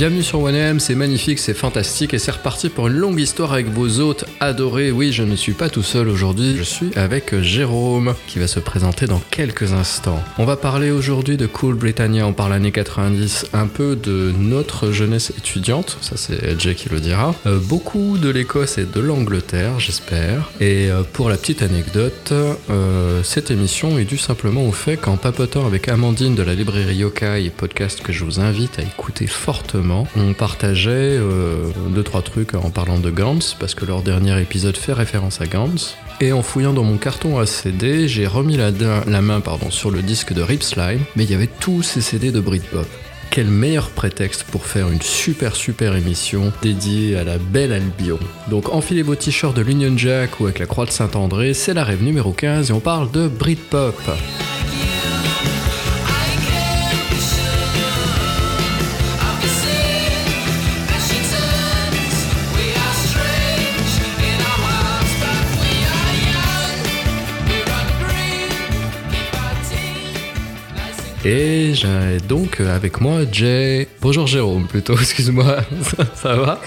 Bienvenue sur 1M, c'est magnifique, c'est fantastique et c'est reparti pour une longue histoire avec vos hôtes adorés. Oui, je ne suis pas tout seul aujourd'hui, je suis avec Jérôme qui va se présenter dans quelques instants. On va parler aujourd'hui de Cool Britannia, on parle années 90, un peu de notre jeunesse étudiante, ça c'est Jay qui le dira, euh, beaucoup de l'Écosse et de l'Angleterre, j'espère. Et euh, pour la petite anecdote, euh, cette émission est due simplement au fait qu'en papotant avec Amandine de la librairie Yokai, podcast que je vous invite à écouter fortement, on partageait euh, deux trois trucs en parlant de Gantz parce que leur dernier épisode fait référence à Gantz. Et en fouillant dans mon carton à CD, j'ai remis la, main pardon, sur le disque de Rip Slime, mais il y avait tous ces CD de Britpop. Quel meilleur prétexte pour faire une super super émission dédiée à la belle Albion. Donc enfilez vos t-shirts de l'Union Jack ou avec la croix de Saint-André, c'est la rêve numéro 15 et on parle de Britpop. Et j'ai donc avec moi Jay. Bonjour Jérôme plutôt, excuse-moi, ça, va?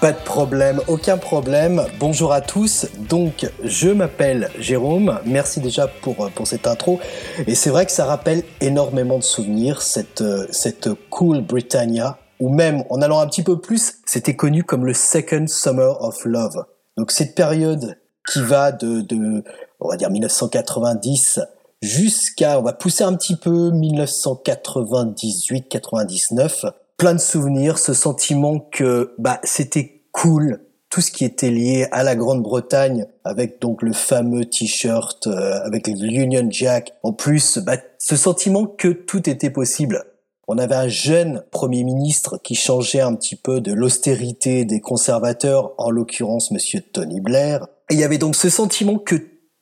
Pas de problème, aucun problème. Bonjour à tous. Donc je m'appelle Jérôme. Merci déjà pour, pour cette intro. Et c'est vrai que ça rappelle énormément de souvenirs, cette, cette Cool Britannia. Ou même, en allant un petit peu plus, c'était connu comme le Second Summer of Love. Donc cette période qui va de, de on va dire 1990 jusqu'à, on va pousser un petit peu, 1998-99. Plein de souvenirs, ce sentiment que bah, c'était cool, tout ce qui était lié à la Grande-Bretagne, avec donc le fameux t-shirt, euh, avec le Union Jack. En plus, bah, ce sentiment que tout était possible. On avait un jeune Premier ministre qui changeait un petit peu de l'austérité des conservateurs, en l'occurrence Monsieur Tony Blair. Et il y avait donc ce sentiment que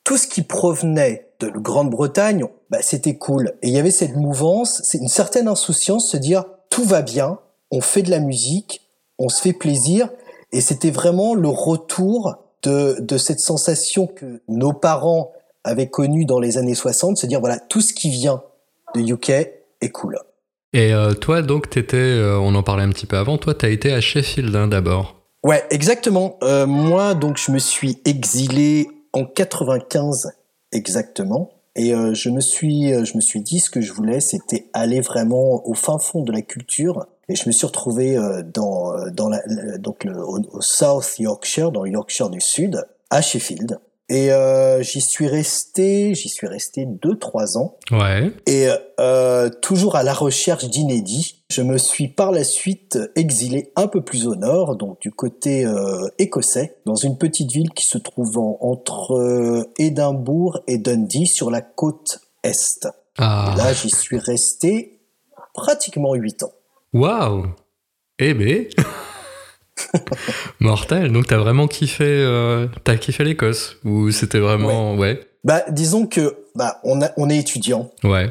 tout ce qui provenait de Grande-Bretagne, bah, c'était cool. Et il y avait cette mouvance, c'est une certaine insouciance, se dire tout va bien, on fait de la musique, on se fait plaisir, et c'était vraiment le retour de, de cette sensation que nos parents avaient connue dans les années 60, se dire voilà, tout ce qui vient de UK est cool. Et euh, toi, donc, t'étais, euh, on en parlait un petit peu avant, toi, t'as été à Sheffield hein, d'abord. Ouais, exactement. Euh, moi, donc, je me suis exilé en 95 exactement. Et euh, je me suis, euh, je me suis dit ce que je voulais, c'était aller vraiment au fin fond de la culture. Et je me suis retrouvé euh, dans, dans la, donc le, au, South Yorkshire, dans le Yorkshire du Sud, à Sheffield. Et euh, j'y suis resté, j'y suis resté deux trois ans. Ouais. Et euh, toujours à la recherche d'inédits. Je me suis par la suite exilé un peu plus au nord, donc du côté euh, écossais, dans une petite ville qui se trouve entre Édimbourg et Dundee sur la côte est. Ah. Et là, j'y suis resté pratiquement huit ans. Waouh. Eh ben. Mortel. Donc t'as vraiment kiffé, euh, t'as kiffé l'Écosse ou c'était vraiment ouais. Bah disons que bah on a, on est étudiant. Ouais.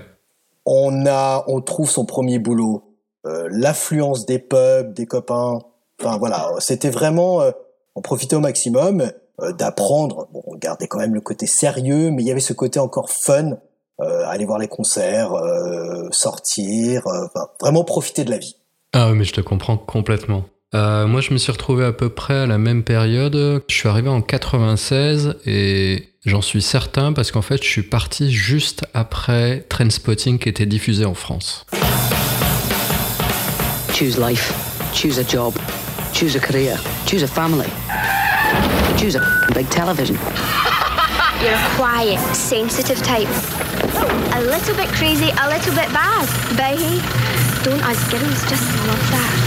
On a, on trouve son premier boulot. Euh, l'affluence des pubs, des copains. Enfin voilà, c'était vraiment, euh, on profitait au maximum d'apprendre. Bon, on gardait quand même le côté sérieux, mais il y avait ce côté encore fun. aller voir les concerts, sortir, vraiment profiter de la vie. Ah mais je te comprends complètement. Euh, moi, je me suis retrouvé à peu près à la même période. Je suis arrivé en 96 et j'en suis certain parce qu'en fait, je suis parti juste après Trainspotting qui était diffusé en France. Choose life, choose a job, choose a career, choose a family, choose a big television. You're a quiet, sensitive type. A little bit crazy, a little bit bad. But hey, don't us girls just love that?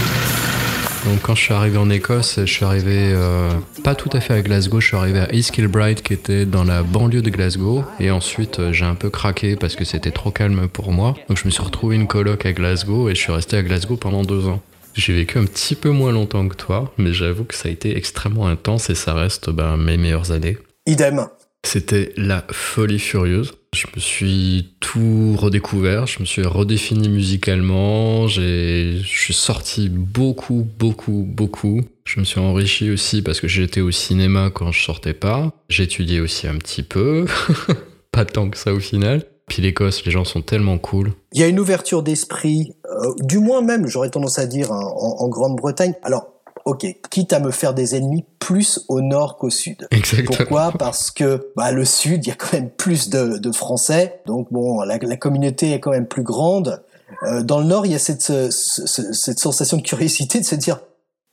Donc quand je suis arrivé en Écosse, je suis arrivé euh, pas tout à fait à Glasgow, je suis arrivé à East Kilbride qui était dans la banlieue de Glasgow et ensuite euh, j'ai un peu craqué parce que c'était trop calme pour moi. Donc je me suis retrouvé une coloc à Glasgow et je suis resté à Glasgow pendant deux ans. J'ai vécu un petit peu moins longtemps que toi, mais j'avoue que ça a été extrêmement intense et ça reste ben, mes meilleures années. Idem. C'était la folie furieuse. Je me suis tout redécouvert, je me suis redéfini musicalement, je suis sorti beaucoup, beaucoup, beaucoup. Je me suis enrichi aussi parce que j'étais au cinéma quand je sortais pas. J'étudiais aussi un petit peu, pas tant que ça au final. Puis l'Écosse, les gens sont tellement cool. Il y a une ouverture d'esprit euh, du moins même, j'aurais tendance à dire, hein, en, Grande-Bretagne. Alors, ok, quitte à me faire des ennemis plus au nord qu'au sud. Exactement. Pourquoi? Parce que bah, le sud, il y a quand même plus de, Français, donc bon, la, communauté est quand même plus grande. Euh, dans le nord, il y a cette, cette sensation de curiosité de se dire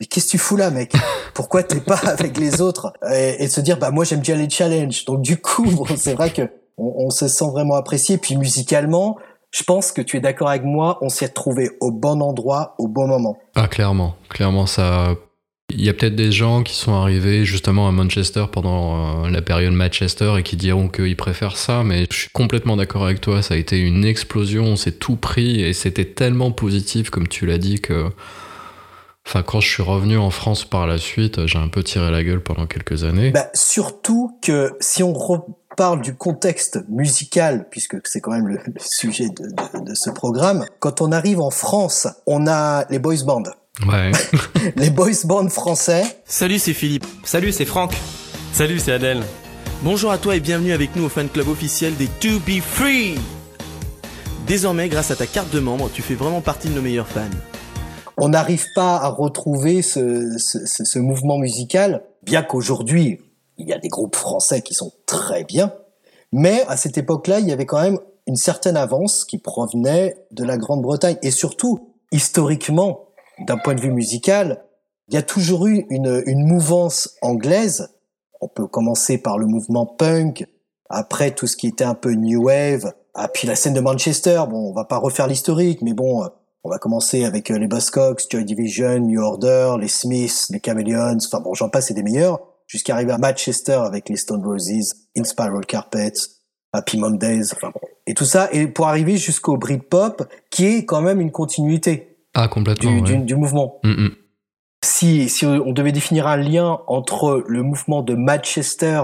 mais qu'est-ce que tu fous là, mec? Pourquoi t'es pas avec les autres? Et, de se dire, bah moi j'aime bien les challenges. Donc du coup, c'est vrai que on, se sent vraiment apprécié. Puis musicalement, je pense que tu es d'accord avec moi, on s'y est trouvé au bon endroit, au bon moment. Ah clairement, clairement ça. Il y a peut-être des gens qui sont arrivés justement à Manchester pendant euh, la période Manchester et qui diront qu'ils préfèrent ça, mais je suis complètement d'accord avec toi. Ça a été une explosion, on s'est tout pris et c'était tellement positif comme tu l'as dit que Enfin, quand je suis revenu en France par la suite, j'ai un peu tiré la gueule pendant quelques années. Bah, surtout que si on reparle du contexte musical, puisque c'est quand même le, sujet de, ce programme, quand on arrive en France, on a les boys bands. Ouais. les boys bands français. Salut, c'est Philippe. Salut, c'est Franck. Salut, c'est Adèle. Bonjour à toi et bienvenue avec nous au fan club officiel des To Be Free. Désormais, grâce à ta carte de membre, tu fais vraiment partie de nos meilleurs fans on n'arrive pas à retrouver ce, ce, mouvement musical, bien qu'aujourd'hui, il y a des groupes français qui sont très bien, mais à cette époque-là, il y avait quand même une certaine avance qui provenait de la Grande-Bretagne. Et surtout, historiquement, d'un point de vue musical, il y a toujours eu une, une mouvance anglaise. On peut commencer par le mouvement punk, après tout ce qui était un peu new wave, ah, puis la scène de Manchester. Bon, on va pas refaire l'historique, mais bon, on va commencer avec euh, les Buzzcocks, Joy Division, New Order, les Smiths, les Chameleons, enfin bon, j'en passe, c'est des meilleurs, jusqu'à arriver à Manchester avec les Stone Roses, In Spiral Carpets, Happy Mondays, enfin bon. Et tout ça, et pour arriver jusqu'au Britpop, qui est quand même une continuité. Ah, complètement. Du, mouvement. Mm, mm. Si, si on devait définir un lien entre le mouvement de Manchester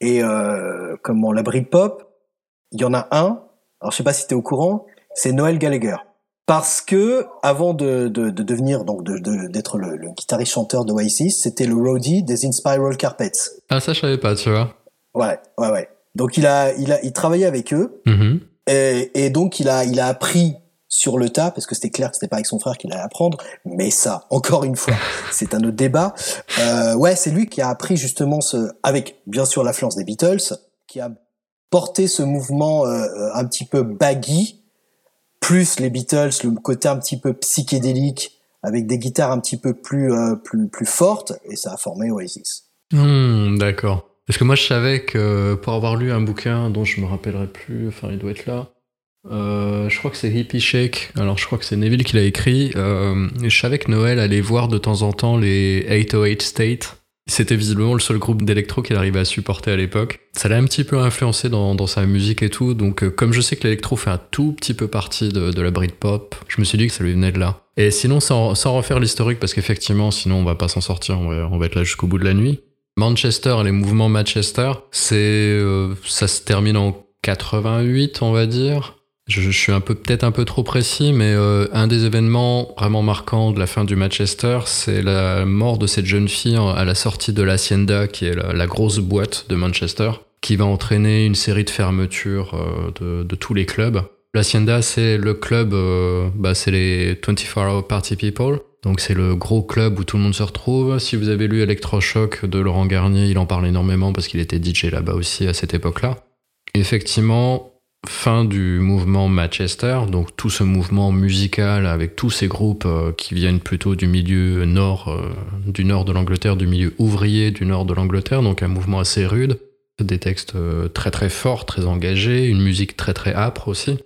et euh, comment la Britpop, il y en a un. Alors je sais pas si tu es au courant, c'est Noël Gallagher parce que avant de, de, de devenir donc d'être le, le, guitariste chanteur de Oasis, c'était le roadie des Inspiral Carpets. Ah ça je savais pas, tu vois. Ouais, ouais, ouais. Donc il a, il a, il travaillait avec eux mm-hmm. et, et, donc il a, il a appris sur le tas parce que c'était clair que c'était pas avec son frère qu'il allait apprendre. Mais ça, encore une fois, c'est un autre débat. Euh, ouais, c'est lui qui a appris justement ce, avec bien sûr l'influence des Beatles, qui a porté ce mouvement euh, un petit peu baggy plus les Beatles, le côté un petit peu psychédélique, avec des guitares un petit peu plus, euh, plus, plus fortes, et ça a formé Oasis. Hmm, d'accord. Parce que moi, je savais que pour avoir lu un bouquin dont je me rappellerai plus, enfin, il doit être là. Euh, je crois que c'est Hippie Shake. Alors, je crois que c'est Neville qui l'a écrit. Euh, je savais que Noël allait voir de temps en temps les 808 State c'était visiblement le seul groupe d'électro qu'il arrivait à supporter à l'époque. Ça l'a un petit peu influencé dans, sa musique et tout, donc euh, comme je sais que l'électro fait un tout petit peu partie de, de la Britpop, je me suis dit que ça lui venait de là. Et sinon, sans, refaire l'historique, parce qu'effectivement, sinon on va pas s'en sortir, on va, être là jusqu'au bout de la nuit. Manchester, les mouvements Manchester, c'est, euh, ça se termine en 88, on va dire. Je, suis un peu peut-être un peu trop précis, mais euh, un des événements vraiment marquants de la fin du Manchester, c'est la mort de cette jeune fille à la sortie de l'Hacienda, qui est la, grosse boîte de Manchester, qui va entraîner une série de fermetures euh, de, tous les clubs. L'Hacienda, c'est le club, euh, bah, c'est les 24 Hour Party People. Donc c'est le gros club où tout le monde se retrouve. Si vous avez lu Electroshock de Laurent Garnier, il en parle énormément parce qu'il était DJ là-bas aussi à cette époque-là. Effectivement, fin du mouvement Manchester, donc tout ce mouvement musical avec tous ces groupes euh, qui viennent plutôt du milieu nord, euh, du nord de l'Angleterre, du milieu ouvrier du nord de l'Angleterre, donc un mouvement assez rude, des textes euh, très très forts, très engagés, une musique très très âpre aussi.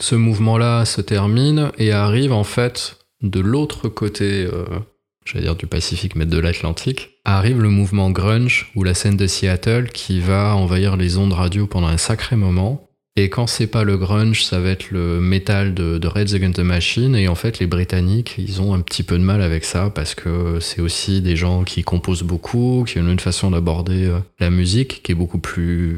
Ce mouvement-là se termine et arrive en fait de l'autre côté, j'allais dire du Pacifique, mais de l'Atlantique, arrive le mouvement grunge ou la scène de Seattle qui va envahir les ondes radio pendant un sacré moment et quand c'est pas le grunge, ça va être le metal de, de Red Against the Machine. Et en fait, les Britanniques, ils ont un petit peu de mal avec ça parce que c'est aussi des gens qui composent beaucoup, qui ont une façon d'aborder euh, la musique qui est beaucoup plus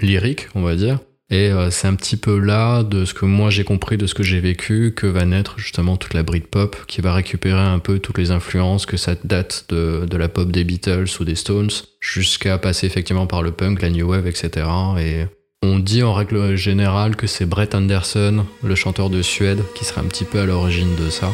lyrique, on va dire. Et euh, c'est un petit peu là, de ce que moi j'ai compris, de ce que j'ai vécu, que va naître justement toute la Britpop, qui va récupérer un peu toutes les influences, que ça date de, la pop des Beatles ou des Stones, jusqu'à passer effectivement par le punk, la new wave, etc. Et On dit en règle générale que c'est Brett Anderson, le chanteur de Suède, qui serait un petit peu à l'origine de ça.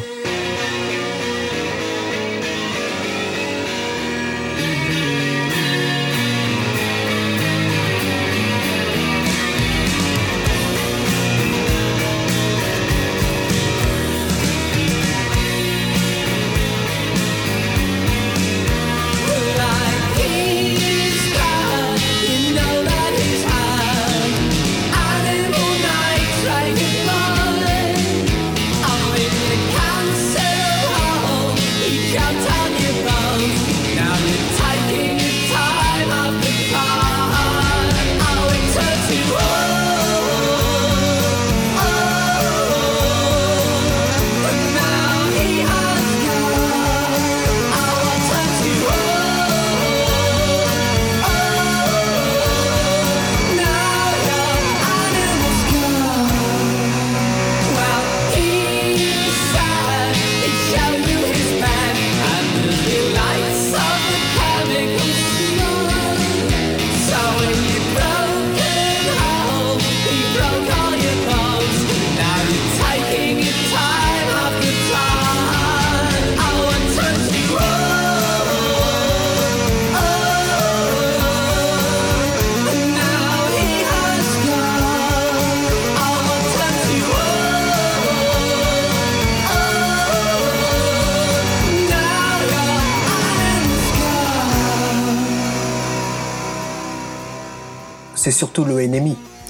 Surtout le. Ouais,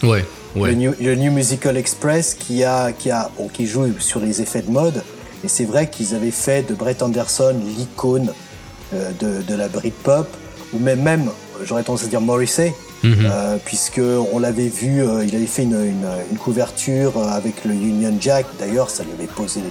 ouais. Le, New, le New Musical Express qui, a, qui, a, bon, qui joue sur les effets de mode. Et c'est vrai qu'ils avaient fait de Brett Anderson l'icône euh, de, de, la Britpop, ou même, même j'aurais tendance à dire Morrissey, mm -hmm. euh, puisque on l'avait vu, euh, il avait fait une, une, une, couverture avec le Union Jack. D'ailleurs, ça lui avait posé.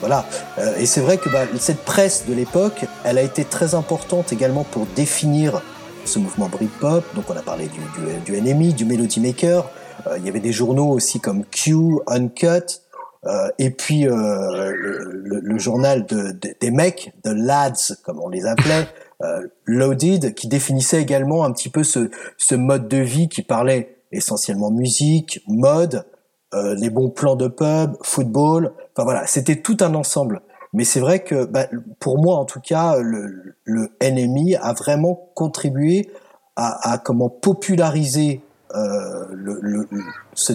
Voilà. Euh, et c'est vrai que bah, cette presse de l'époque, elle a été très importante également pour définir ce mouvement Britpop. Donc on a parlé du, du, du NME, du Melody Maker. Euh, il y avait des journaux aussi comme Q, Uncut, euh, et puis euh, le, le, le, journal de, de, des mecs, de lads comme on les appelait, Loaded, qui définissait également un petit peu ce, ce mode de vie qui parlait essentiellement musique, mode, les bons plans de pub, football. Enfin voilà, c'était tout un ensemble. Mais c'est vrai que, bah, pour moi en tout cas, le, le NMI a vraiment contribué à, comment populariser euh, ce,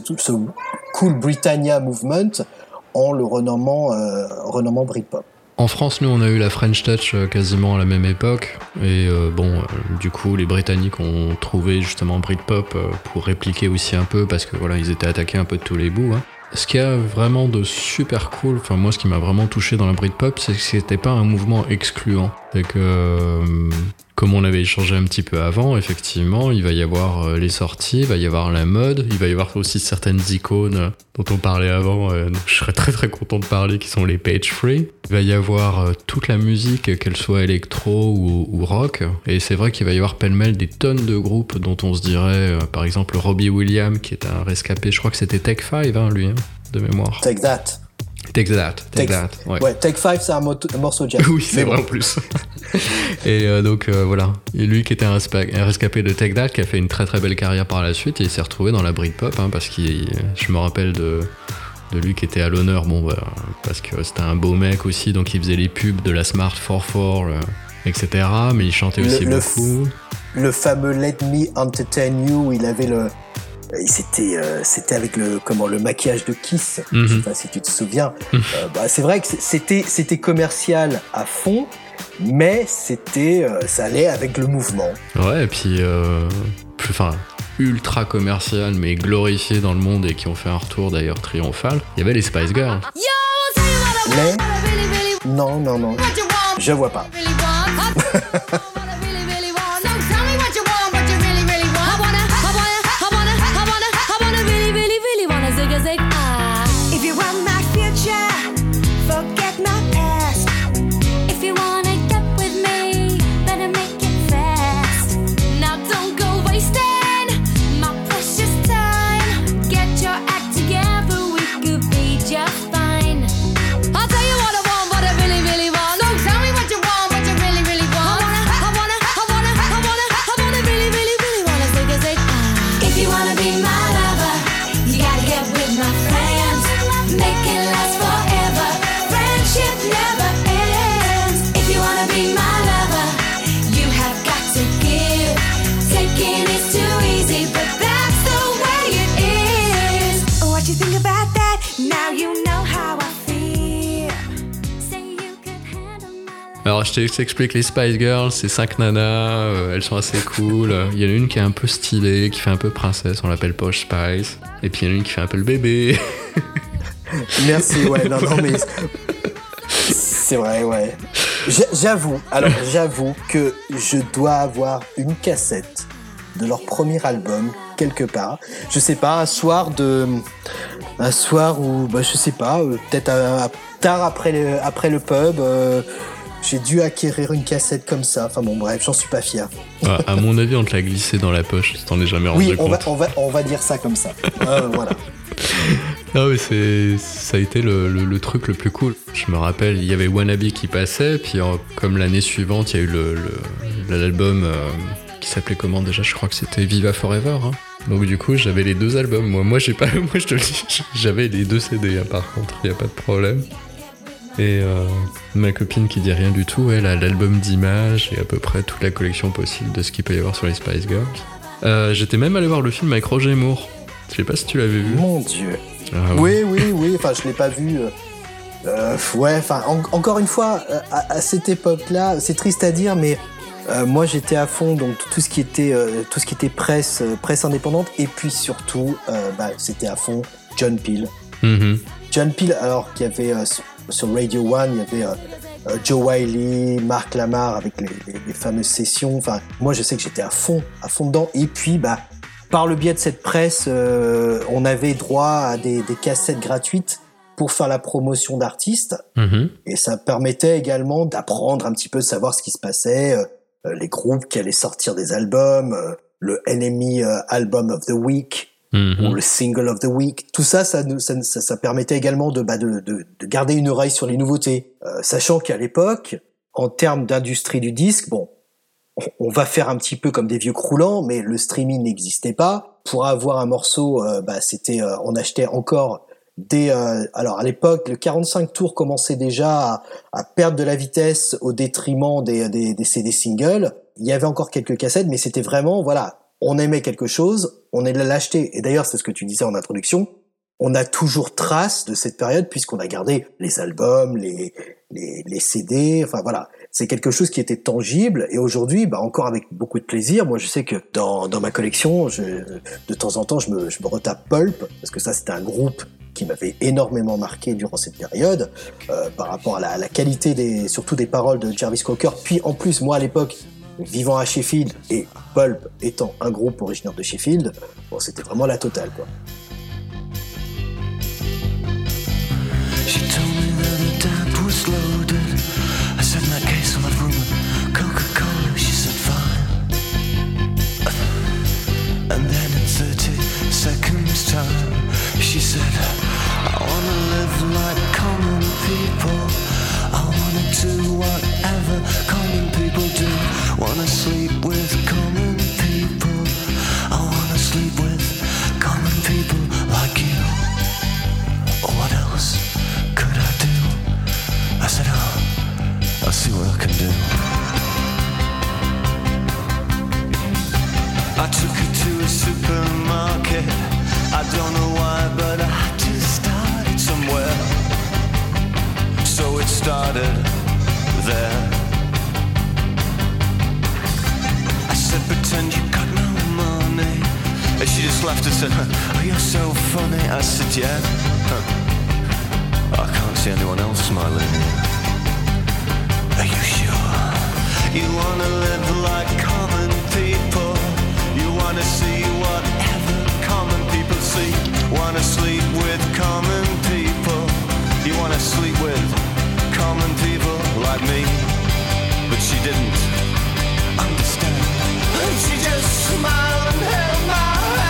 cool Britannia movement en le renommant, euh, renommant Britpop. En France, nous, on a eu la French Touch quasiment à la même époque. Et euh, bon, euh, du coup, les Britanniques ont trouvé justement Britpop euh, pour répliquer aussi un peu parce que voilà, ils étaient attaqués un peu de tous les bouts. Hein. Ce qu'il y a vraiment de super cool, enfin moi ce qui m'a vraiment touché dans la Britpop, c'est que c'était pas un mouvement excluant. C'est que euh, comme on avait échangé un petit peu avant, effectivement, il va y avoir euh, les sorties, il va y avoir la mode, il va y avoir aussi certaines icônes dont on parlait avant, euh, je serais très très content de parler, qui sont les page free. Il va y avoir euh, toute la musique, qu'elle soit électro ou, rock, et c'est vrai qu'il va y avoir pêle-mêle des tonnes de groupes dont on se dirait, euh, par exemple Robbie Williams, qui est un rescapé, je crois que c'était Tech 5, hein, lui, hein, de mémoire. Take that. Take that, take, take that. Ouais. ouais, Take 5, c'est un, un, morceau de jazz. oui, c'est vrai en plus. et euh, donc euh, voilà, et lui qui était un, un, rescapé de Take That, qui a fait une très très belle carrière par la suite, et il s'est retrouvé dans la Britpop, hein, parce que je me rappelle de, de lui qui était à l'honneur, bon, bah, parce que c'était un beau mec aussi, donc il faisait les pubs de la Smart 44, euh, etc. Mais il chantait aussi le, beaucoup. Le, le fameux Let Me Entertain You, où il avait le, c'était euh, c'était avec le comment le maquillage de Kiss. Mm -hmm. je sais pas si tu te souviens. Mm -hmm. euh, bah, c'est vrai que c'était c'était commercial à fond mais c'était euh, ça allait avec le mouvement. Ouais et puis plus enfin ultra commercial mais glorifié dans le monde et qui ont fait un retour d'ailleurs triomphal. Il y avait les Spice Girls. Mais non non non. Je vois pas je t'explique les Spice Girls, c'est cinq nanas, euh, elles sont assez cool. Il y en a une qui est un peu stylée, qui fait un peu princesse, on l'appelle Posh Spice. Et puis il y en a une qui fait un peu le bébé. Merci, ouais, non, non, mais. C'est vrai, ouais. J'avoue, alors j'avoue que je dois avoir une cassette de leur premier album quelque part. Je sais pas, un soir de, un soir où, bah, je sais pas, euh, peut-être tard après le, après le pub. Euh, j'ai dû acquérir une cassette comme ça. Enfin bon, bref, j'en suis pas fier. Ah, à mon avis, on te l'a glissé dans la poche. Tu t'en es jamais rendu oui, on Va, on, va, on va dire ça comme ça. Euh, voilà. Non mais c'est ça a été le, truc le plus cool. Je me rappelle, il y avait Wannabe qui passait, puis comme l'année suivante, il y a eu l'album euh, qui s'appelait comment déjà? Je crois que c'était Viva Forever. Hein. Donc du coup, j'avais les deux albums. Moi, moi j'ai pas, moi je te le dis, j'avais les deux CD. Hein, par contre, il y a pas de problème. Et euh, ma copine qui dit rien du tout, elle a l'album d'images et à peu près toute la collection possible de ce qu'il peut y avoir sur les Spice Girls. Euh, j'étais même allé voir le film avec Roger Moore. Je sais pas si tu l'avais vu. Mon dieu. Ah oui, oui, oui. Enfin, je l'ai pas vu. Euh, ouais, enfin, encore une fois, à, cette époque-là, c'est triste à dire, mais moi j'étais à fond donc tout ce qui était tout ce qui était presse presse indépendante et puis surtout bah, c'était à fond John Peel. Mm-hmm. John Peel alors qui avait sur Radio One, il y avait euh, euh, Joe Wiley, Mark Lamar avec les, fameuses sessions. Enfin, moi, je sais que j'étais à fond, à fond dedans. Et puis, bah, par le biais de cette presse, euh, on avait droit à des, cassettes gratuites pour faire la promotion d'artistes. Mm-hmm. Et ça permettait également d'apprendre un petit peu, de savoir ce qui se passait, les groupes qui allaient sortir des albums, le Enemy Album of the Week, ou le single of the week. Tout ça, ça, ça, ça, permettait également de, bah, de, de, de, garder une oreille sur les nouveautés. Euh, sachant qu'à l'époque, en termes d'industrie du disque, bon, on, va faire un petit peu comme des vieux croulants, mais le streaming n'existait pas. Pour avoir un morceau, euh, bah, c'était, euh, on achetait encore des. alors à l'époque, le 45 tours commençait déjà à, à, perdre de la vitesse au détriment des, des, des CD singles. Il y avait encore quelques cassettes, mais c'était vraiment, voilà, on aimait quelque chose, on allait l'acheter. Et d'ailleurs, c'est ce que tu disais en introduction, on a toujours trace de cette période puisqu'on a gardé les albums, les, les, CD, enfin voilà. C'est quelque chose qui était tangible et aujourd'hui, bah encore avec beaucoup de plaisir. Moi, je sais que dans, dans ma collection, je, de temps en temps, je me, je me retape Pulp parce que ça, c'était un groupe qui m'avait énormément marqué durant cette période euh, par rapport à la, la, qualité des, surtout des paroles de Jarvis Cocker. Puis en plus, moi à l'époque, vivant à Sheffield et Pulp étant un groupe originaire de Sheffield, bon, c'était vraiment la totale quoi. She told me that the tap was loaded. I said in that case I'll have room Coca-Cola. She said fine. And then in 30 seconds time, she said, I wanna live like common people. I wanna do whatever said, oh, I'll see what I can do. I took her to a supermarket. I don't know why, but I had to start it somewhere. So it started there. I said, pretend you got no money. And she just laughed and said, oh, you're so funny. I said, yeah. Huh. See anyone else smiling. Are you sure? You wanna live like common people. You wanna see whatever common people see. Wanna sleep with common people. You wanna sleep with common people like me. But she didn't understand. She just smiled and held my when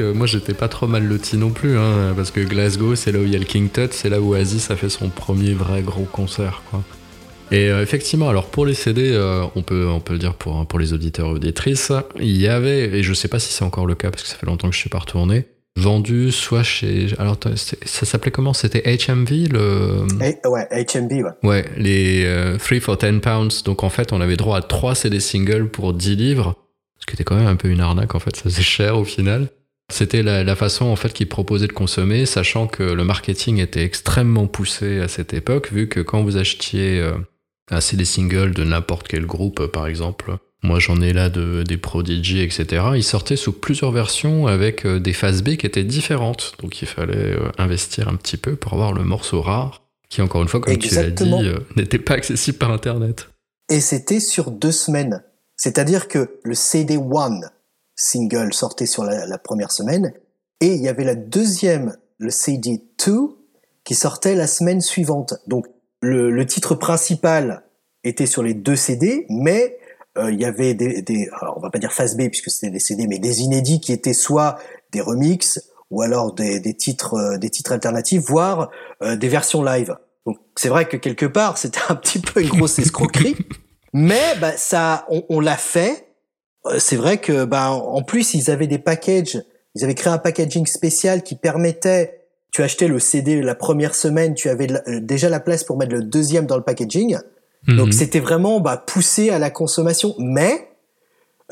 Euh, moi j'étais pas trop mal loti non plus, hein, parce que Glasgow, c'est là où il y a le King Tut, c'est là où Oasis a fait son premier vrai gros concert, quoi. Et euh, effectivement, alors pour les CD, euh, on, peut, on peut le dire pour, pour les auditeurs et auditrices, il y avait, et je sais pas si c'est encore le cas parce que ça fait longtemps que je suis pas retourné, vendu soit chez. Alors ça s'appelait comment? C'était HMV le. ouais, HMV, ouais. Ouais, les 3 for 10 pounds. Donc en fait, on avait droit à 3 CD singles pour 10 livres. Ce qui était quand même un peu une arnaque, en fait, ça faisait cher au final. C'était la, façon en fait qu'ils proposaient de consommer, sachant que le marketing était extrêmement poussé à cette époque, vu que quand vous achetiez euh, un CD single de n'importe quel groupe, par exemple, moi j'en ai là de, des Prodigy, etc., ils sortaient sous plusieurs versions avec euh, des phases B qui étaient différentes. Donc il fallait euh, investir un petit peu pour avoir le morceau rare, qui encore une fois, comme tu l'as dit, n'était pas accessible par Internet. Et c'était sur deux semaines. C'est-à-dire que le CD One single sortait sur la, première semaine et il y avait la deuxième, le CD 2, qui sortait la semaine suivante. Donc le, titre principal était sur les deux CD, mais euh, il y avait des, des alors on va pas dire face B puisque c'était des CD, mais des inédits qui étaient soit des remixes ou alors des, titres, euh, des titres alternatifs, voire euh, des versions live. Donc c'est vrai que quelque part c'était un petit peu une grosse escroquerie. Mais bah, ça, on, l'a fait. Euh, c'est vrai que bah, en plus ils avaient des packages, ils avaient créé un packaging spécial qui permettait tu achetais le CD la première semaine, tu avais euh, déjà la place pour mettre le deuxième dans le packaging. Mhm. Donc c'était vraiment bah, poussé à la consommation, mais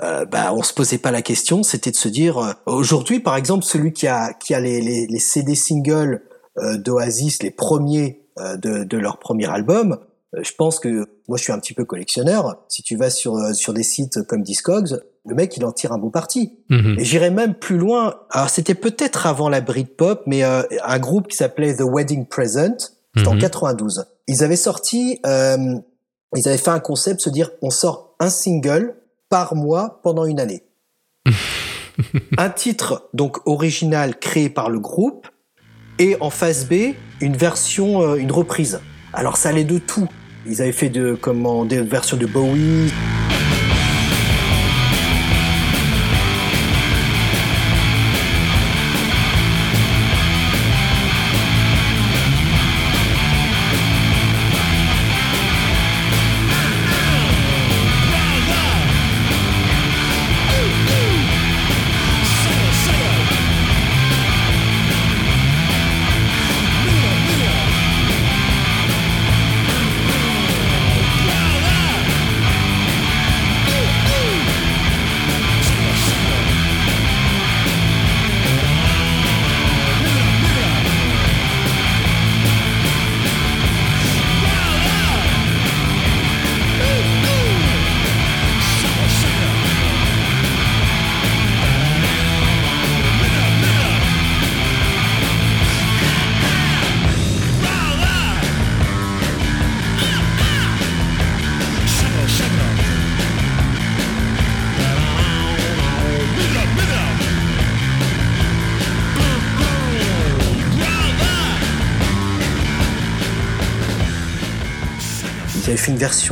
euh, bah, on se posait pas la question, c'était de se dire euh, aujourd'hui par exemple celui qui a qui a les, les, les CD singles d'Oasis, les premiers de, de leur premier album, je pense que moi je suis un petit peu collectionneur. Si tu vas sur euh, sur des sites comme Discogs, le mec il en tire un beau parti. Mhm. Et j'irais même plus loin. Alors c'était peut-être avant la Britpop, mais euh, un groupe qui s'appelait The Wedding Present, c'était en 92. Mhm. Ils avaient sorti, euh, ils avaient fait un concept, se dire on sort un single par mois pendant une année. un titre donc original créé par le groupe et en phase B une version, une reprise. Alors ça allait de tout. Ils avaient fait de, comment, des versions de Bowie.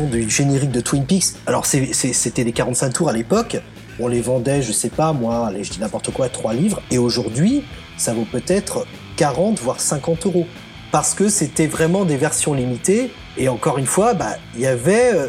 Du générique de Twin Peaks. Alors c'était des 45 tours à l'époque. On les vendait, je sais pas moi, allez, je dis n'importe quoi, 3 livres. Et aujourd'hui, ça vaut peut-être 40 voire 50 euros. Parce que c'était vraiment des versions limitées. Et encore une fois, bah, il y avait euh,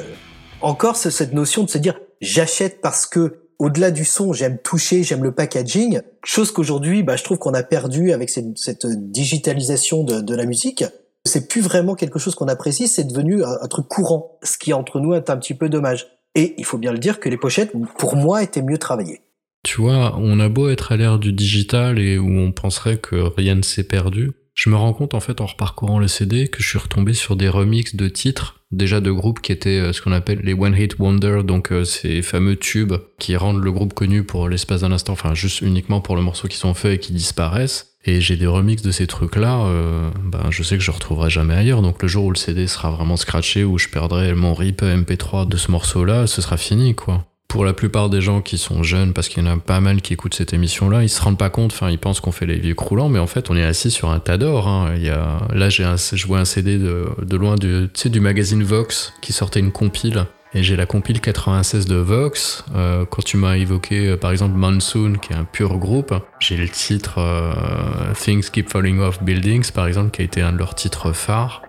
encore cette notion de se dire j'achète parce que au-delà du son, j'aime toucher, j'aime le packaging, chose qu'aujourd'hui, bah, je trouve qu'on a perdu avec cette, digitalisation de, la musique c'est plus vraiment quelque chose qu'on apprécie, c'est devenu un, truc courant, ce qui entre nous est un petit peu dommage. Et il faut bien le dire que les pochettes, pour moi, étaient mieux travaillées. Tu vois, on a beau être à l'ère du digital et où on penserait que rien ne s'est perdu, je me rends compte en fait en reparcourant le CD que je suis retombé sur des remixes de titres, déjà de groupes qui étaient euh, ce qu'on appelle les One Hit Wonder, donc euh, ces fameux tubes qui rendent le groupe connu pour l'espace d'un instant, enfin juste uniquement pour le morceau qui sont faits et qui disparaissent. Et j'ai des remixes de ces trucs-là, euh, ben je sais que je retrouverai jamais ailleurs. Donc le jour où le CD sera vraiment scratché, où je perdrai mon RIP MP3 de ce morceau-là, ce sera fini, quoi. pour la plupart des gens qui sont jeunes, parce qu'il y en a pas mal qui écoutent cette émission-là, ils se rendent pas compte, enfin, ils pensent qu'on fait les vieux croulants, mais en fait, on est assis sur un tas d'or. Hein. Là, j'ai un, je vois un CD de, loin du magazine Vox qui sortait une compile. Et j'ai la compile 96 de Vox. Euh, quand tu m'as évoqué, euh, par exemple, Monsoon, qui est un pur groupe, j'ai le titre euh, Things Keep Falling Off Buildings, par exemple, qui a été un de leurs titres phares.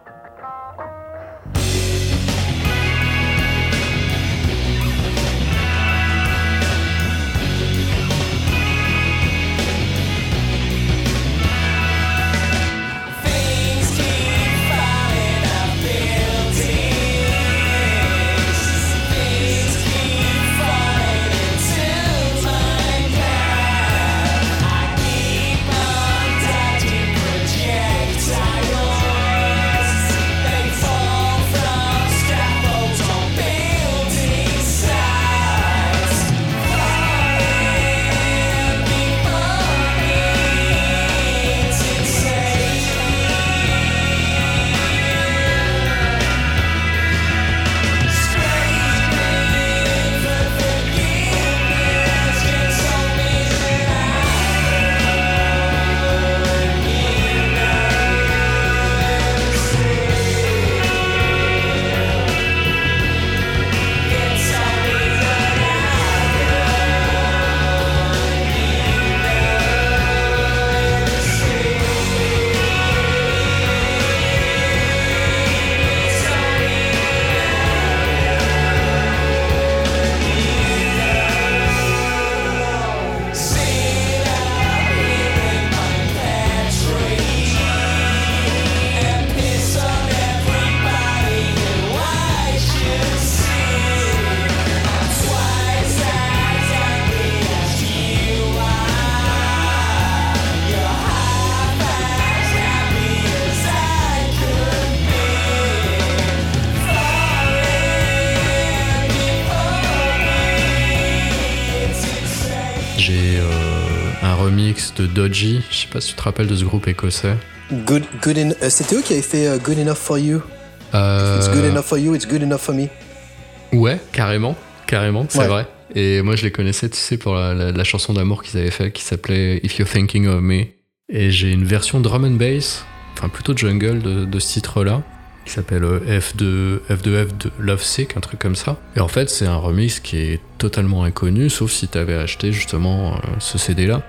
Remix de Dodgy, je sais pas si tu te rappelles de ce groupe écossais. Good, good in- euh, C'était eux qui avaient fait euh, Good Enough for You. It's good Euh, enough for you, it's good enough for me. Ouais, carrément, carrément, c'est Ouais. vrai. Et moi, je les connaissais, tu sais, pour la, la- la chanson d'amour qu'ils avaient fait, qui s'appelait If You're Thinking of Me. Et j'ai une version drum and bass, enfin plutôt jungle de, de ce titre-là, qui s'appelle euh, F2, F2F de Love Sick, un truc comme ça. Et en fait, c'est un remix qui est totalement inconnu, sauf si t'avais acheté justement euh, ce CD-là.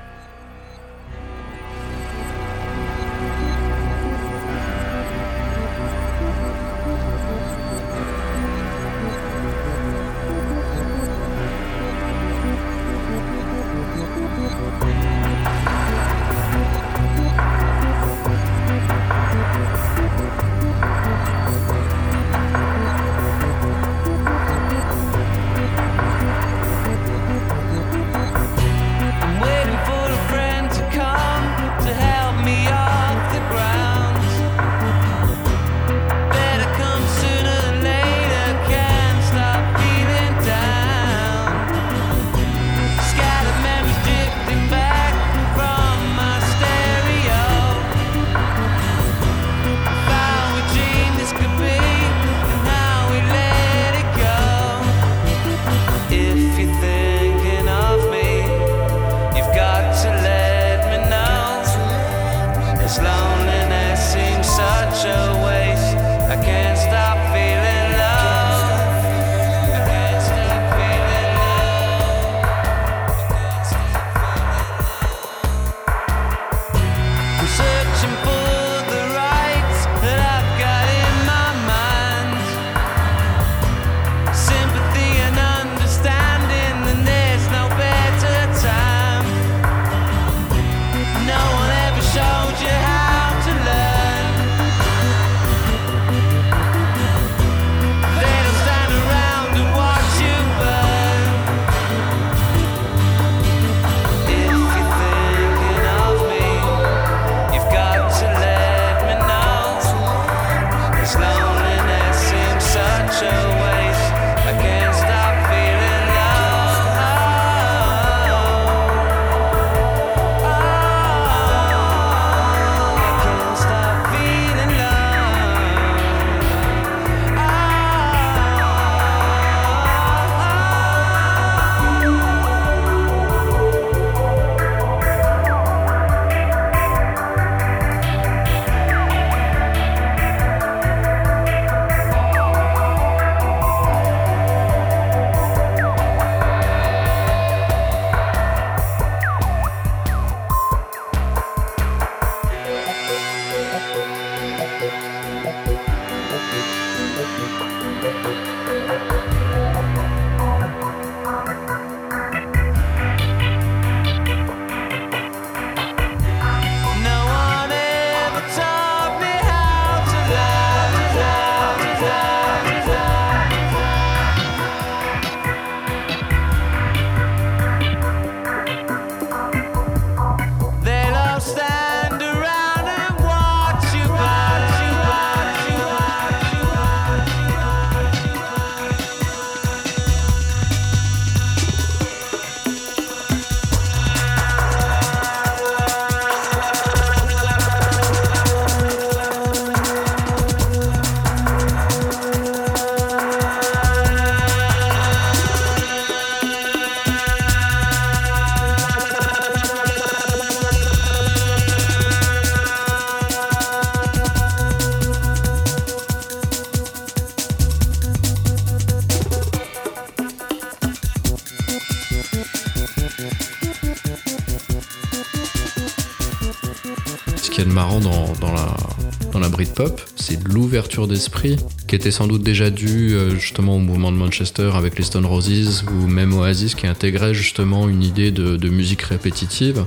D'esprit qui était sans doute déjà due euh, justement au mouvement de Manchester avec les Stone Roses ou même Oasis qui intégrait justement une idée de, de musique répétitive.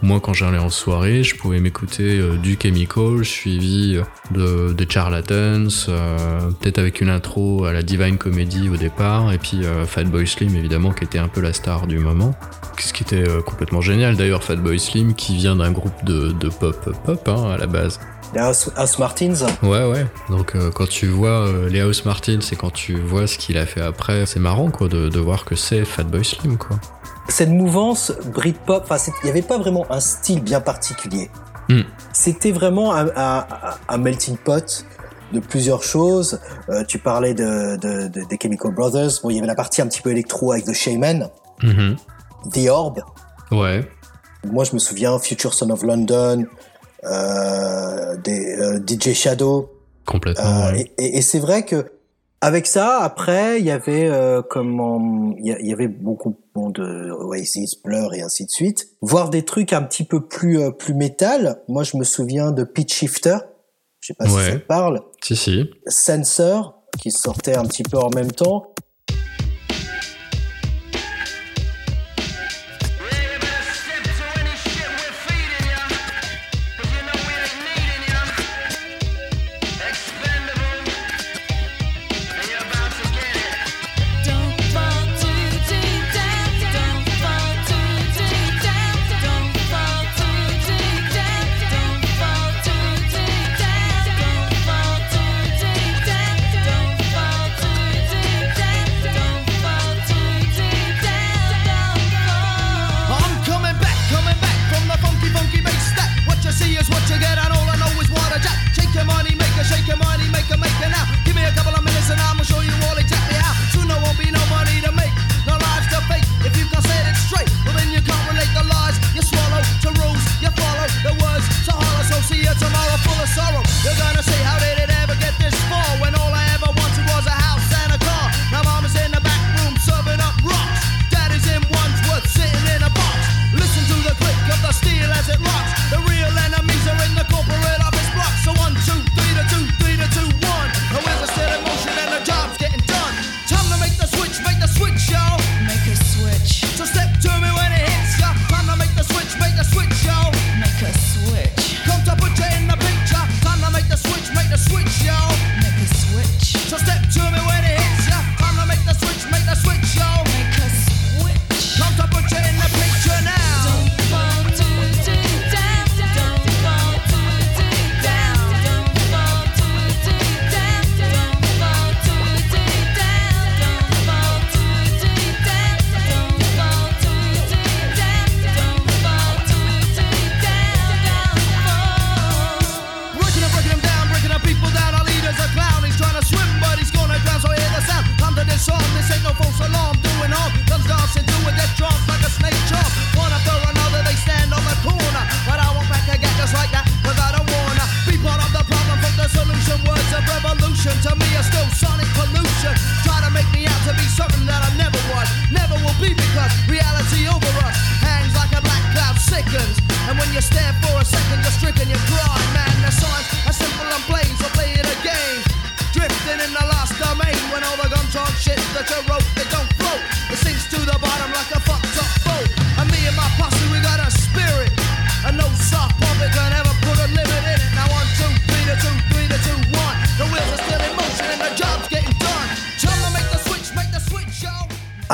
Moi, quand j'allais en soirée, je pouvais m'écouter euh, du Chemical, suivi de, des Charlatans, euh, peut-être avec une intro à la Divine Comedy au départ, et puis euh, Fatboy Slim, évidemment, qui était un peu la star du moment. Ce qui était euh, complètement génial, d'ailleurs, Fatboy Slim, qui vient d'un groupe de, de pop pop hein, à la base. Les House, House Martins. Ouais, ouais. Donc, euh, quand tu vois euh, les House Martins et quand tu vois ce qu'il a fait après, c'est marrant, quoi, de, de voir que c'est Fatboy Slim, quoi. Cette mouvance Britpop, il n'y avait pas vraiment un style bien particulier. Hmm. C'était vraiment un, un- un melting pot de plusieurs choses. Euh, tu parlais de, de- de- des Chemical Brothers. Bon, il y avait la partie un petit peu électro avec The Shaman, Mhm. The Orb. Ouais. Moi, je me souviens Future Son of London, des, euh, DJ Shadow. Complètement. Euh, ouais. et et- et c'est vrai que avec ça, après, il y avait euh, comment il y, avait beaucoup bon, de Oasis, Blur et ainsi de suite. Voir des trucs un petit peu plus euh, plus métal. Moi, je me souviens de Pitch Shifter. Je sais pas Ouais. si ça te parle. Si, si. Sensor qui sortait un petit peu en même temps.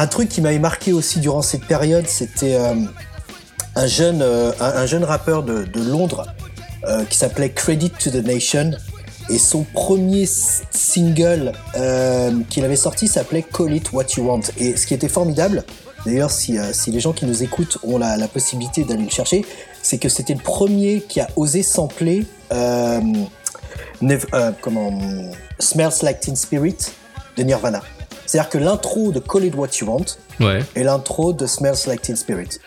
Un truc qui m'avait marqué aussi durant cette période, c'était euh, un jeune euh, un, un jeune rappeur de, Londres euh, qui s'appelait Credit to the Nation. Et son premier single qu'il avait sorti s'appelait Call It What You Want. Et ce qui était formidable d'ailleurs si, les gens qui nous écoutent ont la, possibilité d'aller le chercher c'est que c'était le premier qui a osé sampler Smells Like Teen Spirit de Nirvana c'est-à-dire que l'intro de Call It What You Want Ouais. et l'intro de Smells Like Teen Spirit.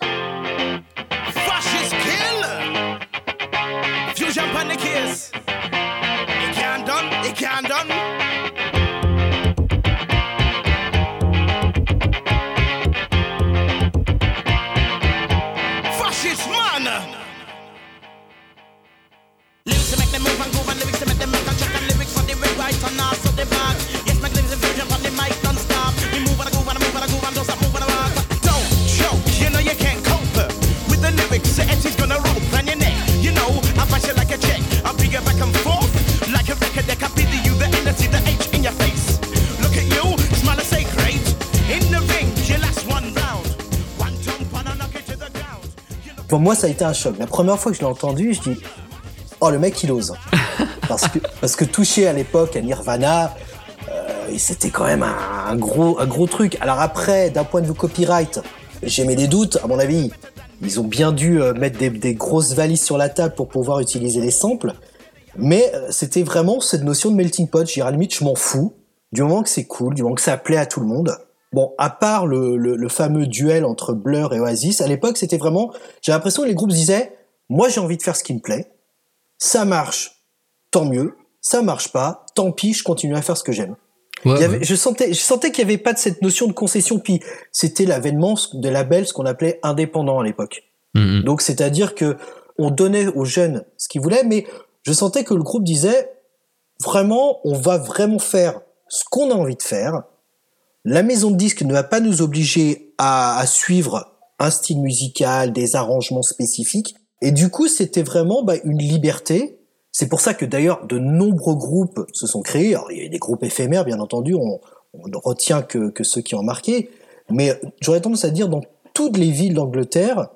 Pour moi, ça a été un choc. La première fois que je l'ai entendu, je dis Oh, le mec, il ose. Parce que, parce que toucher à l'époque à Nirvana, euh, c'était quand même un, un gros, un gros truc. Alors après, d'un point de vue copyright, j'ai mis des doutes. À mon avis, ils ont bien dû euh, mettre des, des grosses valises sur la table pour pouvoir utiliser les samples. Mais euh, c'était vraiment cette notion de melting pot. Je dirais, à la limite, je m'en fous. Du moment que c'est cool, du moment que ça plaît à tout le monde. Bon, à part le, le, le fameux duel entre Blur et Oasis, à l'époque, c'était vraiment... J'ai l'impression que les groupes disaient, moi j'ai envie de faire ce qui me plaît. Ça marche, tant mieux. Ça marche pas, tant pis, je continue à faire ce que j'aime. Ouais, Il y avait- ouais. je sentais, je sentais qu'il n'y avait pas de cette notion de concession. Puis c'était l'avènement des labels, ce qu'on appelait indépendants à l'époque. Mhm. Donc c'est-à-dire que on donnait aux jeunes ce qu'ils voulaient, mais je sentais que le groupe disait vraiment, on va vraiment faire ce qu'on a envie de faire. La maison de disques ne va pas nous obliger à, suivre un style musical, des arrangements spécifiques. Et du coup, c'était vraiment bah, une liberté. C'est pour ça que d'ailleurs de nombreux groupes se sont créés. Alors, il y a des groupes éphémères, bien entendu. On, ne retient que ceux qui ont marqué. Mais j'aurais tendance à dire dans toutes les villes d'Angleterre,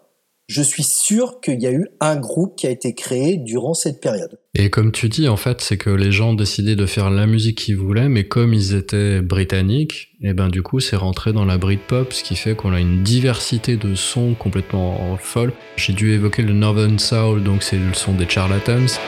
je suis sûr qu'il y a eu un groupe qui a été créé durant cette période. Et comme tu dis, en fait, c'est que les gens décidaient de faire la musique qu'ils voulaient, mais comme ils étaient britanniques, et ben du coup, c'est rentré dans la Britpop, ce qui fait qu'on a une diversité de sons complètement folle. J'ai dû évoquer le Northern Soul, donc c'est le son des Charlatans.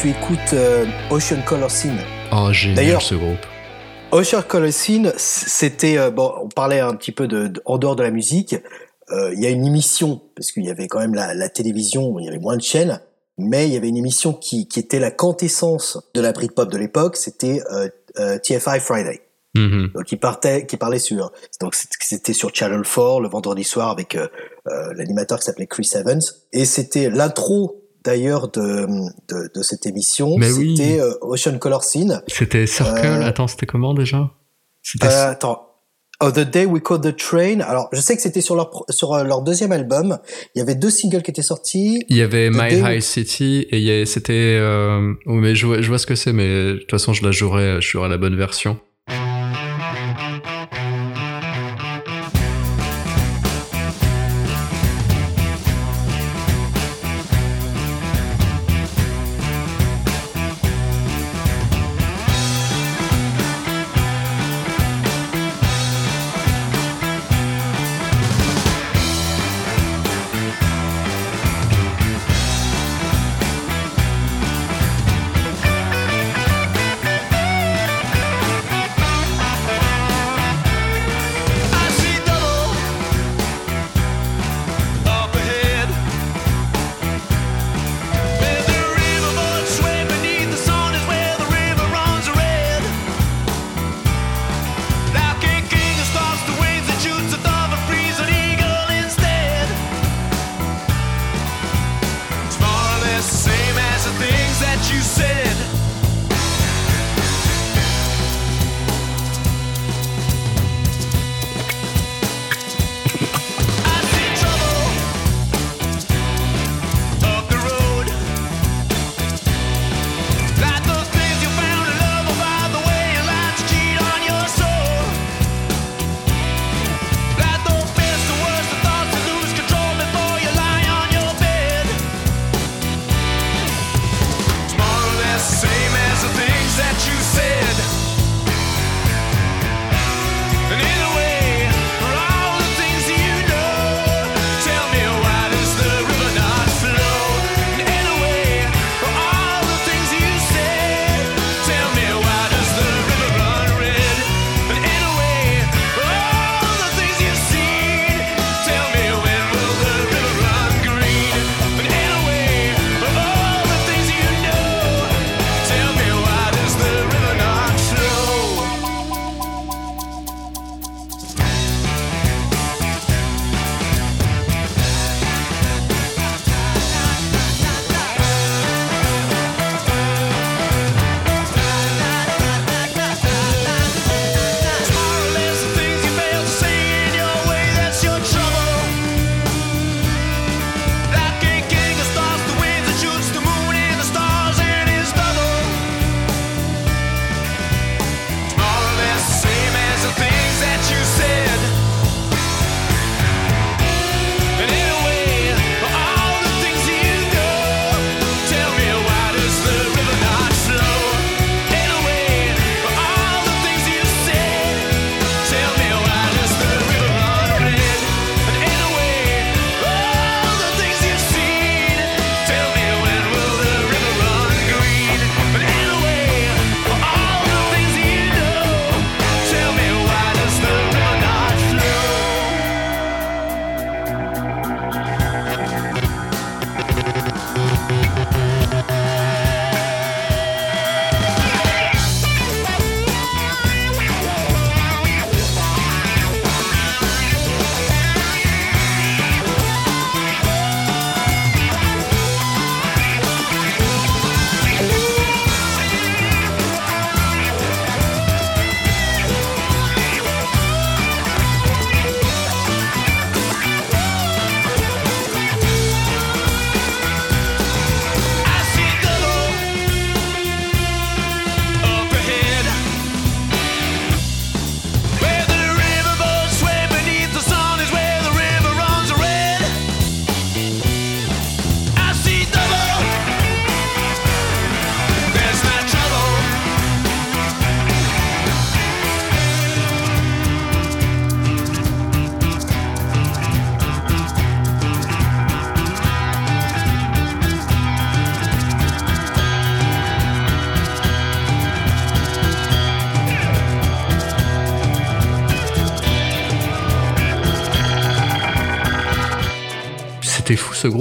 Tu écoutes euh, Ocean Color Scene, Oh, génial D'ailleurs- ce groupe. Ocean Color Scene, c'était euh, bon, on parlait un petit peu de, de- en dehors de la musique. euh, Il y a une émission parce qu'il y avait quand même la, la télévision, il y avait moins de chaînes, mais il y avait une émission qui, qui était la quintessence de la Britpop de l'époque. C'était TFI Friday. Mhm. Donc il partait, qui parlait sur donc c'était sur Channel 4 le vendredi soir avec l'animateur qui s'appelait Chris Evans et c'était l'intro d'ailleurs de, de de cette émission. Mais oui. C'était euh, Ocean Color Scene. C'était Circle, Euh, attends, c'était comment déjà? C'était Euh, attends. Oh, The Day We Caught the Train. Alors, je sais que c'était sur leur sur leur deuxième album. Il y avait deux singles qui étaient sortis. Il y avait The My Day- High City et c'était. Euh... oh, mais je vois, je vois ce que c'est, mais de toute façon, je la jouerai, je jouerai la bonne version.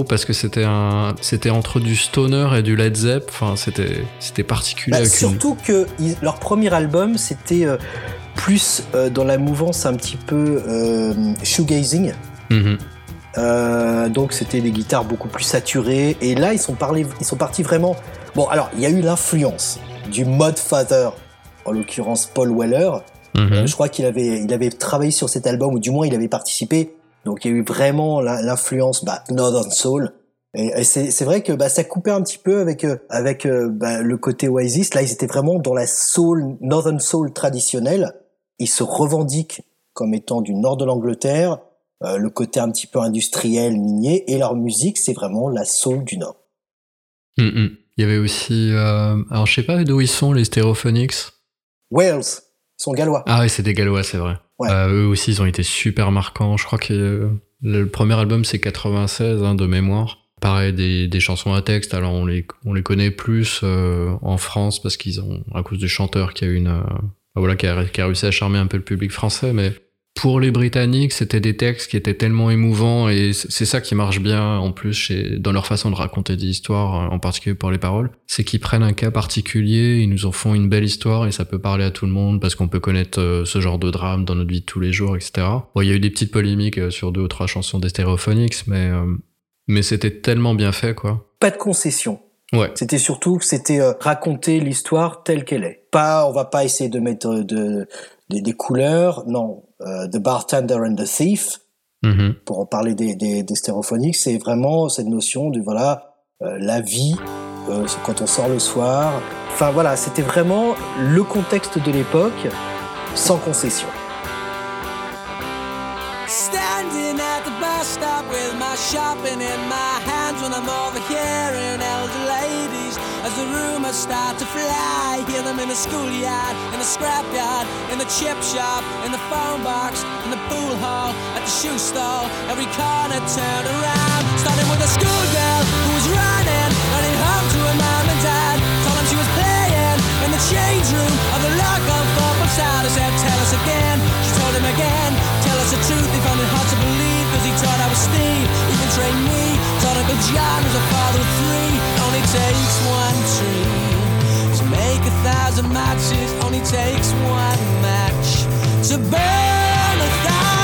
Parce que c'était un, c'était entre du stoner et du Led Zepp. Enfin, c'était, c'était particulier. Bah, une- surtout que ils- leur premier album, c'était euh, plus euh, dans la mouvance un petit peu euh, shoegazing. Mhm. Donc c'était des guitares beaucoup plus saturées. Et là, ils sont, parlés, ils sont partis vraiment. Bon, alors, il y a eu l'influence du Mod Father, en l'occurrence Paul Weller. Mhm. Je crois qu'il avait, il avait travaillé sur cet album, ou du moins il avait participé. Donc il y a eu vraiment l'influence bah, Northern Soul. Et, et c'est vrai que bah, ça coupait un petit peu avec, euh, avec euh, bah, le côté Oasis. Là, ils étaient vraiment dans la soul, Northern Soul traditionnelle. Ils se revendiquent comme étant du nord de l'Angleterre, euh, le côté un petit peu industriel, minier, et leur musique, c'est vraiment la soul du nord. Il y avait aussi, euh, alors je sais pas d'où ils sont les Stereophonics. Wales, sont gallois. Ah oui, c'est des Gallois, c'est vrai. Ouais. Euh, eux aussi, ils ont été super marquants. Je crois que euh, le premier album, c'est 96, hein, de mémoire. Pareil, des, des chansons à texte. Alors, on les, on les connaît plus euh, en France parce qu'ils ont, à cause du chanteur qui a une, euh, voilà, qui a, qui a réussi à charmer un peu le public français. Mais pour les Britanniques, c'était des textes qui étaient tellement émouvants et c'est ça qui marche bien en plus chez, dans leur façon de raconter des histoires, euh, en particulier pour les paroles. C'est qu'ils prennent un cas particulier, ils nous en font une belle histoire et ça peut parler à tout le monde parce qu'on peut connaître euh, ce genre de drame dans notre vie de tous les jours, etc. Bon, il y a eu des petites polémiques euh, sur deux ou trois chansons des Stereophonics, mais, euh, mais c'était tellement bien fait, quoi. Pas de concession. Ouais. C'était surtout c'était raconter l'histoire telle qu'elle est. Pas, on va pas essayer de mettre de, des- des couleurs. Non, euh, The Bartender and the Thief, Mhm. pour en parler des, des, des stéréophoniques, c'est vraiment cette notion de voilà euh, la vie euh, quand on sort le soir. Enfin voilà, c'était vraiment le contexte de l'époque, sans concession. Standing at the bus stop with my shopping in my hands when I'm overhearing elder ladies as the rumors start to fly. Hear them in the schoolyard, in the scrapyard, in the chip shop, in the phone box, in the pool hall, at the shoe stall. Every corner turned around. Starting with a schoolgirl who was running, running home to her mom and dad. Told them she was playing in the change room of the local football side. I said, Tell us again. She told him again. Tell us the truth. He found it thought I was Steve. Even trained me. Thought Uncle John was a father of three. Only takes one tree to make a thousand matches. Only takes one match to burn a thousand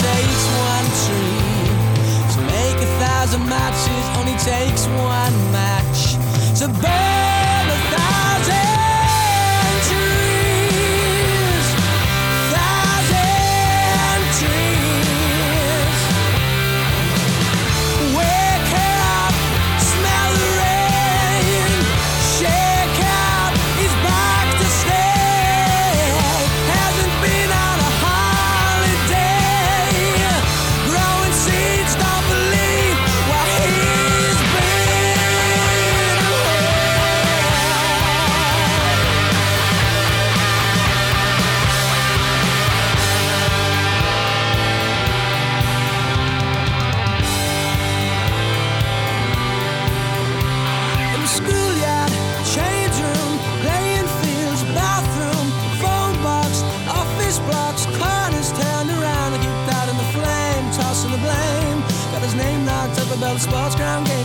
takes one tree. To make a thousand matches, only takes one match. To burn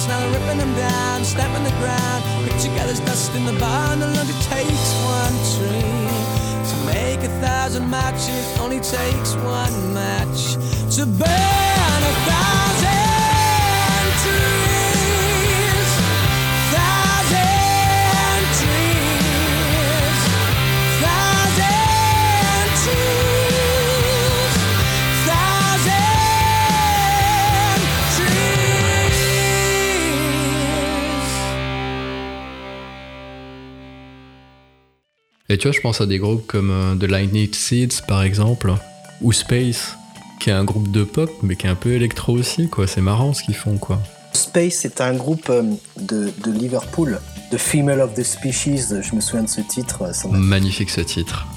now they're ripping them down, stamping the ground. Picture gathers dust in the barn, no longer takes one tree. To make a thousand matches, only takes one match. To burn a thousand Et tu vois, je pense à des groupes comme euh, The Lightning Seeds par exemple, ou Space, qui est un groupe de pop mais qui est un peu électro aussi, quoi. C'est marrant ce qu'ils font, quoi. Space est un groupe euh, de, de Liverpool, The Female of the Species, je me souviens de ce titre. Ça m'a Magnifique ce titre.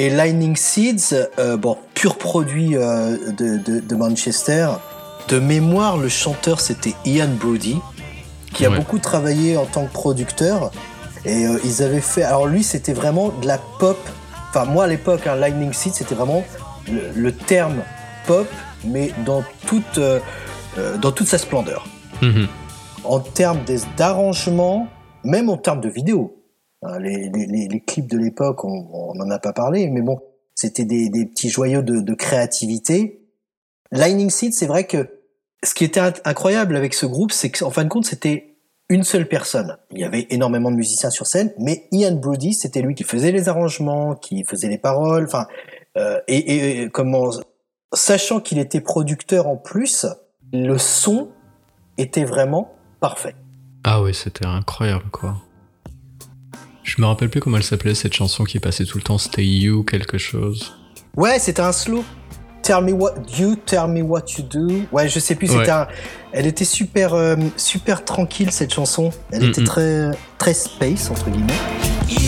Et, Lightning Seeds, euh, bon, pur produit euh, de, de, de Manchester. De mémoire, le chanteur c'était Ian Brody, qui a beaucoup travaillé en tant que producteur. Et euh, ils avaient fait. Alors lui, c'était vraiment de la pop. Enfin, moi à l'époque, un Lightning Seeds, c'était vraiment le, le terme pop, mais dans toute, dans toute sa splendeur. Mhm. En termes des- d'arrangement, même en termes de vidéo. Les, clips de l'époque, on n'en a pas parlé, mais bon, c'était des, petits joyaux de, créativité. Lightning Seed, c'est vrai que ce qui était in- incroyable avec ce groupe, c'est qu'en fin de compte, c'était une seule personne. Il y avait énormément de musiciens sur scène, mais Ian Brody, c'était lui qui faisait les arrangements, qui faisait les paroles, enfin, euh, et, et comment, sachant qu'il était producteur en plus, le son était vraiment parfait. Ah ouais, c'était incroyable quoi. Je me rappelle plus comment elle s'appelait cette chanson qui passait tout le temps, Stay You quelque chose. Ouais, c'était un slow. Tell me what you tell me what you do. Ouais, je sais plus. C'était Ouais. un. Elle était super, euh, super tranquille cette chanson. Elle était très, très space entre guillemets. You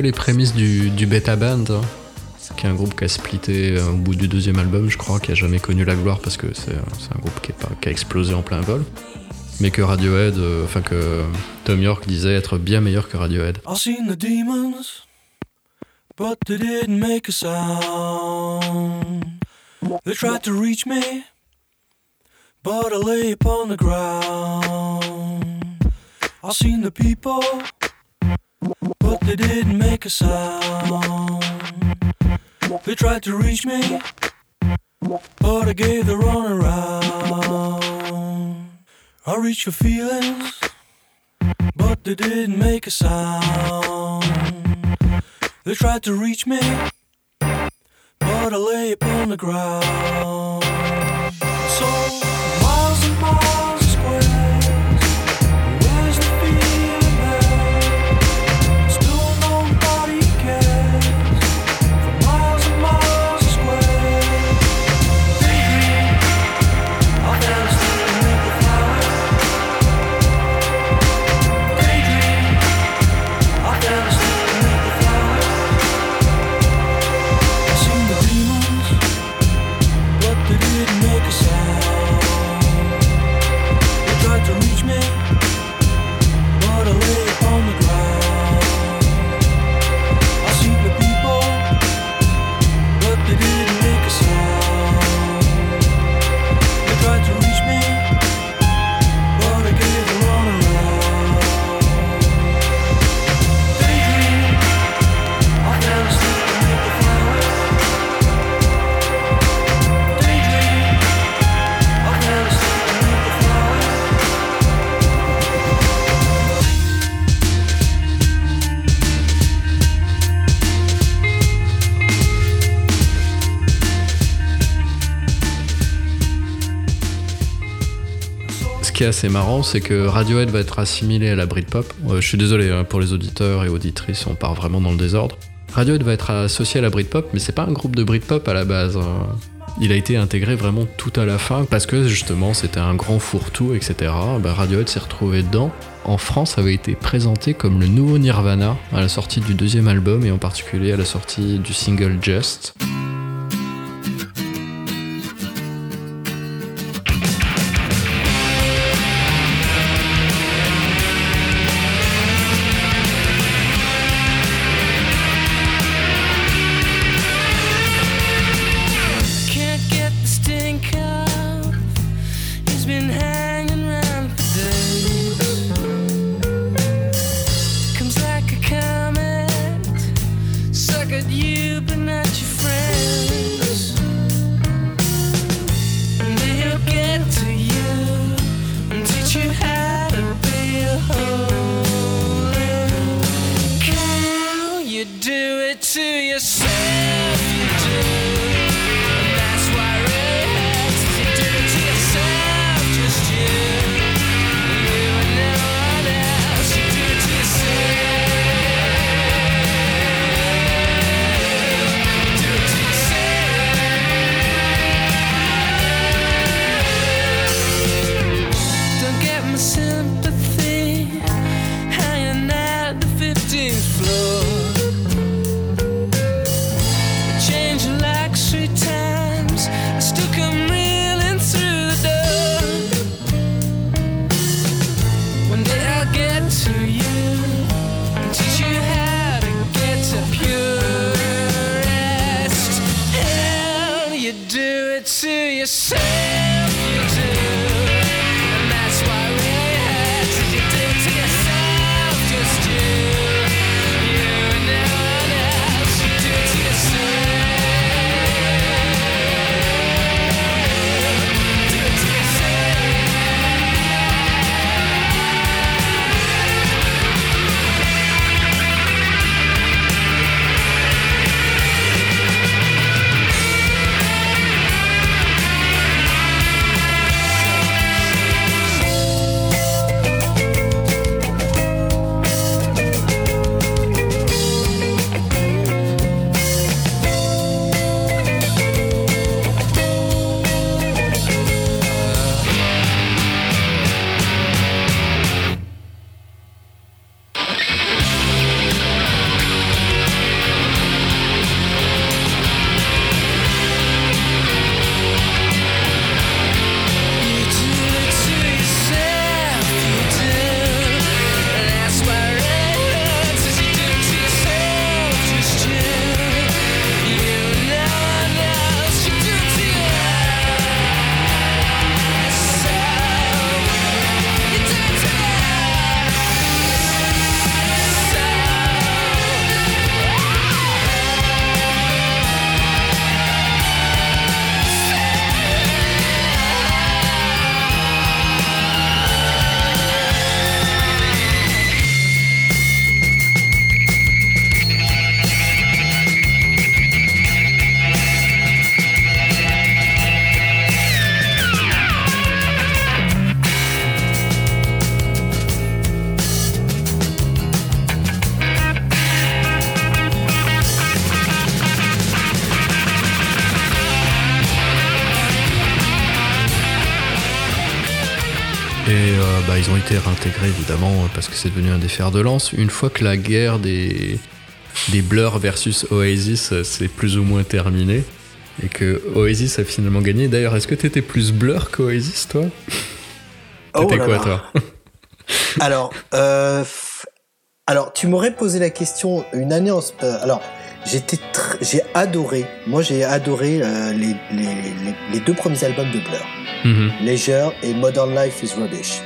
les prémices du, du Beta Band, hein, qui est un groupe qui a splitté euh, au bout du deuxième album, je crois, qui a jamais connu la gloire parce que c'est c'est un groupe qui, pas- qui a explosé en plein vol. Mais que Radiohead, euh, enfin que Tom York disait être bien meilleur que Radiohead. Seen the demons, but they didn't make a sound. They tried to reach me, but I lay upon the ground. I seen the people, but they didn't make a sound. They tried to reach me, but I gave the runaround. I reached for feelings but they didn't make a sound. They tried to reach me, but I lay upon the ground. So qui assez marrant, c'est que Radiohead va être assimilé à la Britpop. Euh, je suis désolé hein, pour les auditeurs et auditrices, on part vraiment dans le désordre. Radiohead va être associé à la Britpop, mais c'est pas un groupe de Britpop à la base. hein. Il a été intégré vraiment tout à la fin parce que justement c'était un grand fourre-tout, etc. Bah, Radiohead s'est retrouvé dedans. En France, avait été présenté comme le nouveau Nirvana à la sortie du deuxième album et en particulier à la sortie du single Just. Réintégrés évidemment parce que c'est devenu un des fers de lance. Une fois que la guerre des, des Blur versus Oasis c'est plus ou moins terminé et que Oasis a finalement gagné. D'ailleurs, est-ce que t'étais plus Blur qu'Oasis toi? Oh T'étais quoi là. toi? Alors, euh, alors tu m'aurais posé la question une année en... euh, alors, j'étais j'ai adoré, moi j'ai adoré euh, les, les, les, les deux premiers albums de Blur, Mhm. Leisure et Modern Life is Rubbish.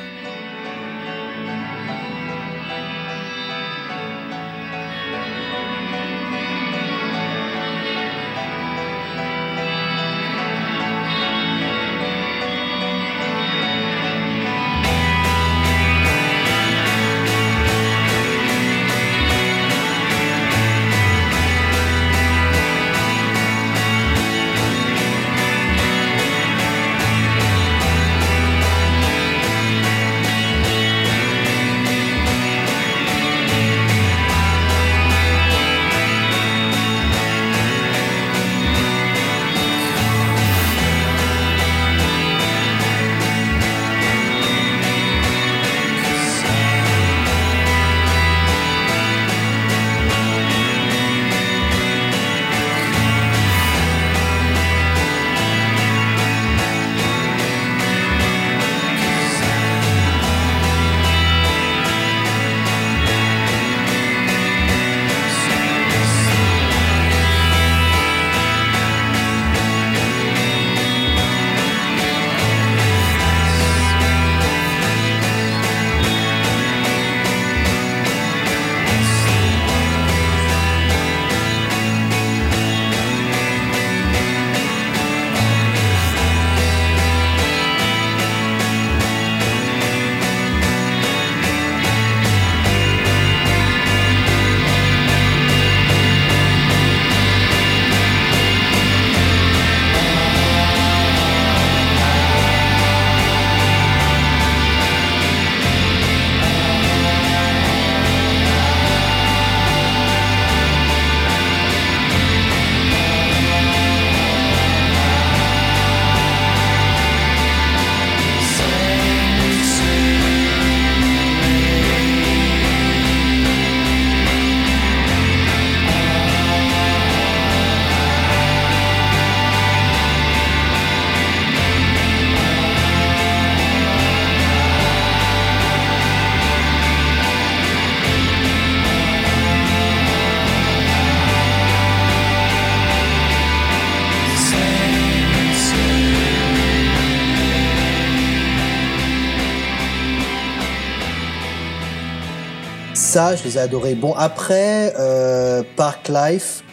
Ça, je les ai adorés. Bon, après, euh, Park Life,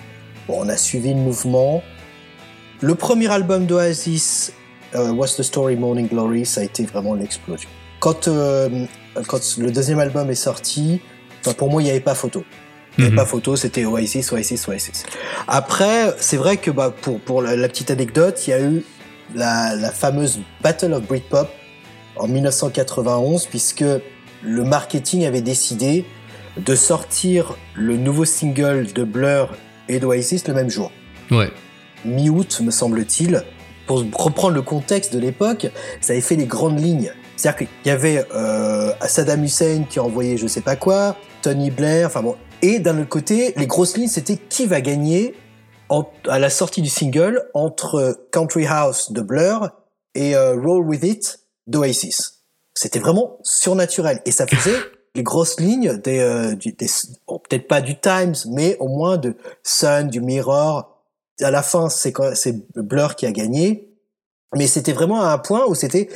bon, on a suivi le mouvement. Le premier album d'Oasis, euh, What's the Story Morning Glory, ça a été vraiment l'explosion. Quand, euh, quand le deuxième album est sorti, enfin, pour moi, il n'y avait pas photo. Il n'y avait Mhm. pas photo, c'était Oasis, Oasis, Oasis. Après, c'est vrai que bah, pour, pour la, la petite anecdote, il y a eu la, la fameuse Battle of Britpop en 1991, puisque le marketing avait décidé de sortir le nouveau single de Blur et d'Oasis le même jour Ouais. mi-août, me semble-t-il. Pour reprendre le contexte de l'époque, ça avait fait les grandes lignes. C'est-à-dire qu'il y avait euh, Saddam Hussein qui envoyait je sais pas quoi, Tony Blair, enfin bon. Et d'un autre côté, les grosses lignes, c'était qui va gagner en- à la sortie du single entre Country House de Blur et euh, Roll With It d'Oasis. C'était vraiment surnaturel. Et ça faisait les grosses lignes des, euh, du- des bon, peut-être pas du Times, mais au moins de Sun, du Mirror, à la fin, c'est c'est Blur qui a gagné. Mais c'était vraiment à un point où c'était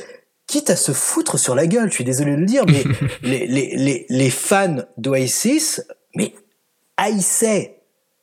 quitte à se foutre sur la gueule. Je suis désolé de le dire, mais les, les, les, les fans d'Oasis, mais haïssaient,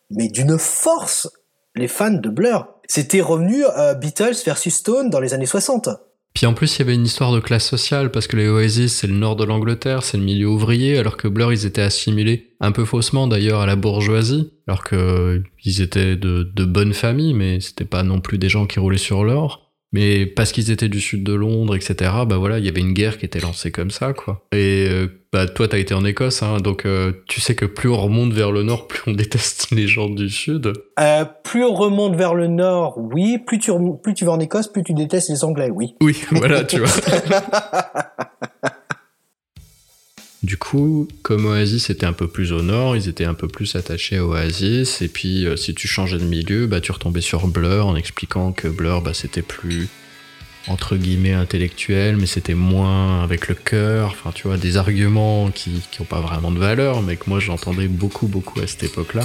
mais d'une force, les fans de Blur. C'était revenu euh, Beatles versus Stone dans les années 60. Puis en plus, il y avait une histoire de classe sociale, parce que les Oasis, c'est le nord de l'Angleterre, c'est le milieu ouvrier, alors que Blur, ils étaient assimilés, un peu faussement d'ailleurs, à la bourgeoisie, alors que euh, étaient de, de bonnes familles, mais c'était pas non plus des gens qui roulaient sur l'or. Mais parce qu'ils étaient du sud de Londres, etc., bah voilà, il y avait une guerre qui était lancée comme ça, quoi. Et euh, bah toi, t'as été en Écosse, hein, donc euh, tu sais que plus on remonte vers le nord, plus on déteste les gens du sud. Euh, plus on remonte vers le nord, oui. Plus tu, plus tu vas en Écosse, plus tu détestes les Anglais, oui. Oui, voilà, tu vois. Du coup, comme Oasis était un peu plus au nord, ils étaient un peu plus attachés à Oasis. Et puis, euh, si tu changeais de milieu, bah, tu retombais sur Blur en expliquant que Blur, bah, c'était plus entre guillemets intellectuel, mais c'était moins avec le cœur. Enfin, tu vois, des arguments qui qui ont pas vraiment de valeur, mais que moi j'entendais beaucoup, beaucoup à cette époque-là.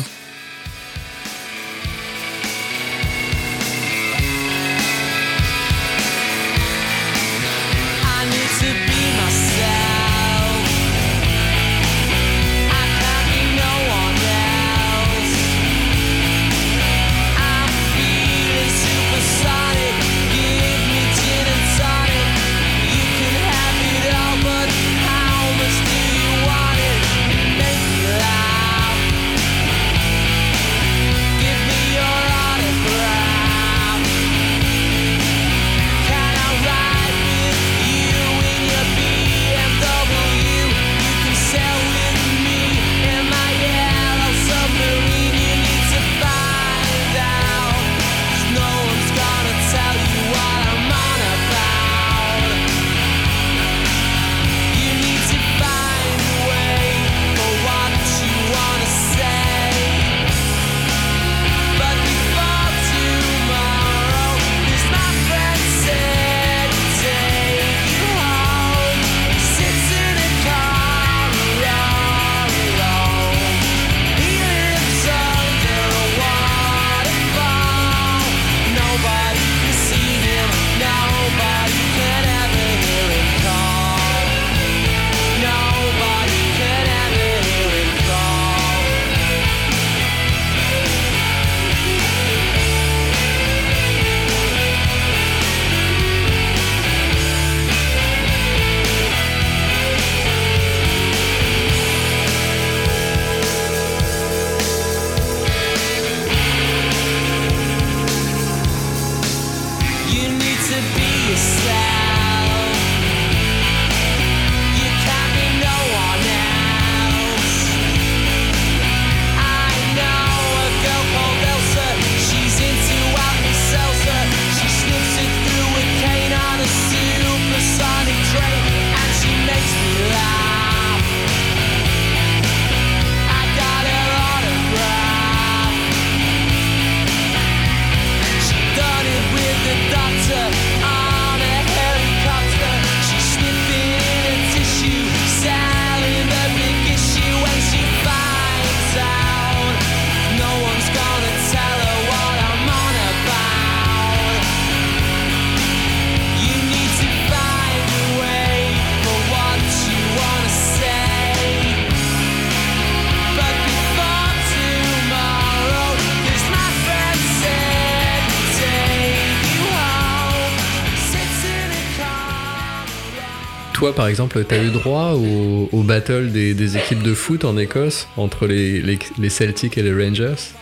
Par exemple, t'as eu droit au, au battle des, des équipes de foot en Écosse entre les, les, les Celtics et les Rangers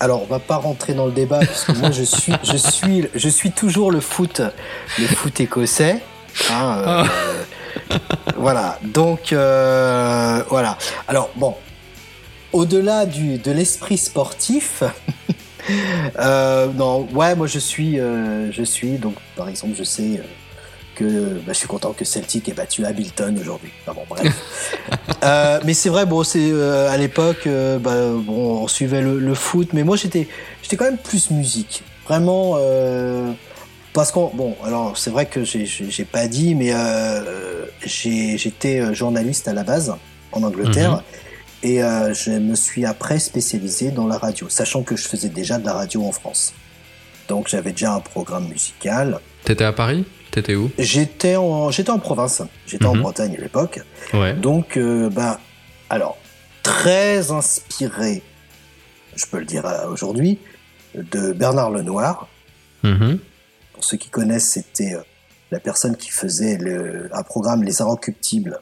Alors, on va pas rentrer dans le débat parce que moi, je suis, je suis, je suis toujours le foot, le foot écossais. hein, euh, voilà. Donc, euh, voilà. Alors, bon, au-delà du de l'esprit sportif. euh, non, ouais, moi je suis, je suis donc par exemple, je sais que bah, je suis content que Celtic ait battu Hamilton aujourd'hui. Enfin, bon, bref. Euh, mais c'est vrai, bon, c'est euh, à l'époque, euh, bah, bon, on suivait le, le foot, mais moi j'étais, j'étais quand même plus musique, vraiment. parce qu'on, bon, alors c'est vrai que j'ai, j'ai pas dit, mais j'étais journaliste à la base en Angleterre. Mhm. Et je me suis après spécialisé dans la radio, sachant que je faisais déjà de la radio en France. Donc j'avais déjà un programme musical. T'étais à Paris? T'étais où? J'étais en, j'étais en province, j'étais en Mhm. Bretagne à l'époque. Ouais. Donc, euh, bah, alors, très inspiré, je peux le dire euh, aujourd'hui, de Bernard Lenoir. Mhm. Pour ceux qui connaissent, c'était euh, la personne qui faisait le, un programme Les Inrecuptibles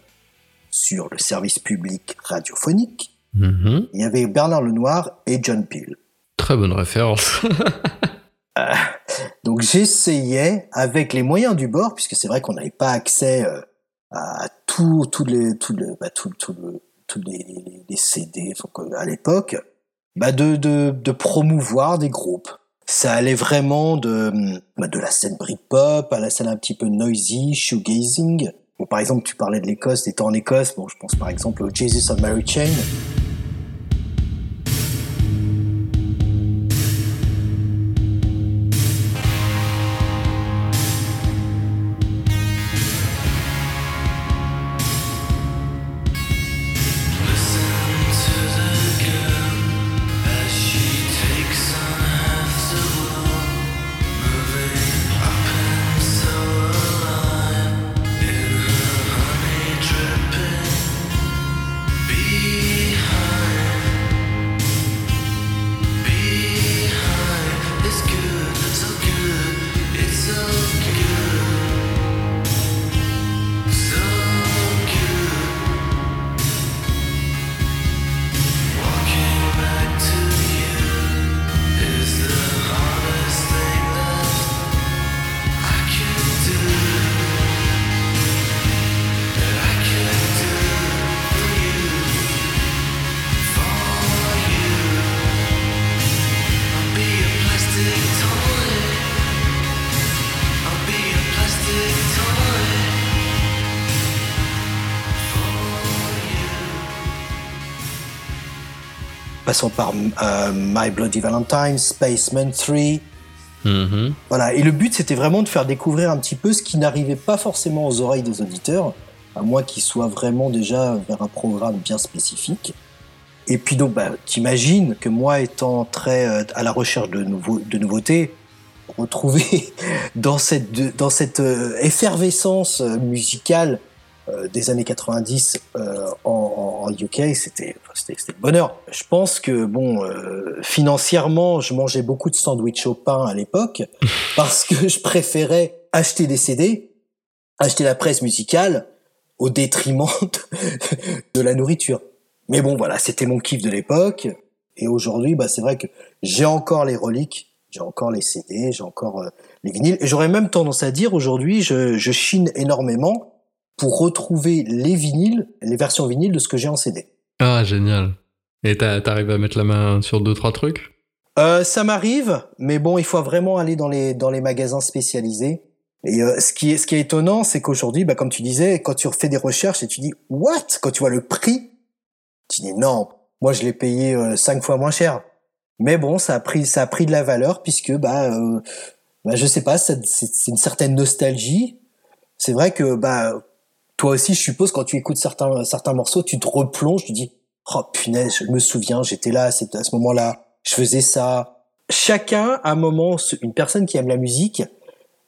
sur le service public radiophonique. Mhm. Il y avait Bernard Lenoir et John Peel. Très bonne référence. Donc j'essayais, avec les moyens du bord, puisque c'est vrai qu'on n'avait pas accès euh, à tout, tout les, tout le, bah, tout, tout le, tous les, les- CD à l'époque, bah, de, de, de promouvoir des groupes. Ça allait vraiment de, bah, de la scène Britpop à la scène un petit peu noisy, shoegazing. Bon, par exemple, tu parlais de l'Écosse, t'étais en Écosse, bon, je pense par exemple au Jesus of Mary Chain. Passons par euh, My Bloody Valentine, Spaceman 3. Mhm. Voilà, et le but c'était vraiment de faire découvrir un petit peu ce qui n'arrivait pas forcément aux oreilles des auditeurs, à moins qu'ils soient vraiment déjà vers un programme bien spécifique. Et puis donc, bah, t'imagines que moi étant très euh, à la recherche de, de nouveautés, retrouver dans cette, dans cette euh, effervescence musicale des années 90 euh, en, en- UK, c'était c'était le bonheur. Je pense que bon, euh, financièrement, je mangeais beaucoup de sandwich au pain à l'époque parce que je préférais acheter des CD, acheter la presse musicale au détriment de, de la nourriture. Mais bon, voilà, c'était mon kiff de l'époque. Et aujourd'hui, bah, c'est vrai que j'ai encore les reliques, j'ai encore les CD, j'ai encore euh, les vinyles. Et j'aurais même tendance à dire aujourd'hui, je, je chine énormément pour retrouver les vinyles, les versions vinyles de ce que j'ai en CD. Ah, génial. Et t'arrives à mettre la main sur deux, trois trucs? Euh, ça m'arrive, mais bon, il faut vraiment aller dans les dans les magasins spécialisés. Et euh, ce qui est ce qui est étonnant, c'est qu'aujourd'hui, bah, comme tu disais, quand tu refais des recherches et tu dis what, quand tu vois le prix, tu dis non, moi je l'ai payé euh, cinq fois moins cher. Mais bon, ça a pris ça a pris de la valeur puisque bah, euh, bah je sais pas, c'est une certaine nostalgie. C'est vrai que bah toi aussi, je suppose, quand tu écoutes certains certains morceaux, tu te replonges, tu dis oh punaise, je me souviens, j'étais là, c'était à ce moment-là, je faisais ça. Chacun, à un moment, une personne qui aime la musique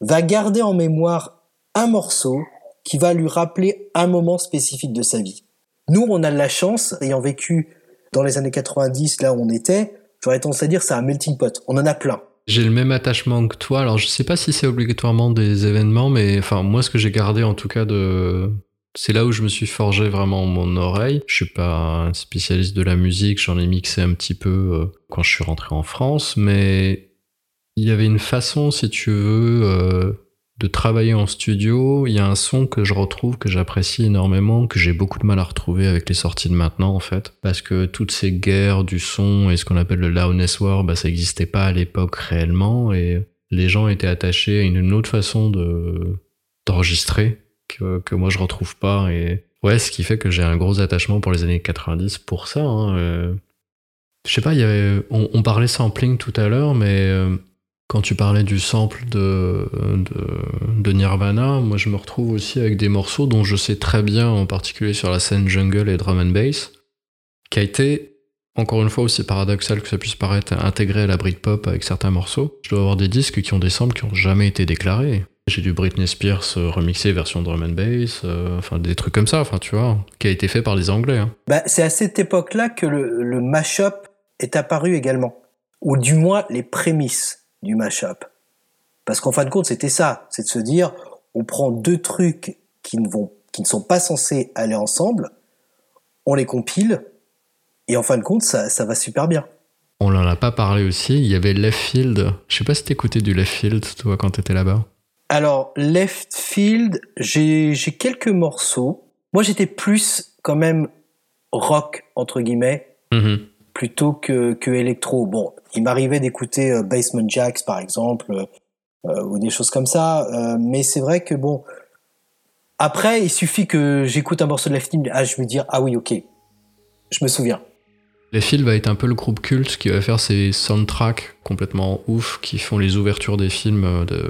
va garder en mémoire un morceau qui va lui rappeler un moment spécifique de sa vie. Nous, on a de la chance, ayant vécu dans les années 90, là où on était, j'aurais tendance à dire c'est un melting pot. On en a plein. J'ai le même attachement que toi. Alors, je sais pas si c'est obligatoirement des événements, mais enfin, moi, ce que j'ai gardé en tout cas de. C'est là où je me suis forgé vraiment mon oreille. Je suis pas un spécialiste de la musique, j'en ai mixé un petit peu euh, quand je suis rentré en France, mais il y avait une façon, si tu veux, euh, de travailler en studio. Il y a un son que je retrouve, que j'apprécie énormément, que j'ai beaucoup de mal à retrouver avec les sorties de maintenant, en fait. Parce que toutes ces guerres du son et ce qu'on appelle le loudness war, bah, ça n'existait pas à l'époque réellement. Et les gens étaient attachés à une autre façon de d'enregistrer que, que moi je retrouve pas. Et ouais, ce qui fait que j'ai un gros attachement pour les années 90 pour ça. Hein. Euh, je sais pas, il y avait, on, on parlait sampling tout à l'heure, mais euh, quand tu parlais du sample de, de, de Nirvana, moi je me retrouve aussi avec des morceaux dont je sais très bien, en particulier sur la scène jungle et drum and bass, qui a été, encore une fois aussi paradoxal que ça puisse paraître, intégré à la Britpop avec certains morceaux. Je dois avoir des disques qui ont des samples qui ont jamais été déclarés. J'ai du Britney Spears euh, remixé version drum and bass, euh, enfin des trucs comme ça, enfin tu vois, qui a été fait par des Anglais. hein. Bah, c'est à cette époque-là que le, le mashup est apparu également. Ou du moins les prémices du mashup. Parce qu'en fin de compte, c'était ça. C'est de se dire, on prend deux trucs qui ne, vont, qui ne sont pas censés aller ensemble, on les compile, et en fin de compte, ça, ça va super bien. On n'en a pas parlé aussi, il y avait Left Field. Je sais pas si t'écoutais du Left Field, toi, quand t'étais là-bas. Alors, Left Field, j'ai j'ai quelques morceaux. Moi, j'étais plus quand même rock, entre guillemets, Mhm. plutôt que, que électro. Bon, il m'arrivait d'écouter euh, Basement Jacks, par exemple, euh, euh, ou des choses comme ça. mais c'est vrai que, bon, après, il suffit que j'écoute un morceau de Left Field, ah, je vais dire, ah oui, ok, je me souviens. Left Field va être un peu le groupe culte qui va faire ces soundtracks complètement ouf qui font les ouvertures des films de,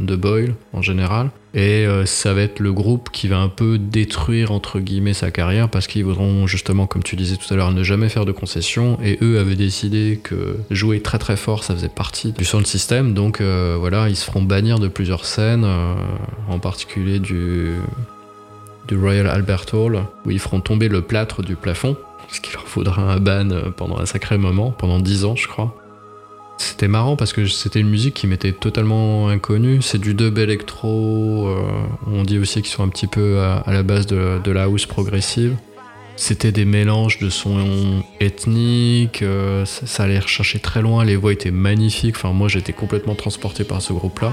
de Boyle en général. Et euh, ça va être le groupe qui va un peu détruire entre guillemets sa carrière parce qu'ils voudront justement, comme tu disais tout à l'heure, ne jamais faire de concessions. Et eux avaient décidé que jouer très très fort ça faisait partie du sound system. Donc euh, voilà, ils se feront bannir de plusieurs scènes, euh, en particulier du, du Royal Albert Hall où ils feront tomber le plâtre du plafond ce qui leur faudra un ban euh, pendant un sacré moment, pendant 10 ans je crois. C'était marrant parce que c'était une musique qui m'était totalement inconnue. C'est du dub électro, euh, on dit aussi qu'ils sont un petit peu à, la base de, la house progressive. C'était des mélanges de sons ethniques, euh, ça, allait rechercher très loin, les voix étaient magnifiques. Enfin, moi j'étais complètement transporté par ce groupe-là.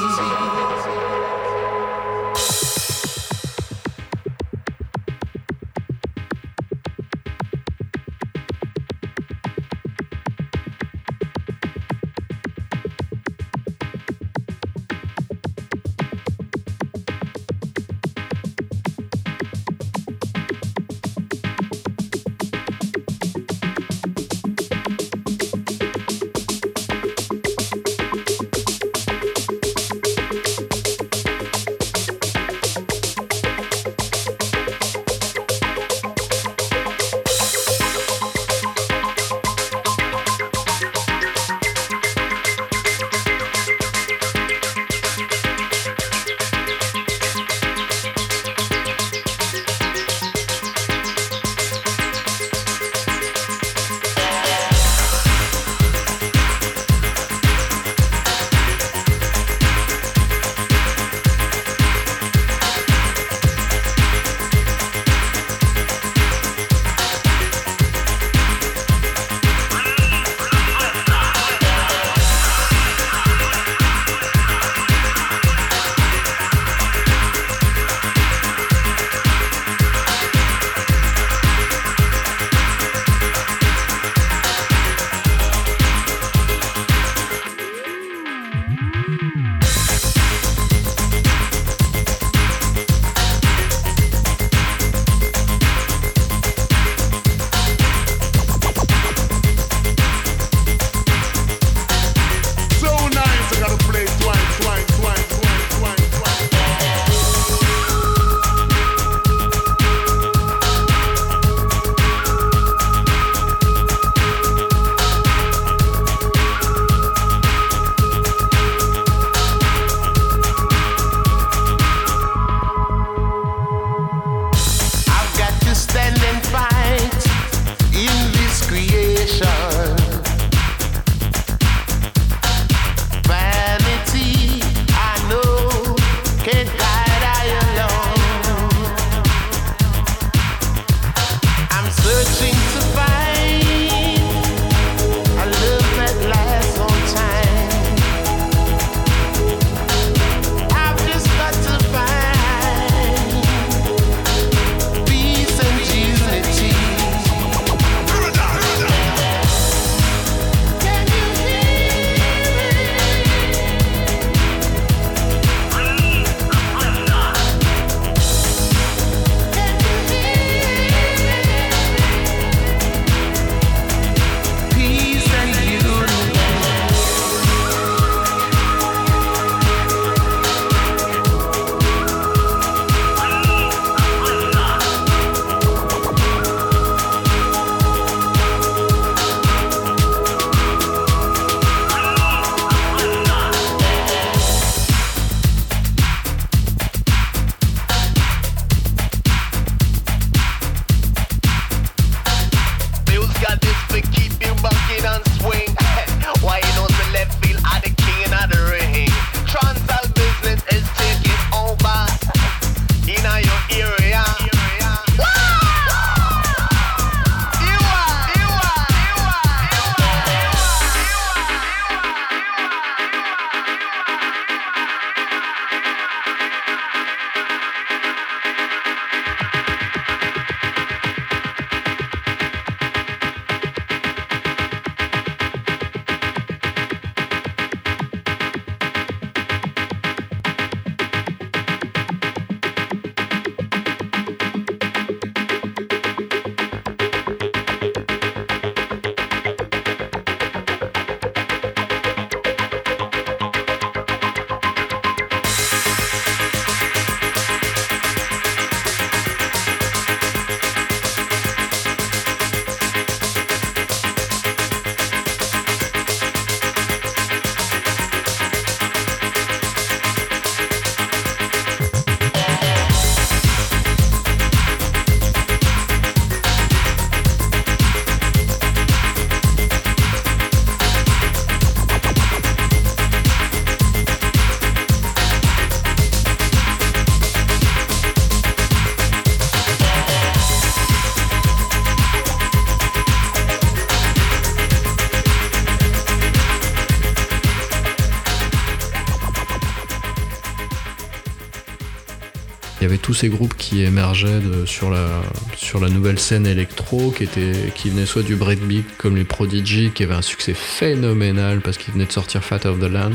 Il y avait tous ces groupes qui émergeaient sur, la, sur la nouvelle scène électro, qui, était, qui venaient soit du breakbeat comme les Prodigy, qui avaient un succès phénoménal parce qu'ils venaient de sortir Fat of the Land.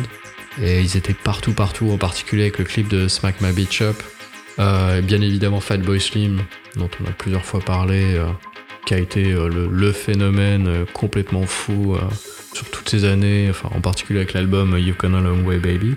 Et ils étaient partout, partout, en particulier avec le clip de Smack My Beach Up. Euh, et bien évidemment Fatboy Slim, dont on a plusieurs fois parlé, euh, qui a été euh, le, phénomène complètement fou sur toutes ces années, enfin en particulier avec l'album You've Gone a Long Way Baby.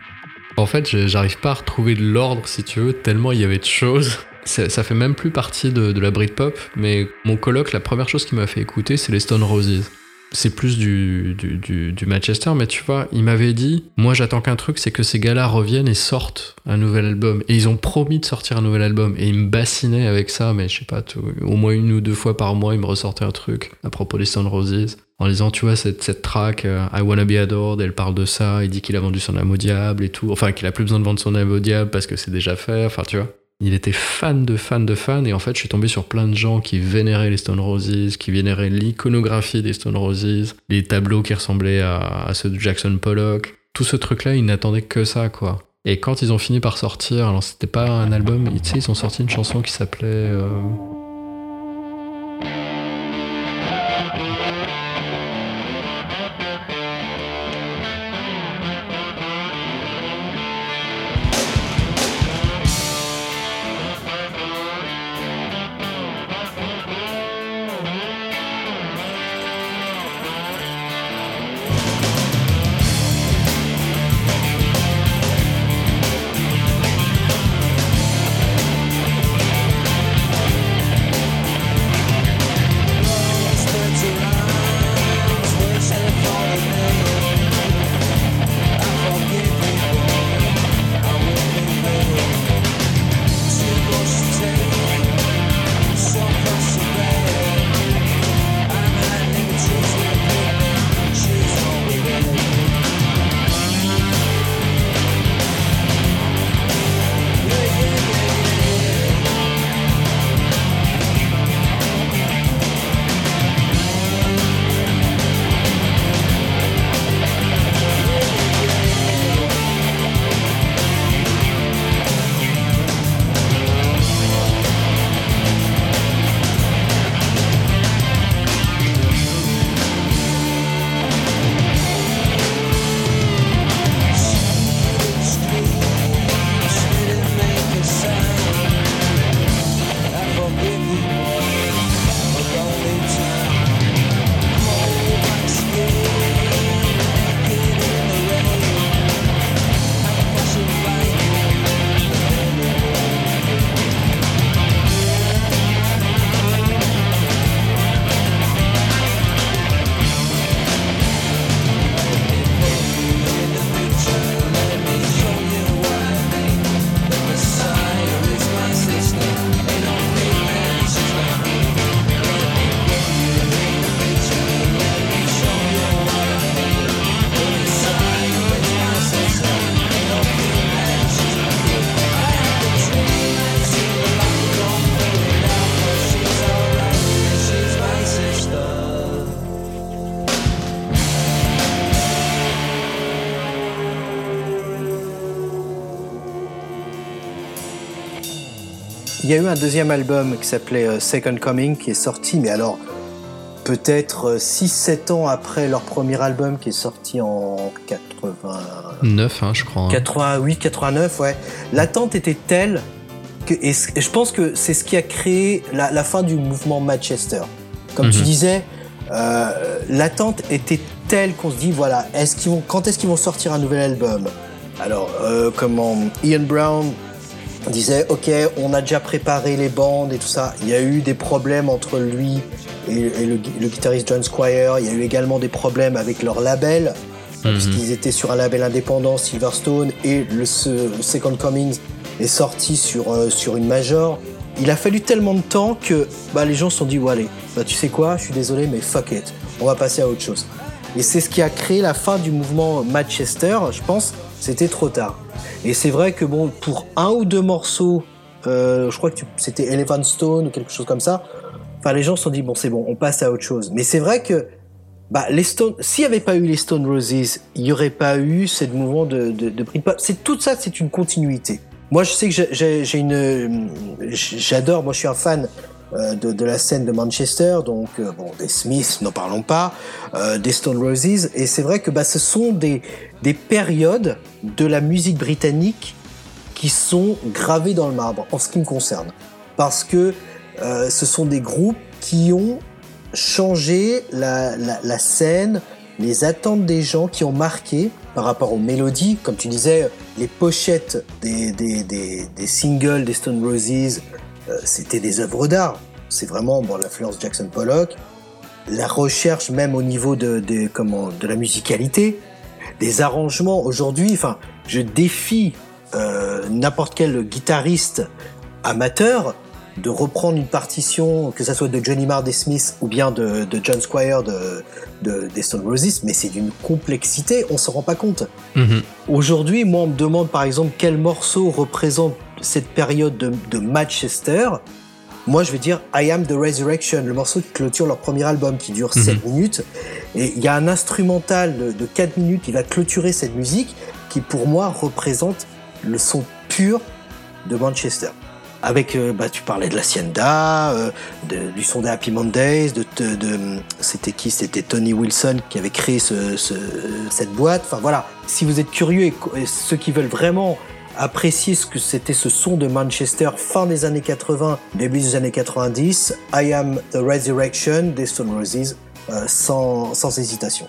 En fait, j'arrive pas à retrouver de l'ordre, si tu veux, tellement il y avait de choses. Ça, fait même plus partie de, de la Britpop, mais mon coloc, la première chose qui m'a fait écouter, c'est les Stone Roses. C'est plus du, du, du, du Manchester, mais tu vois, il m'avait dit, moi j'attends qu'un truc, c'est que ces gars-là reviennent et sortent un nouvel album. Et ils ont promis de sortir un nouvel album. Et ils me bassinaient avec ça, mais je sais pas, tout- au moins une ou deux fois par mois, ils me ressortaient un truc à propos des Stone Roses. En disant, tu vois, cette, track, euh, I Wanna Be Adored, elle parle de ça, il dit qu'il a vendu son âme au diable et tout. Enfin, qu'il a plus besoin de vendre son âme au diable parce que c'est déjà fait, enfin, tu vois. Il était fan de fan de fan et en fait je suis tombé sur plein de gens qui vénéraient les Stone Roses, qui vénéraient l'iconographie des Stone Roses, les tableaux qui ressemblaient à, ceux de Jackson Pollock. Tout ce truc-là, ils n'attendaient que ça quoi. Et quand ils ont fini par sortir, alors c'était pas un album, sais, ils ont sorti une chanson qui s'appelait... euh, eu un deuxième album qui s'appelait euh, Second Coming qui est sorti, mais alors peut-être 6-7 ans après leur premier album qui est sorti en 80... 9, hein, je crois. hein. 88, 89, ouais. L'attente était telle que, et je pense que c'est ce qui a créé la, la fin du mouvement Manchester. Comme tu Mhm. disais, euh, l'attente était telle qu'on se dit voilà, est-ce qu'ils vont, quand est-ce qu'ils vont sortir un nouvel album? Alors, euh, comment Ian Brown disait ok, on a déjà préparé les bandes et tout ça. Il y a eu des problèmes entre lui et, et le, gui- le guitariste John Squire. Il y a eu également des problèmes avec leur label parce Mhm. qu'ils étaient sur un label indépendant, Silverstone, et le, Second Coming est sorti sur, euh, sur une major. Il a fallu tellement de temps que bah, les gens se sont dit, ouais, allez, bah, tu sais quoi, je suis désolé, mais fuck it, on va passer à autre chose. Et c'est ce qui a créé la fin du mouvement Manchester, je pense, c'était trop tard. Et c'est vrai que bon, pour un ou deux morceaux, euh, je crois que c'était Elephant Stone ou quelque chose comme ça, enfin les gens se sont dit, bon c'est bon, on passe à autre chose. Mais c'est vrai que bah, les Stone, s'il n'y avait pas eu les Stone Roses, il n'y aurait pas eu ce mouvement de, de, de Britpop. C'est tout ça, c'est une continuité. Moi, je sais que j'ai- une, j'adore. Moi, je suis un fan de, de la scène de Manchester, donc euh, bon, des Smiths, n'en parlons pas, euh, des Stone Roses, et c'est vrai que bah, ce sont des des périodes de la musique britannique qui sont gravées dans le marbre, en ce qui me concerne, parce que euh, ce sont des groupes qui ont changé la, la, la scène, les attentes des gens, qui ont marqué par rapport aux mélodies. Comme tu disais, les pochettes des, des, des, des singles des Stone Roses, euh, c'était des œuvres d'art. C'est vraiment bon, l'influence Jackson Pollock, la recherche même au niveau de, de, comment, de la musicalité, des arrangements. Aujourd'hui, enfin, je défie euh, n'importe quel guitariste amateur de reprendre une partition, que ça soit de Johnny Marr des Smiths ou bien de, de John Squire de, de- des Stone Roses, mais c'est d'une complexité, on se rend pas compte. Mhm. Aujourd'hui, moi, on me demande par exemple quel morceau représente cette période de, de Manchester. Moi, je vais dire I Am the Resurrection, le morceau qui clôture leur premier album qui dure 7 minutes. Et il y a un instrumental de, de 4 minutes qui va clôturer cette musique qui, pour moi, représente le son pur de Manchester. Avec, euh, bah, tu parlais de la Hacienda, euh, de- du son des Happy Mondays, de, de, de- c'était qui? C'était Tony Wilson qui avait créé ce, ce- cette boîte. Enfin voilà, si vous êtes curieux et ceux qui veulent vraiment apprécier ce que c'était ce son de Manchester fin des années 80, début des années 90, I Am the Resurrection des Stone Roses, euh, sans, sans hésitation.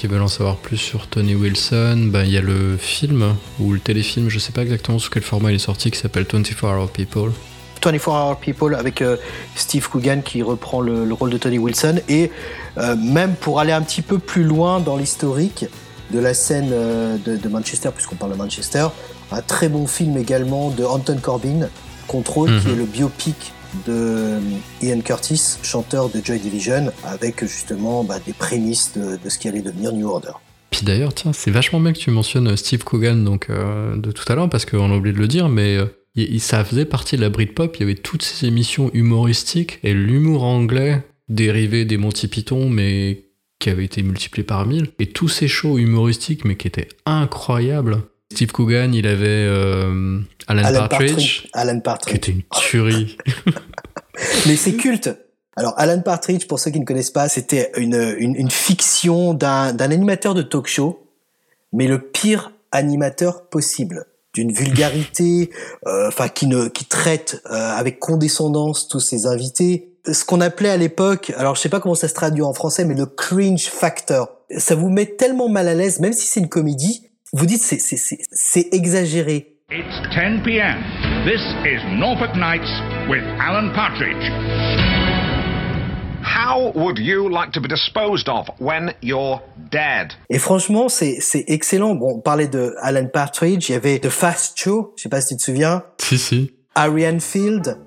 Qui veulent en savoir plus sur Tony Wilson, bah, il y a le film ou le téléfilm, je sais pas exactement sous quel format il est sorti, qui s'appelle 24 Hour People. 24 Hour People avec euh, Steve Coogan qui reprend le, le rôle de Tony Wilson et euh, même pour aller un petit peu plus loin dans l'historique de la scène euh, de, de Manchester puisqu'on parle de Manchester un très bon film également de Anton Corbin Control qui Mhm. est le biopic de euh, Ian Curtis chanteur de Joy Division avec justement bah, des prémices de, ce qui allait devenir New Order Puis d'ailleurs, tiens, c'est vachement bien que tu mentionnes Steve Coogan donc, euh, de tout à l'heure, parce qu'on a oublié de le dire, mais euh, ça faisait partie de la Britpop, il y avait toutes ces émissions humoristiques, et l'humour anglais, dérivé des Monty Python, mais qui avait été multiplié par mille, et tous ces shows humoristiques, mais qui étaient incroyables. Steve Coogan, il avait euh, Alan, Alan Partridge, Partridge Alan qui Partridge était une tuerie. Mais c'est culte. Alors, Alan Partridge, pour ceux qui ne connaissent pas, c'était une, une, une fiction d'un d'un animateur de talk show, mais le pire animateur possible. D'une vulgarité, euh, enfin, qui, ne, qui traite euh, avec condescendance tous ses invités. Ce qu'on appelait à l'époque, alors je sais pas comment ça se traduit en français, mais le cringe factor. Ça vous met tellement mal à l'aise, même si c'est une comédie, vous dites c'est c'est- c'est- c'est exagéré. It's 10 p.m. This is Norfolk Nights with Alan Partridge. How would you like to be disposed of when you're dead? Et franchement, c'est c'est excellent. Bon, on parlait de Alan Partridge, il y avait The Fast Show, je sais pas si tu te souviens, si, si. Ariane Field.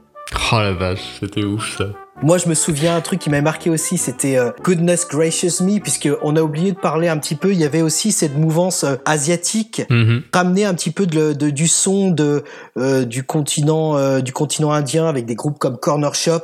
Oh la vache, c'était ouf ça. Moi, je me souviens un truc qui m'a marqué aussi, c'était euh, Goodness Gracious Me, puisque on a oublié de parler un petit peu. Il y avait aussi cette mouvance euh, asiatique, Mhm. ramener un petit peu de, le- de- du son de euh, du continent euh, du continent indien avec des groupes comme Corner Shop.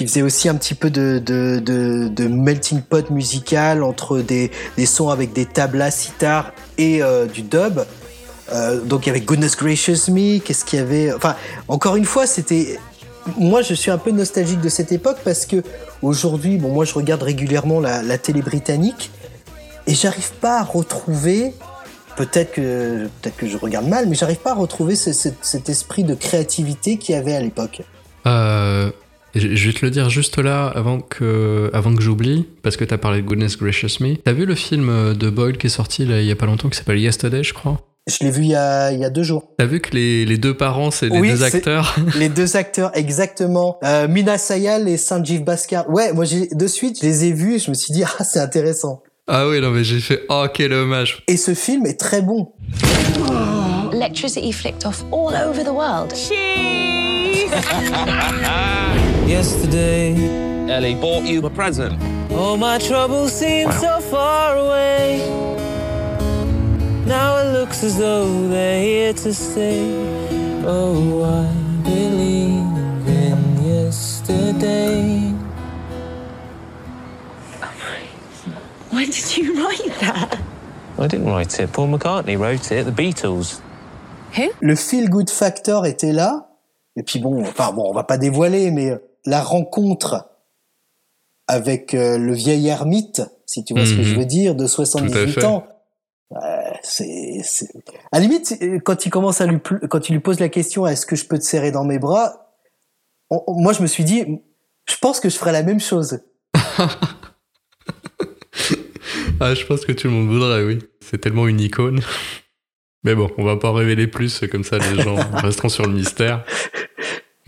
Qui faisait aussi un petit peu de, melting pot musical entre des, sons avec des tablas, sitar et euh, du dub. Euh, donc il y avait Goodness Gracious Me, qu'est-ce qu'il y avait Enfin, encore une fois, c'était... Moi, je suis un peu nostalgique de cette époque parce que aujourd'hui, bon, moi, je regarde régulièrement la, télé britannique et j'arrive pas à retrouver... Peut-être que, peut-être que je regarde mal, mais j'arrive pas à retrouver ce- ce- cet esprit de créativité qu'il y avait à l'époque. Euh, je vais te le dire juste là avant que, avant que j'oublie, parce que t'as parlé de Goodness Gracious Me. T'as vu le film de Boyle qui est sorti là, il y a pas longtemps qui s'appelle Yesterday, je crois? Je l'ai vu il y a, il y a deux jours. T'as vu que les, les deux parents, c'est les Oui, deux c'est- acteurs? les deux acteurs, exactement. Euh, Mina Sayal et Sanjeev Bhaskar. Ouais, moi, j'ai, de suite, je les ai vus et je me suis dit, ah, c'est intéressant. Ah oui, non mais j'ai fait oh quel hommage. Et ce film est très bon. Electricity flicked off all over the world. yesterday. Ellie bought you a present. All my troubles seem so far away. Now it looks as though they're here to stay. Oh, I believe in yesterday. When did you write that? I didn't write it. Paul McCartney wrote it. The Beatles. Who? Le feel good factor était là. Et puis bon, enfin bon, on va pas dévoiler, mais la rencontre avec euh, le vieil ermite, si tu vois ce que Mhm. je veux dire, de Tout à 78 fait. ans. euh, c'est, c'est- à la limite, c'est- quand il commence à lui, quand il lui pose la question, est-ce que je peux te serrer dans mes bras? on- on- moi, je me suis dit, je pense que je ferais la même chose. Ah, je pense que tout le monde voudrait, oui. C'est tellement une icône. Mais bon, on va pas en révéler plus, comme ça les gens resteront sur le mystère.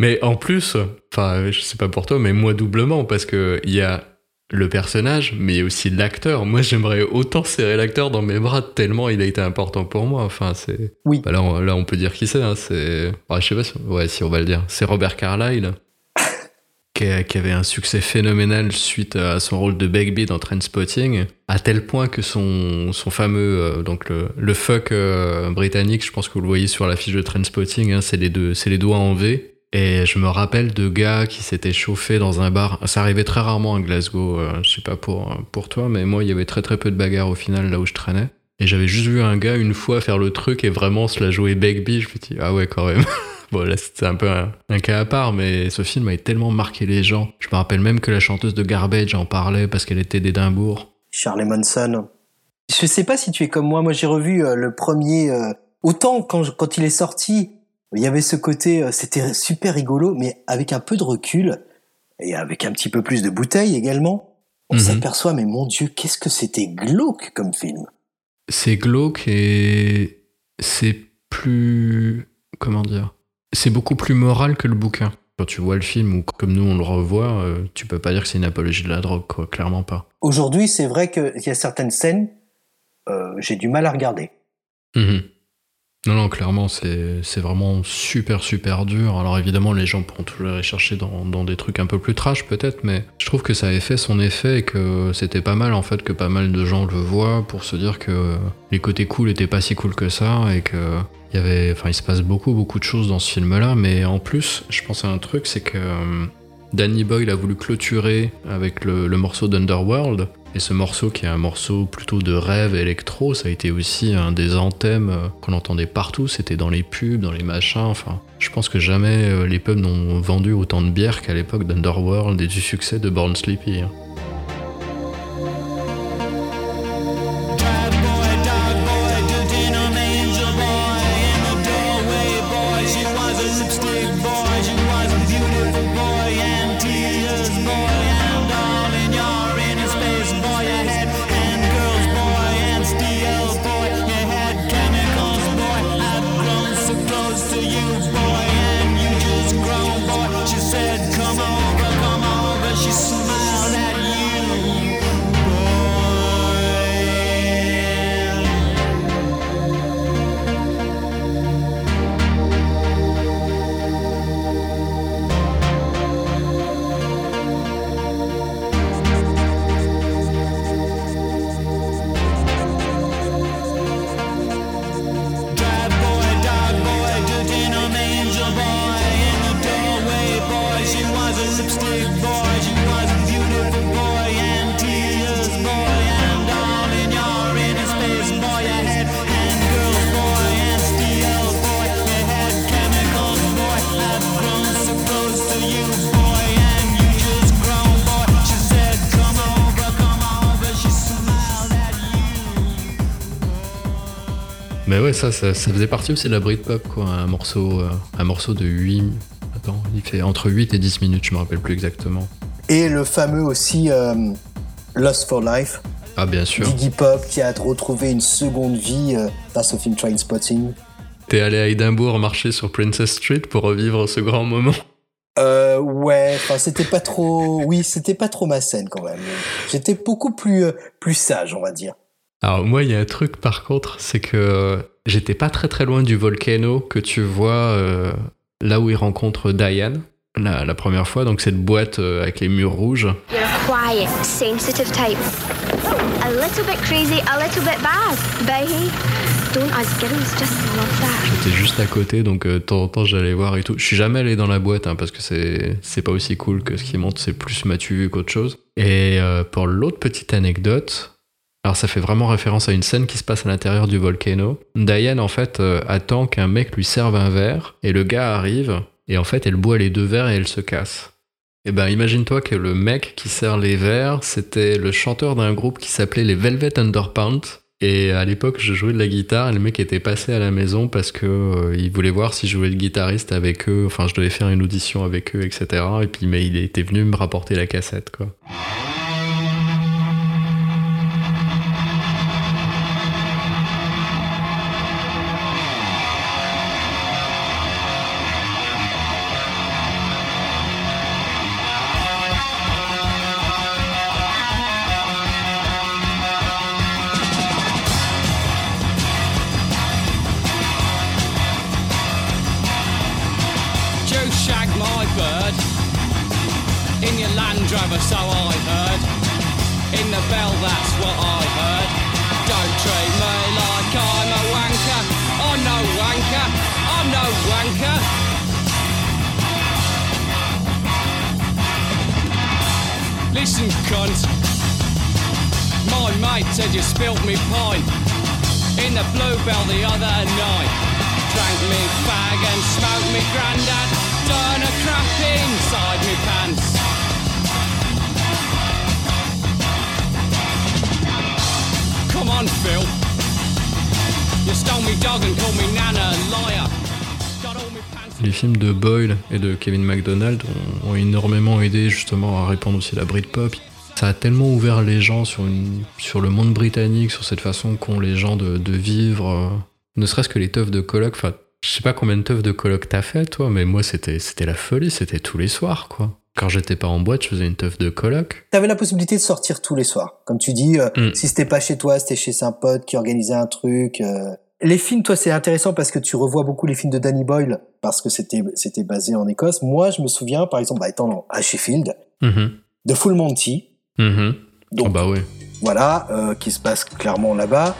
Mais en plus, enfin, je sais pas pour toi, mais moi doublement, parce que il y a le personnage, mais aussi l'acteur. Moi, j'aimerais autant serrer l'acteur dans mes bras tellement il a été important pour moi. Enfin, c'est. Oui. Bah là, on, là, on peut dire qui c'est. Hein. C'est. Ah, je sais pas si. Ouais, si on va le dire. C'est Robert Carlyle. qui, a- qui avait un succès phénoménal suite à son rôle de Begbie dans Trainspotting, à tel point que son, son fameux, euh, donc le, le fuck euh, britannique, je pense que vous le voyez sur l'affiche de Trainspotting, hein, c'est les, deux- c'est les doigts en V. Et je me rappelle de gars qui s'étaient chauffés dans un bar. Ça arrivait très rarement à Glasgow, euh, je sais pas pour, pour toi, mais moi, il y avait très très peu de bagarres au final là où je traînais. Et j'avais juste vu un gars une fois faire le truc et vraiment se la jouer Begbie. Je me dis, ah ouais, quand même. bon, là, c'était un peu un, cas à part, mais ce film avait tellement marqué les gens. Je me rappelle même que la chanteuse de Garbage en parlait parce qu'elle était d'Édimbourg. Charlie Manson. Je sais pas si tu es comme moi. Moi, j'ai revu euh, le premier. euh, autant quand, quand il est sorti, il y avait ce côté, euh, c'était super rigolo, mais avec un peu de recul et avec un petit peu plus de bouteille également, on Mhm. s'aperçoit, mais mon Dieu, qu'est-ce que c'était glauque comme film. C'est glauque et c'est plus. Comment dire C'est beaucoup plus moral que le bouquin. Quand tu vois le film ou comme nous on le revoit, euh, tu peux pas dire que c'est une apologie de la drogue, quoi. Clairement pas. Aujourd'hui, c'est vrai qu'il y a certaines scènes, euh, j'ai du mal à regarder. Mhm. Non, non, clairement, c'est vraiment super, super dur. Alors évidemment, les gens pourront toujours aller chercher dans, dans des trucs un peu plus trash, peut-être, mais je trouve que ça avait fait son effet et que c'était pas mal, en fait, que pas mal de gens le voient pour se dire que les côtés cool étaient pas si cool que ça et que il y avait, enfin, il se passe beaucoup, beaucoup de choses dans ce film-là, mais en plus, je pense à un truc, c'est que euh, Danny Boyle a voulu clôturer avec le, morceau d'Underworld. Et ce morceau, qui est un morceau plutôt de rêve électro, ça a été aussi un des anthèmes euh, qu'on entendait partout. C'était dans les pubs, dans les machins. Enfin, je pense que jamais euh, les pubs n'ont vendu autant de bières qu'à l'époque d'Underworld et du succès de Born Sleepy. Ça, ça, ça faisait partie aussi de la Britpop, quoi. Un morceau, euh, un morceau de 8. Attends, il fait entre 8 et 10 minutes, je me rappelle plus exactement. Et le fameux aussi euh, Lost for Life, Ah, bien sûr. Pop, qui a retrouvé une seconde vie euh, grâce au film Trainspotting. T'es allé à Édimbourg marcher sur Princess Street pour revivre ce grand moment? Euh, ouais, enfin c'était pas trop, oui, c'était pas trop ma scène quand même. J'étais beaucoup plus euh, plus sage, on va dire. Alors moi, il y a un truc par contre, c'est que j'étais pas très très loin du volcano que tu vois euh, là où il rencontre Diane. la, la première fois, donc cette boîte euh, avec les murs rouges. You're a quiet, sensitive type. A little bit crazy, a little bit bad. But hey, don't us girls just love that? J'étais juste à côté, donc euh, de temps en temps j'allais voir et tout. Je suis jamais allé dans la boîte hein, parce que c'est c'est pas aussi cool que ce qui monte, c'est plus m'as-tu vu qu'autre chose. Et pour l'autre petite anecdote, alors ça fait vraiment référence à une scène qui se passe à l'intérieur du volcano. Diane en fait euh, attend qu'un mec lui serve un verre et le gars arrive et en fait elle boit les deux verres et elle se casse. Et ben imagine-toi que le mec qui sert les verres, c'était le chanteur d'un groupe qui s'appelait les Velvet Underpants. Et à l'époque, je jouais de la guitare et le mec était passé à la maison parce que euh, il voulait voir si je jouais le guitariste avec eux. Enfin, je devais faire une audition avec eux, etc. Et puis, mais il était venu me rapporter la cassette, quoi. De Kevin MacDonald ont, ont énormément aidé justement à répandre aussi la Britpop. Ça a tellement ouvert les gens sur, une, sur le monde britannique, sur cette façon qu'ont les gens de, de vivre. euh, ne serait-ce que les teufs de coloc. Enfin, je sais pas combien de teufs de coloc t'as fait, toi, mais moi, c'était c'était la folie. C'était tous les soirs, quoi. Quand j'étais pas en boîte, je faisais une teuf de coloc. T'avais la possibilité de sortir tous les soirs. Comme tu dis, euh, Mm. si c'était pas chez toi, c'était chez un pote qui organisait un truc. euh. Les films, toi, c'est intéressant parce que tu revois beaucoup les films de Danny Boyle parce que c'était c'était basé en Écosse. Moi, je me souviens, par exemple, bah, étant à Sheffield, Mhm. de Full Monty, Mhm. Donc- Oh, bah oui. voilà, euh, qui se passe clairement là-bas.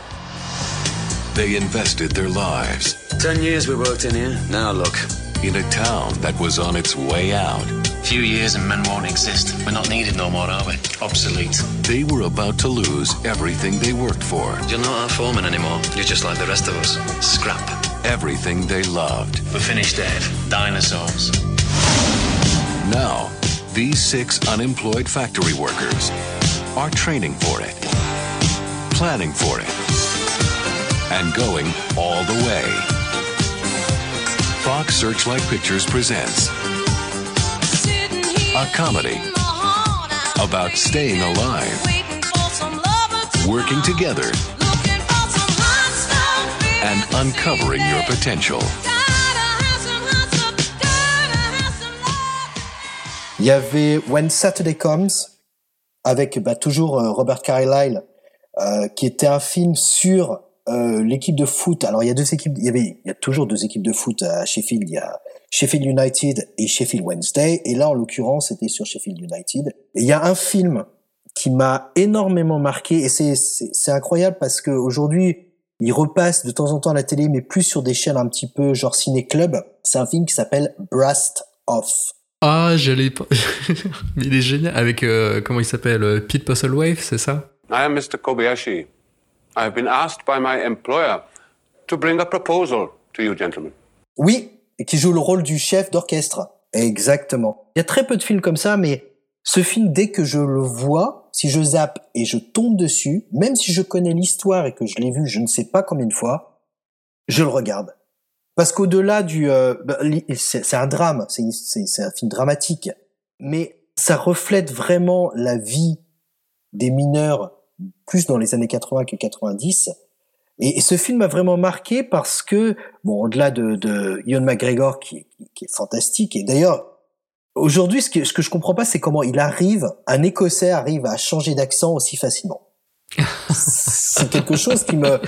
They invested their lives. Ten years we worked in here. Now look. In a town that was on its way out. Few years and men won't exist. We're not needed no more, are we? Obsolete. They were about to lose everything they worked for. You're not our foreman anymore. You're just like the rest of us. Scrap. Everything they loved. We're finished dead. Dinosaurs. Now, these six unemployed factory workers are training for it, planning for it, and going all the way. Fox Searchlight Pictures presents a comedy about staying alive, working together, and uncovering your potential. Il y avait When Saturday Comes avec bah, toujours euh, Robert Carlyle euh, qui était un film sur euh, l'équipe de foot. Alors il y a deux équipes, il y avait, il y a toujours deux équipes de foot à Sheffield. Il y a Sheffield United et Sheffield Wednesday. Et là, en l'occurrence, c'était sur Sheffield United. Et il y a un film qui m'a énormément marqué et c'est c'est c'est incroyable parce que aujourd'hui il repasse de temps en temps à la télé, mais plus sur des chaînes un petit peu genre ciné club. C'est un film qui s'appelle Blast Off. Ah, j'allais pas. Mais il est génial. Avec, euh, comment il s'appelle euh, Pete Postlewave, c'est ça? I am Mr. Kobayashi. I have been asked by my employer to bring a proposal to you, gentlemen. Oui, qui joue le rôle du chef d'orchestre. Exactement. Il y a très peu de films comme ça, mais ce film, dès que je le vois, si je zappe et je tombe dessus, même si je connais l'histoire et que je l'ai vu je ne sais pas combien de fois, je le regarde. Parce qu'au-delà du... euh, bah, c'est un drame, c'est un film dramatique, mais ça reflète vraiment la vie des mineurs, plus dans les années 80 que 90, et, et ce film m'a vraiment marqué parce que, bon, au-delà de, de Ian McGregor qui, qui est fantastique, et d'ailleurs, aujourd'hui, ce que, ce que je comprends pas, c'est comment il arrive, un Écossais arrive à changer d'accent aussi facilement. c'est quelque chose qui me,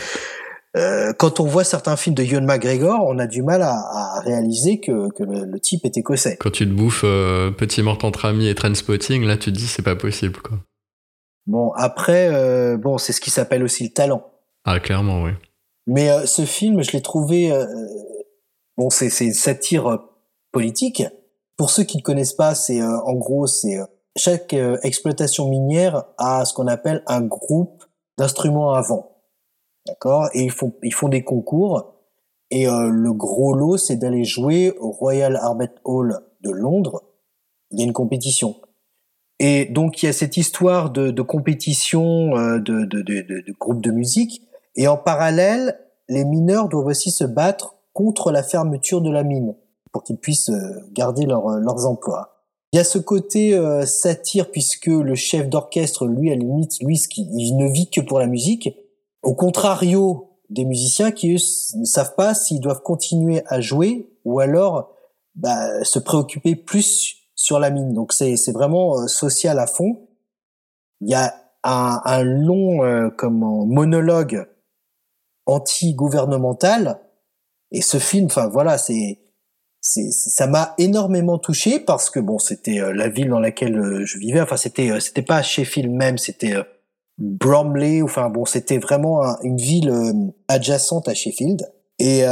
euh, quand on voit certains films de Ewan McGregor, on a du mal à, à réaliser que, que le, le type est écossais. Quand tu te bouffes euh, Petit mort entre amis et Trainspotting, là tu te dis c'est pas possible quoi. Bon, après, euh, bon, c'est ce qui s'appelle aussi le talent. Ah clairement oui. Mais euh, ce film, je l'ai trouvé, euh, bon, c'est c'est une satire euh, politique. Pour ceux qui ne connaissent pas, c'est euh, en gros, c'est euh, chaque euh, exploitation minière a ce qu'on appelle un groupe d'instruments à vent. D'accord? Et ils font, ils font des concours. Et euh, le gros lot, c'est d'aller jouer au Royal Albert Hall de Londres. Il y a une compétition. Et donc, il y a cette histoire de, de compétition euh, de, de, de, groupes de musique. Et en parallèle, les mineurs doivent aussi se battre contre la fermeture de la mine pour qu'ils puissent euh, garder euh, leurs emplois. Il y a ce côté euh, satire puisque le chef d'orchestre, lui, à la limite, lui, il ne vit que pour la musique. Au contrario des musiciens qui eux, ne savent pas s'ils doivent continuer à jouer ou alors bah, se préoccuper plus sur la mine. Donc c'est vraiment euh, social à fond. Il y a un, un long euh, comment, monologue anti-gouvernemental et ce film, enfin voilà, c'est ça m'a énormément touché parce que bon, c'était euh, la ville dans laquelle euh, je vivais. Enfin, c'était euh, c'était pas Sheffield même, c'était euh, Bromley. Enfin bon, c'était vraiment un- une ville adjacente à Sheffield. Et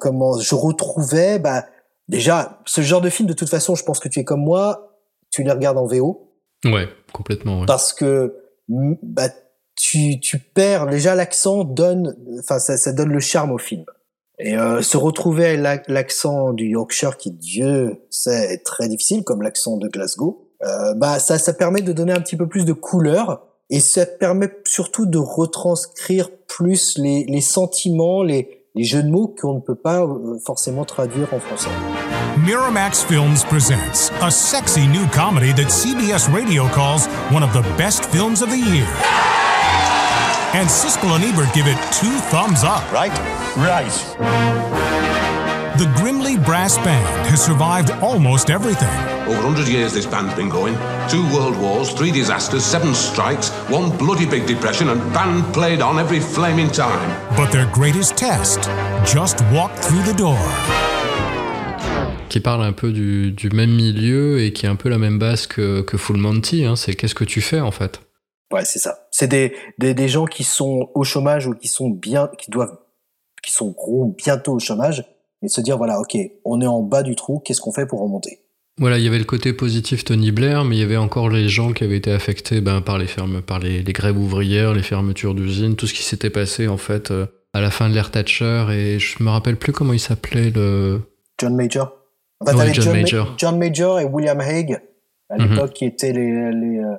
comment je retrouvais, bah déjà ce genre de film. De toute façon, je pense que tu es comme moi, tu les regardes en VO Ouais, complètement ouais. parce que bah tu tu perds déjà l'accent donne, enfin ça ça donne le charme au film. Et euh, se retrouver avec l'ac- l'accent du Yorkshire qui, Dieu sait, est très difficile, comme l'accent de Glasgow, euh, bah ça, ça permet de donner un petit peu plus de couleur et ça permet surtout de retranscrire plus les, les sentiments, les, les jeux de mots qu'on ne peut pas euh, forcément traduire en français. Miramax Films presents a sexy new comedy that CBS Radio calls one of the best films of the year. And Siskel and Ebert give it two thumbs up. Right? Right. The Grimley Brass Band has survived almost everything. Over 100 years this band's been going. Two world wars, three disasters, seven strikes, one bloody big depression, and band played on every flaming time. But their greatest test just walked through the door. Qui parle un peu du, du même milieu et qui est un peu la même base que, que Full Monty. Hein. C'est qu'est-ce que tu fais en fait? Ouais, c'est ça. C'est des, des, des gens qui sont au chômage ou qui sont bien, qui doivent, qui sont gros bientôt au chômage et se dire voilà, ok, on est en bas du trou, qu'est-ce qu'on fait pour remonter? Voilà, il y avait le côté positif Tony Blair, mais il y avait encore les gens qui avaient été affectés ben, par les fermes, par les, les grèves ouvrières, les fermetures d'usines, tout ce qui s'était passé en fait euh, à la fin de l'ère Thatcher. Et je me rappelle plus comment il s'appelle le. John Major. Enfin, Ouais, t'avais John John, Ma- Major. John Major et William Hague à Mhm. l'époque qui étaient les, les, euh,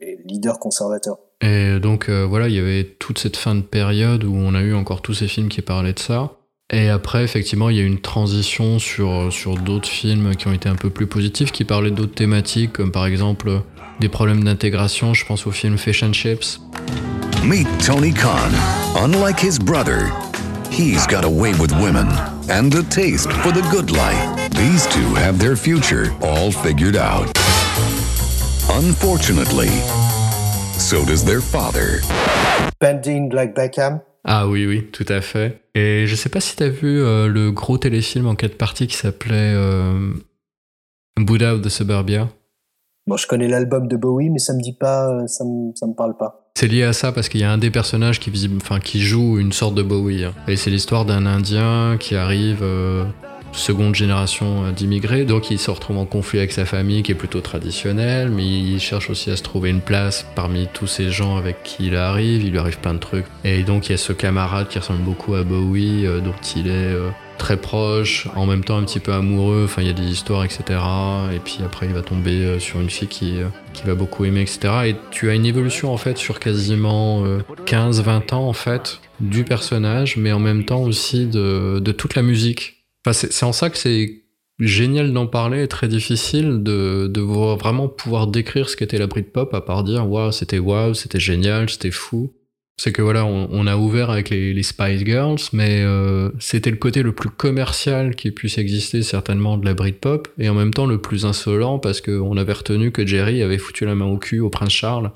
les leaders conservateurs. Et donc euh, voilà, il y avait toute cette fin de période où on a eu encore tous ces films qui parlaient de ça. Et après, effectivement, il y a eu une transition sur, sur d'autres films qui ont été un peu plus positifs, qui parlaient d'autres thématiques, comme par exemple euh, des problèmes d'intégration. Je pense au film Fish and Chips. Meet Tony Khan. Unlike his brother, he's got a way with women and a taste for the good life. These two have their future all figured out. Unfortunately, so does their father. Bending like Beckham. Ah oui, oui, tout à fait. Et je sais pas si t'as vu euh, le gros téléfilm en quatre parties qui s'appelait euh, Buddha of the Suburbia. Bon, je connais l'album de Bowie, mais ça me dit pas, euh, ça me, ça me parle pas. C'est lié à ça parce qu'il y a un des personnages qui, enfin, qui joue une sorte de Bowie. hein. Et c'est l'histoire d'un Indien qui arrive, euh, seconde génération euh, d'immigrés, donc il se retrouve en conflit avec sa famille qui est plutôt traditionnelle, mais il cherche aussi à se trouver une place parmi tous ces gens avec qui il arrive, il lui arrive plein de trucs. Et donc il y a ce camarade qui ressemble beaucoup à Bowie, euh, dont il est euh, très proche, en même temps un petit peu amoureux, enfin il y a des histoires, etc. Et puis après il va tomber sur une fille qui, qui va beaucoup aimer, etc. Et tu as une évolution en fait sur quasiment euh, 15-20 ans en fait du personnage, mais en même temps aussi de, de toute la musique. Enfin, c'est en ça que c'est génial d'en parler très difficile de, de vraiment pouvoir décrire ce qu'était la Britpop à part dire waouh c'était waouh c'était génial c'était fou. C'est que voilà on, on a ouvert avec les, les Spice Girls mais euh, c'était le côté le plus commercial qui puisse exister certainement de la Britpop et en même temps le plus insolent parce qu'on avait retenu que Jerry avait foutu la main au cul au prince Charles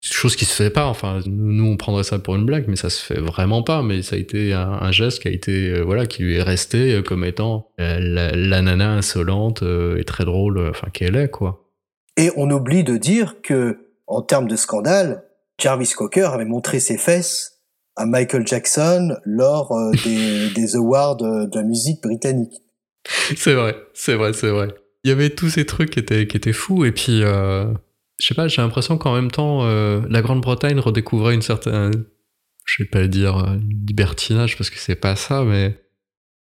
Chose qui se fait pas, enfin, nous on prendrait ça pour une blague, mais ça se fait vraiment pas, mais ça a été un, un geste qui a été, euh, voilà, qui lui est resté euh, comme étant euh, la, la nana insolente euh, et très drôle, enfin, qu'elle est, quoi. Et on oublie de dire que, en termes de scandale, Jarvis Cocker avait montré ses fesses à Michael Jackson lors des, des awards euh, de la musique britannique. C'est vrai, c'est vrai, c'est vrai. Il y avait tous ces trucs qui étaient, qui étaient fous, et puis, je sais pas, j'ai l'impression qu'en même temps, euh, la Grande-Bretagne redécouvrait une certaine, je vais pas dire euh, libertinage, parce que c'est pas ça, mais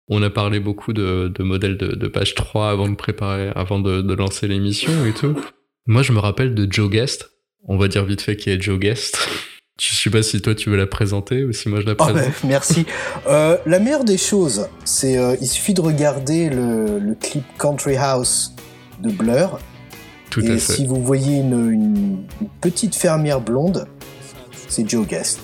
on a parlé beaucoup de, de modèles de, de page 3 avant de préparer, avant de, de lancer l'émission et tout. Moi, je me rappelle de Joe Guest. On va dire vite fait qui est Joe Guest. Je sais pas si toi tu veux la présenter ou si moi je la Ah présente. ben, merci. Euh, la meilleure des choses, c'est euh, il suffit de regarder le, le clip Country House de Blur. Tout et à fait. si vous voyez une, une- une petite fermière blonde, c'est Joe Guest.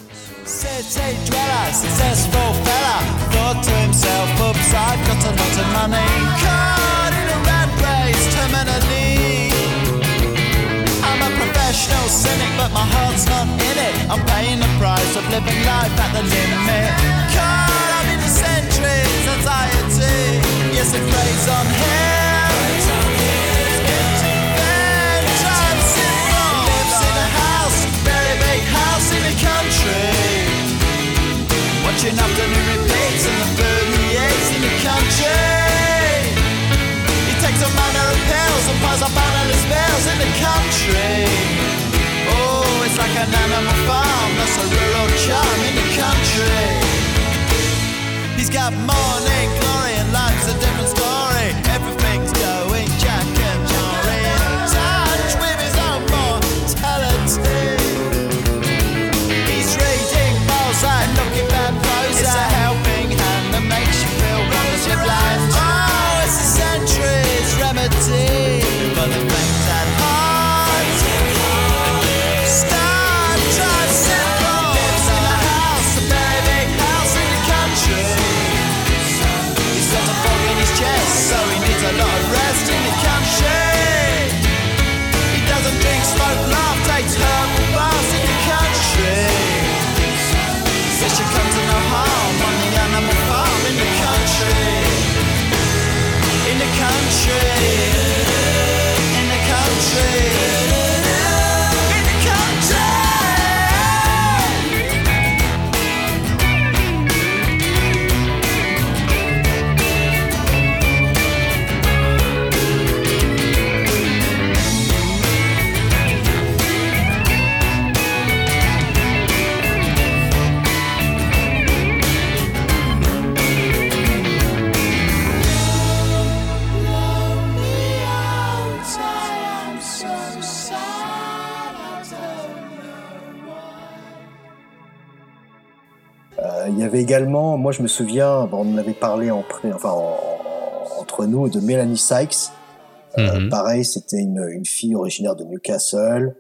Professional cynic, but my heart's not in it. I'm paying the price of living life at the limit. Caught up in the centuries, anxiety. Yes, it preys on him. House in the country. Watching afternoon repeats and the eats in the country. He takes a manner of pills and piles up analyst bills in the country. Oh, it's like an animal farm, that's a rural charm in the country. He's got morning glory and life's a different story. Il y avait également, moi je me souviens, on en avait parlé en pré- enfin, en- en- entre nous, de Melanie Sykes. Euh, Mhm. Pareil, c'était une, une fille originaire de Newcastle.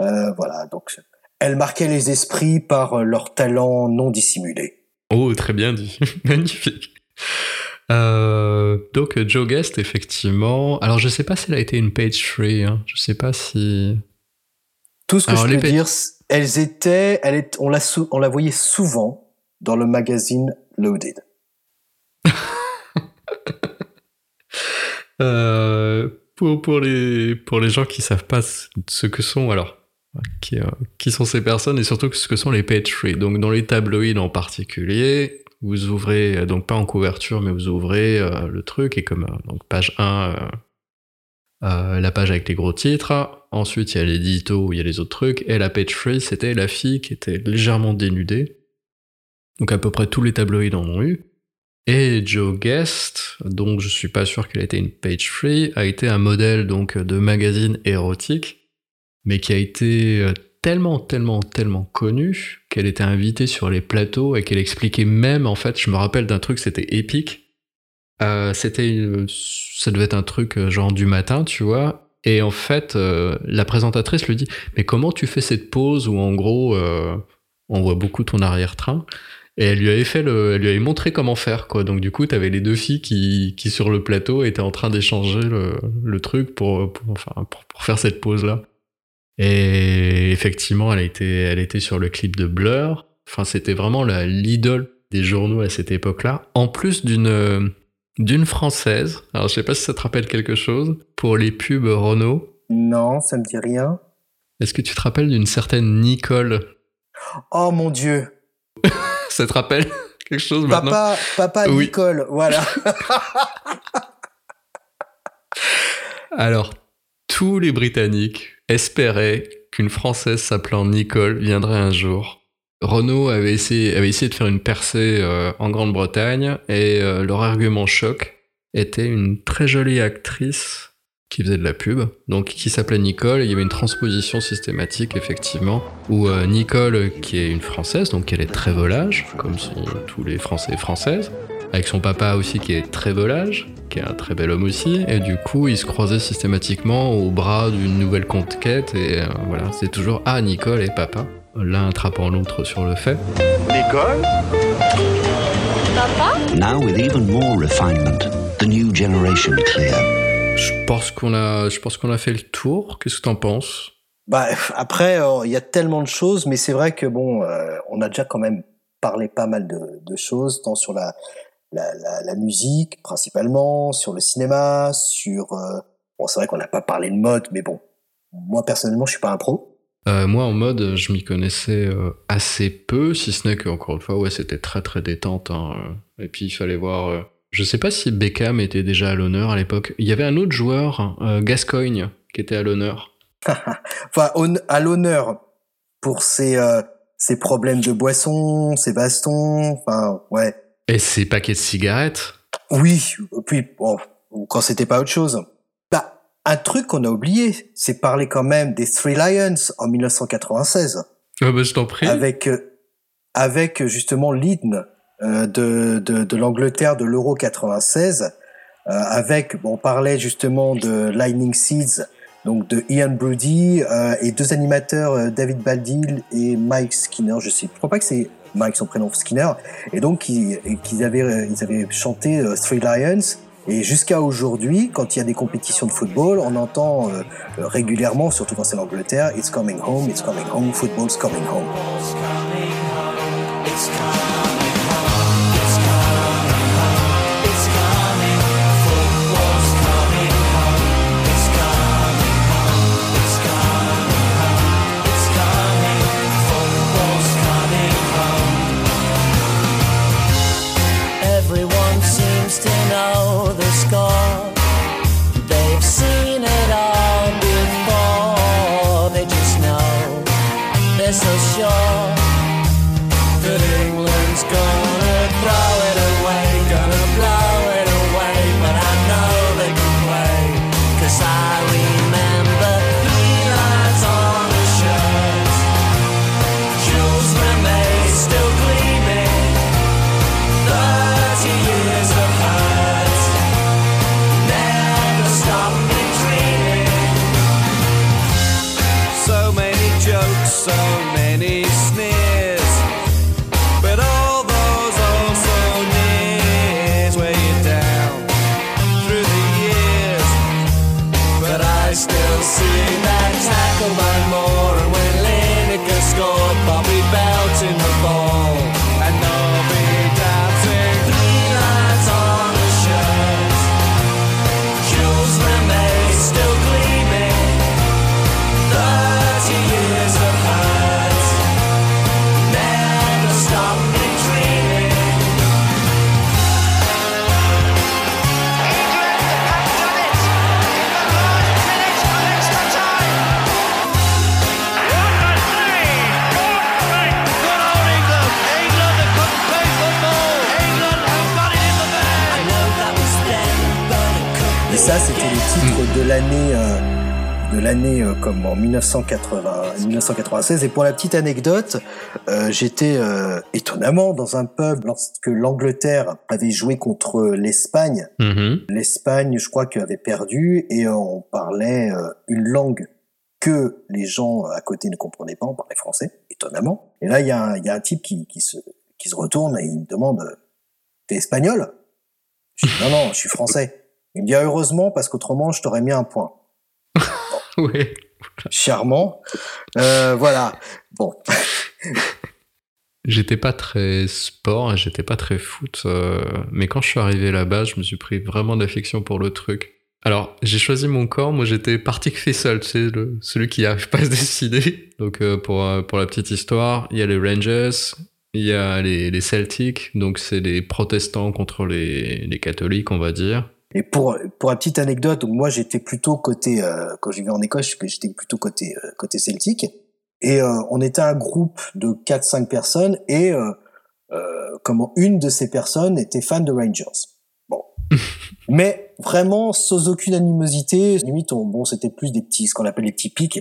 Euh, voilà, donc elle marquait les esprits par euh, leur talent non dissimulé. Oh, très bien dit. Magnifique. Euh, donc, Joe Guest, effectivement. Alors, je sais pas si elle a été une page free. Hein. Je sais pas si. Tout ce que Alors, je peux pa- dire, elles étaient, elle est, on la, on la voyait souvent dans le magazine Loaded. Euh, pour, pour, les, pour les gens qui savent pas ce que sont, alors, qui, euh, qui sont ces personnes et surtout ce que sont les page. Donc, dans les tabloïds en particulier, vous ouvrez, euh, donc pas en couverture, mais vous ouvrez le truc et comme, donc page 1, euh, euh, la page avec les gros titres. Ensuite, il y a l'édito il y a les autres trucs. Et la page free, c'était la fille qui était légèrement dénudée. Donc, à peu près tous les tabloïds en ont eu. Et Joe Guest, donc je suis pas sûr qu'elle ait été une page free, a été un modèle donc de magazine érotique, mais qui a été euh, tellement, tellement, tellement connue qu'elle était invitée sur les plateaux et qu'elle expliquait même, en fait, je me rappelle d'un truc, c'était épique. Euh, c'était, ça devait être un truc euh, genre du matin, tu vois. Et en fait, la présentatrice lui dit, mais comment tu fais cette pause où en gros, on voit beaucoup ton arrière-train? Et elle lui avait fait le, elle lui avait montré comment faire quoi. Donc du coup, t'avais les deux filles qui, qui sur le plateau étaient en train d'échanger le, le truc pour, pour, enfin, pour, pour faire cette pause là. Et effectivement, elle était, elle était sur le clip de Blur. Enfin, c'était vraiment la- l'idole des journaux à cette époque-là. En plus d'une d'une française. Alors, je sais pas si ça te rappelle quelque chose. Pour les pubs Renault. Non, ça me dit rien. Est-ce que tu te rappelles d'une certaine Nicole? Oh mon dieu. Ça te rappelle quelque chose maintenant? Papa, papa Oui. Nicole, voilà. Alors, tous les Britanniques espéraient qu'une Française s'appelant Nicole viendrait un jour. Renault avait essayé, avait essayé de faire une percée euh, en Grande-Bretagne et euh, leur argument choc était une très jolie actrice qui faisait de la pub, donc qui s'appelait Nicole. Il y avait une transposition systématique, effectivement, où euh, Nicole, qui est une Française, donc elle est très volage, comme sont tous les Français et Françaises, avec son papa aussi qui est très volage, qui est un très bel homme aussi, et du coup ils se croisaient systématiquement au bras d'une nouvelle conquête, et euh, voilà, c'est toujours Ah, Nicole et papa, l'un attrapant l'autre sur le fait. Nicole? Papa? Now, with even more refinement, the new generation clear. Je pense qu'on a, je pense qu'on a fait le tour, qu'est-ce que t'en penses? Bah, après, euh, il y a tellement de choses, mais c'est vrai que bon, euh, on a déjà quand même parlé pas mal de, de choses, tant sur la, la, la, la musique principalement, sur le cinéma, sur. euh, bon, c'est vrai qu'on n'a pas parlé de mode, mais bon, moi personnellement, je suis pas un pro. Moi, en mode, je m'y connaissais assez peu, si ce n'est que, encore une fois, ouais, c'était très très détente. hein. Et puis, il fallait voir. Je sais pas si Beckham était déjà à l'honneur à l'époque. Il y avait un autre joueur, euh, Gascoigne, qui était à l'honneur. Enfin, à l'honneur pour ses, euh, ses problèmes de boisson, ses bastons, enfin, ouais. Et ses paquets de cigarettes. Oui, puis bon, quand c'était pas autre chose. Bah, un truc qu'on a oublié, c'est parler quand même des Three Lions en 1996, Ah bah, je t'en prie. avec euh, avec justement l'hymne de, de, de l'Angleterre de l'Euro 96, euh, avec bon, on parlait justement de Lightning Seeds, donc de Ian Brody euh, et deux animateurs euh, David Baldil et Mike Skinner, je sais, je crois pas que c'est Mike son prénom Skinner, et donc ils, qu'ils avaient euh, ils avaient chanté euh, Three Lions. Et jusqu'à aujourd'hui, quand il y a des compétitions de football, on entend euh, euh, régulièrement, surtout quand c'est l'Angleterre, It's coming home, it's coming home, football's coming home. todo. Comme en 1980, 1996. Et pour la petite anecdote, euh, j'étais euh, étonnamment dans un pub lorsque l'Angleterre avait joué contre l'Espagne. Mhm. L'Espagne, je crois, avait perdu et on parlait euh, une langue que les gens à côté ne comprenaient pas. On parlait français, étonnamment. Et là, il y, a un- y a un type qui, qui, se, qui se retourne et il me demande euh, T'es espagnol? Je dis Non, non, je suis français. Il me dit Ah, heureusement parce qu'autrement je t'aurais mis un point. Oui. Charmant. Euh, voilà. Bon. J'étais pas très sport j'étais pas très foot, euh, mais quand je suis arrivé là-bas, je me suis pris vraiment d'affection pour le truc. Alors, j'ai choisi mon corps, moi j'étais parti que fait seul, tu sais, celui qui n'arrive pas à se décider. Donc, euh, pour, pour la petite histoire, il y a les Rangers, il y a les, les Celtics, donc c'est les protestants contre les, les catholiques, on va dire. Et pour pour la petite anecdote, donc moi j'étais plutôt côté euh, quand je vivais en Écosse, j'étais plutôt côté euh, côté celtique. Et euh, on était un groupe de 4-5 personnes et euh, euh, comment une de ces personnes était fan de Rangers. Bon, mais vraiment sans aucune animosité. Limite, on, bon, c'était plus des petits, ce qu'on appelle les petits pics.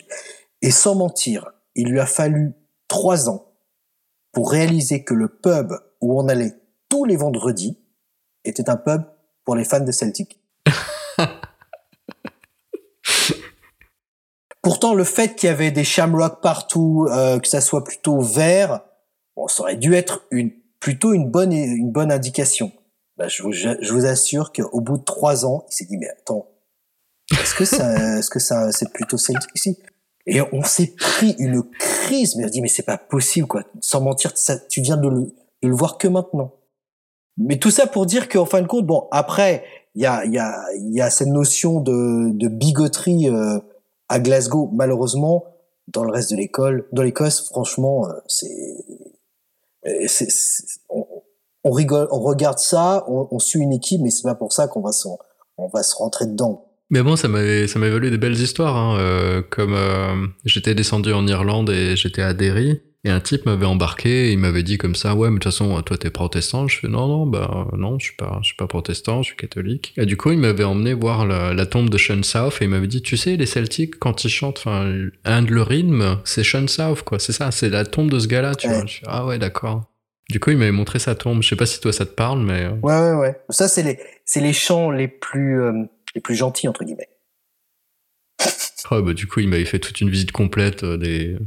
Et sans mentir, il lui a fallu trois ans pour réaliser que le pub où on allait tous les vendredis était un pub pour les fans de Celtic. Pourtant, le fait qu'il y avait des shamrocks partout, euh, que ça soit plutôt vert, bon, ça aurait dû être une plutôt une bonne une bonne indication. Bah, je, vous, je vous assure qu'au bout de trois ans, il s'est dit mais attends, est-ce que ça, est-ce que ça, c'est plutôt Celtic? Ici Et on s'est pris une crise, mais on dit mais c'est pas possible quoi. Sans mentir, ça, tu viens de le, de le voir que maintenant. Mais tout ça pour dire qu'en fin de compte, bon, après, il y a, y, a, y a cette notion de, de bigoterie euh, à Glasgow. Malheureusement, dans le reste de l'école, dans l'Écosse, franchement, euh, c'est, euh, c'est, c'est- on, rigole, on regarde ça, on, on suit une équipe, mais c'est pas pour ça qu'on va s'en, on va se rentrer dedans. Mais bon, ça m'avait ça m'avait valu des belles histoires. Hein, euh, comme euh, j'étais descendu en Irlande et j'étais à Derry, et un type m'avait embarqué, et il m'avait dit comme ça, ouais, mais de toute façon, toi t'es protestant. Je fais non, non, bah non, je suis pas, je suis pas protestant, je suis catholique. Et du coup, il m'avait emmené voir la, la tombe de Sean South et il m'avait dit, tu sais, les Celtics quand ils chantent, enfin, un le rythme, c'est Sean South, quoi. C'est ça, c'est la tombe de ce gars-là, tu Ouais. vois. Je fais, ah ouais, d'accord. Du coup, il m'avait montré sa tombe. Je sais pas si toi ça te parle, mais euh, Ouais, ouais, ouais. Ça, c'est les, c'est les chants les plus, euh, les plus gentils entre guillemets. Ah bah du coup il m'avait fait toute une visite complète euh, des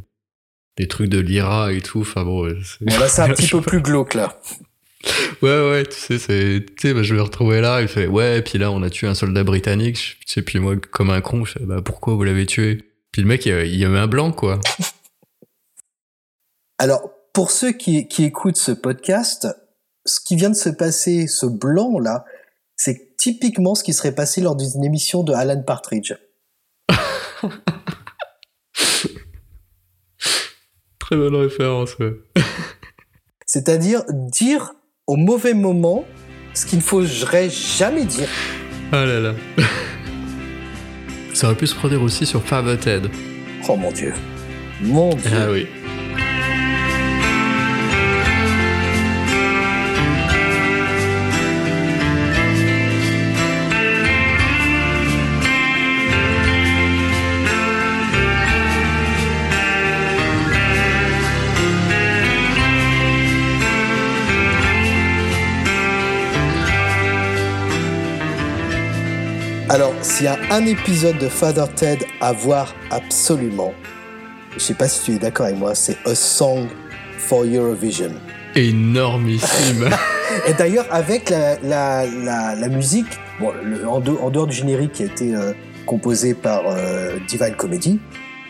des trucs de l'IRA et tout. Enfin bon, là, c'est un petit peu plus glauque là. Ouais ouais, tu sais c'est tu sais bah, je me retrouvais là, il fait ouais, puis là on a tué un soldat britannique, tu sais puis moi comme un con, je fais bah pourquoi vous l'avez tué? Puis le mec il, y avait un blanc quoi. Alors, pour ceux qui, qui écoutent ce podcast, ce qui vient de se passer, ce blanc là, c'est typiquement ce qui serait passé lors d'une émission de Alan Partridge. Très bonne référence. Ouais. C'est-à-dire dire au mauvais moment ce qu'il ne faudrait jamais dire. Ah là là. Ça aurait pu se produire aussi sur Father Ted. Oh mon dieu. Mon dieu. Ah oui. Alors, s'il y a un épisode de Father Ted à voir absolument, je sais pas si tu es d'accord avec moi, c'est A Song for Eurovision. Énormissime. Et d'ailleurs, avec la, la, la, la musique, bon, le- en, dehors, en dehors du générique qui a été euh, composé par euh, Divine Comedy,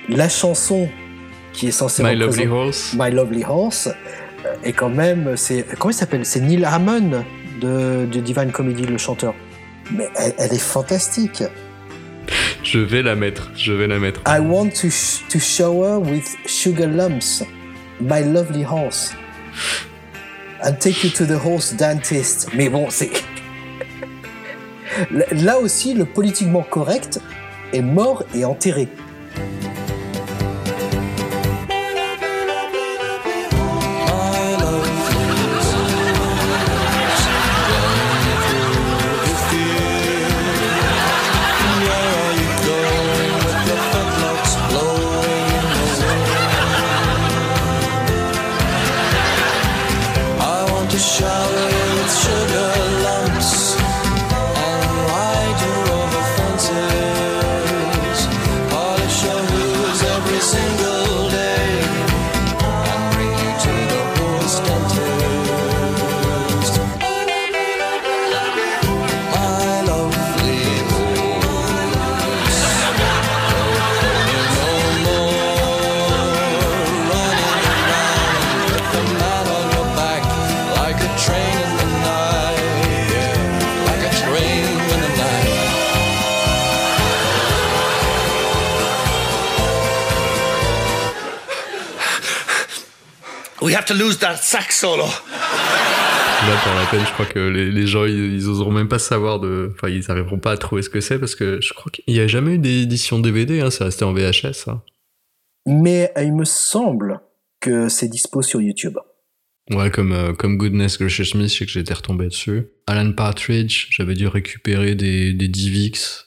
la chanson qui est censée My Lovely Horse. My Lovely Horse euh, est quand même, c'est comment il s'appelle? C'est Neil Hammond de, de Divine Comedy, le chanteur. Mais elle, elle est fantastique. Je vais la mettre, je vais la mettre. I want to, sh- to shower with sugar lumps, my lovely horse. And take you to the horse dentist. Mais bon, c'est. Là aussi, le politiquement correct est mort et enterré. To lose that sax solo. Là, pour la peine, je crois que les, les gens, ils, ils oseront même pas savoir de. Enfin, ils arriveront pas à trouver ce que c'est parce que je crois qu'il y a jamais eu d'édition DVD, hein, c'est resté en VHS. hein. Mais euh, il me semble que c'est dispo sur YouTube. Ouais, comme, euh, comme Goodness Gracious Me, je sais que j'étais retombé dessus. Alan Partridge, j'avais dû récupérer des, des DivX.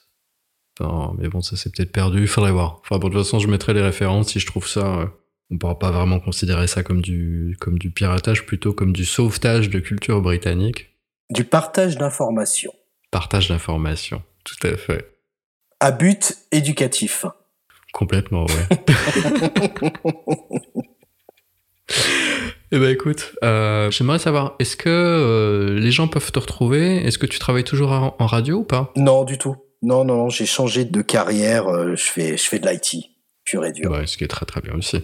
Enfin, mais bon, ça s'est peut-être perdu, faudrait voir. Enfin, bon, de toute façon, je mettrai les références si je trouve ça. euh, on pourra pas vraiment considérer ça comme du, comme du piratage, plutôt comme du sauvetage de culture britannique. Du partage d'informations Partage d'informations, tout à fait. à but éducatif. Complètement, ouais. Eh ben écoute, euh, j'aimerais savoir, est-ce que euh, les gens peuvent te retrouver? Est-ce que tu travailles toujours en, en radio ou pas? Non, du tout. Non, non, non, j'ai changé de carrière. euh, Je fais, je fais de l'IT, pur et dur. Ouais, ce qui est très très bien aussi.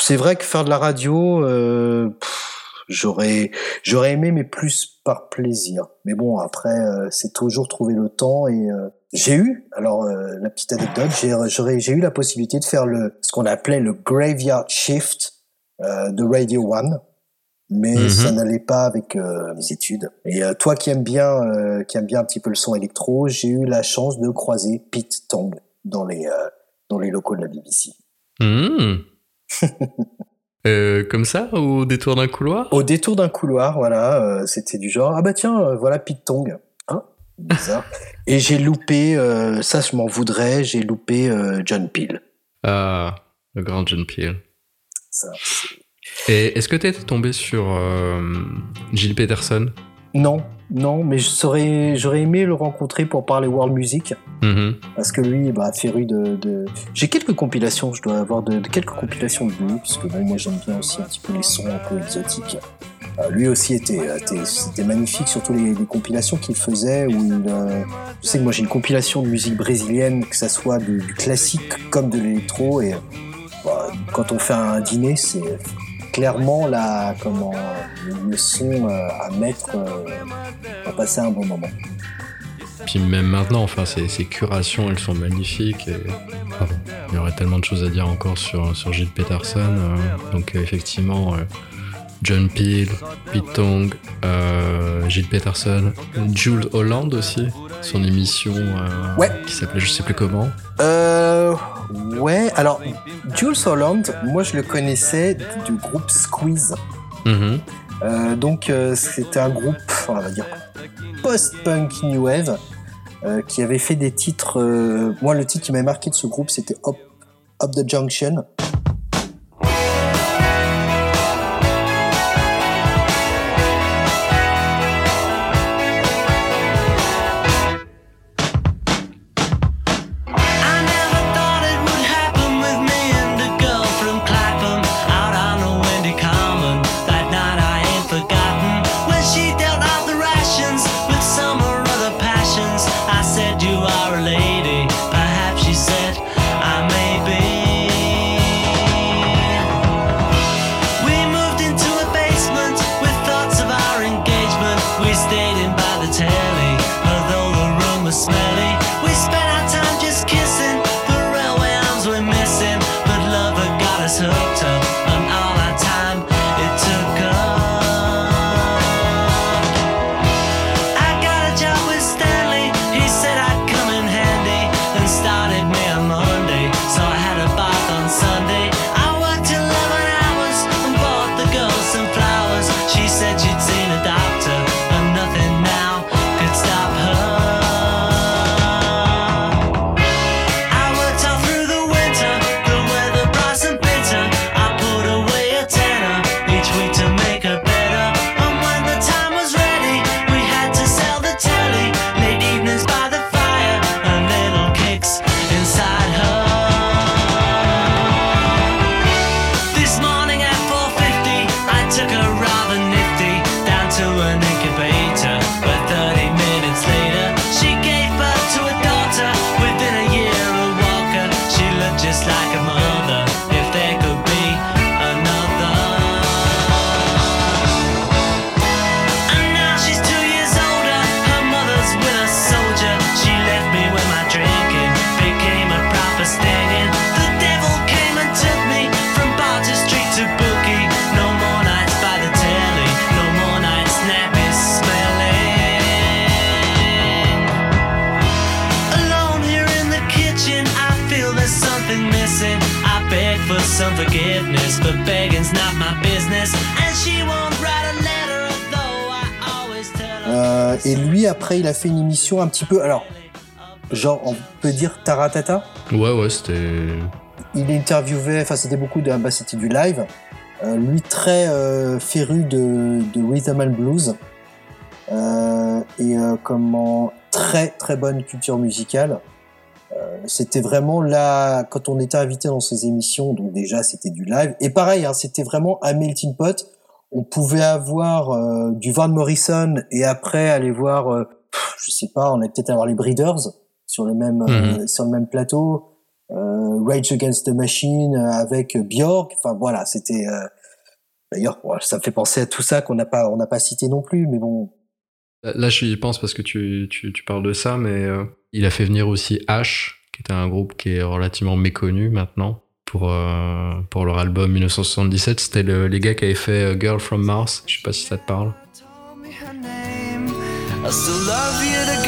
C'est vrai que faire de la radio, euh, j'aurais, j'aurais aimé, mais plus par plaisir. Mais bon, après, euh, c'est toujours trouver le temps et euh, j'ai eu. Alors, euh, la petite anecdote, j'ai, j'aurais, j'ai eu la possibilité de faire le, ce qu'on appelait le graveyard shift euh, de Radio One. Mais Mhm. ça n'allait pas avec euh, mes études. Et euh, toi qui aimes bien, euh, qui aime bien un petit peu le son électro, j'ai eu la chance de croiser Pete Tong dans les euh, dans les locaux de la BBC. Mmh. Euh, comme ça, au détour d'un couloir? Au détour d'un couloir, voilà, euh, c'était du genre ah bah tiens, euh, voilà Pete Tong, hein, bizarre. Et j'ai loupé, ça je m'en voudrais, j'ai loupé John Peel. Ah, le grand John Peel. Ça, Et est-ce que t'es tombé sur Gilles Peterson? Non, non, mais je saurais- j'aurais aimé le rencontrer pour parler world music. Mhm. Parce que lui, bah, féru de, de... J'ai quelques compilations, je dois avoir de, de quelques compilations de lui, puisque bon, moi j'aime bien aussi un petit peu les sons un peu exotiques. Euh, lui aussi était, était, c'était magnifique, surtout les, les compilations qu'il faisait, où il, euh, je sais que moi j'ai une compilation de musique brésilienne, que ça soit du, du classique comme de l'électro, et bah, quand on fait un dîner, c'est clairement la, comment, le son euh, à mettre euh, pour passer un bon moment. Puis même maintenant, enfin, ces, curations, elles sont magnifiques. Et... il y aurait tellement de choses à dire encore sur, sur Gilles Peterson. euh, donc euh, effectivement, euh, John Peel, Pete Tong, euh, Gilles Peterson, Jules Holland aussi, son émission euh, Ouais. qui s'appelait je sais plus comment. Euh, ouais, alors Jules Holland, moi je le connaissais du, groupe Squeeze. Mhm. Euh, donc euh, c'était un groupe, on va dire post-punk new wave, qui avait fait des titres. moi, le titre qui m'a marqué de ce groupe, c'était Up, Up the Junction. Un petit peu. Alors, genre, on peut dire Taratata. Ouais, ouais, c'était. Il interviewait, enfin, c'était beaucoup de. Bah, c'était du live. Euh, lui, très euh, féru de, de rhythm and blues. Euh, et euh, comment. Très, très bonne culture musicale. Euh, c'était vraiment là, quand on était invité dans ces émissions, donc déjà, c'était du live. Et pareil, hein, c'était vraiment un melting pot. On pouvait avoir euh, du Van Morrison et après aller voir, euh, je sais pas, on allait peut-être avoir les Breeders sur le même euh, sur le même plateau, euh, Rage Against the Machine euh, avec Björk. Enfin voilà, c'était. euh, D'ailleurs, ça me fait penser à tout ça qu'on n'a pas on n'a pas cité non plus, mais bon. Là, j'y pense parce que tu, tu, tu parles de ça, mais euh, il a fait venir aussi H, qui était un groupe qui est relativement méconnu maintenant, pour, euh, pour leur album 1977. C'était le- les gars qui avaient fait Girl from Mars. Je sais pas si ça te parle. I still love you,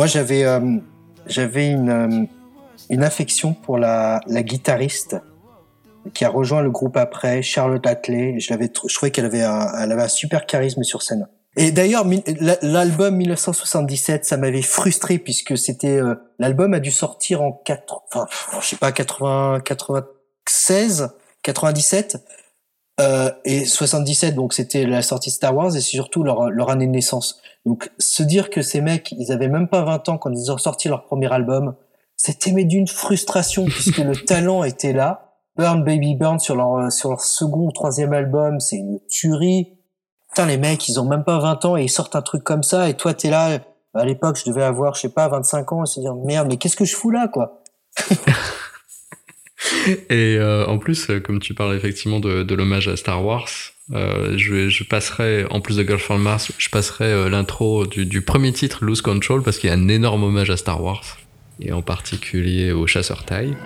Moi, j'avais, euh, j'avais une, euh, une affection pour la, la guitariste qui a rejoint le groupe après, Charlotte Atley. Je l'avais, je trouvais qu'elle avait un, elle avait un super charisme sur scène. Et d'ailleurs, l'album 1977, ça m'avait frustré puisque c'était, euh, l'album a dû sortir en 4, enfin, je sais pas, 80, 96, 97. Euh, et 77, donc c'était la sortie de Star Wars et c'est surtout leur, leur année de naissance. Donc se dire que ces mecs, ils avaient même pas 20 ans quand ils ont sorti leur premier album, c'était mais d'une frustration puisque le talent était là. Burn Baby Burn sur leur sur leur second ou troisième album, c'est une tuerie. Putain les mecs, ils ont même pas 20 ans et ils sortent un truc comme ça et toi t'es là. À l'époque, je devais avoir, je sais pas, 25 ans et se dire merde, mais qu'est-ce que je fous là quoi? Et euh, en plus, euh, comme tu parles effectivement de, de l'hommage à Star Wars, euh, je, je passerai, en plus de Girl from Mars, je passerai euh, l'intro du, premier titre, Lose Control, parce qu'il y a un énorme hommage à Star Wars, et en particulier au chasseur taille.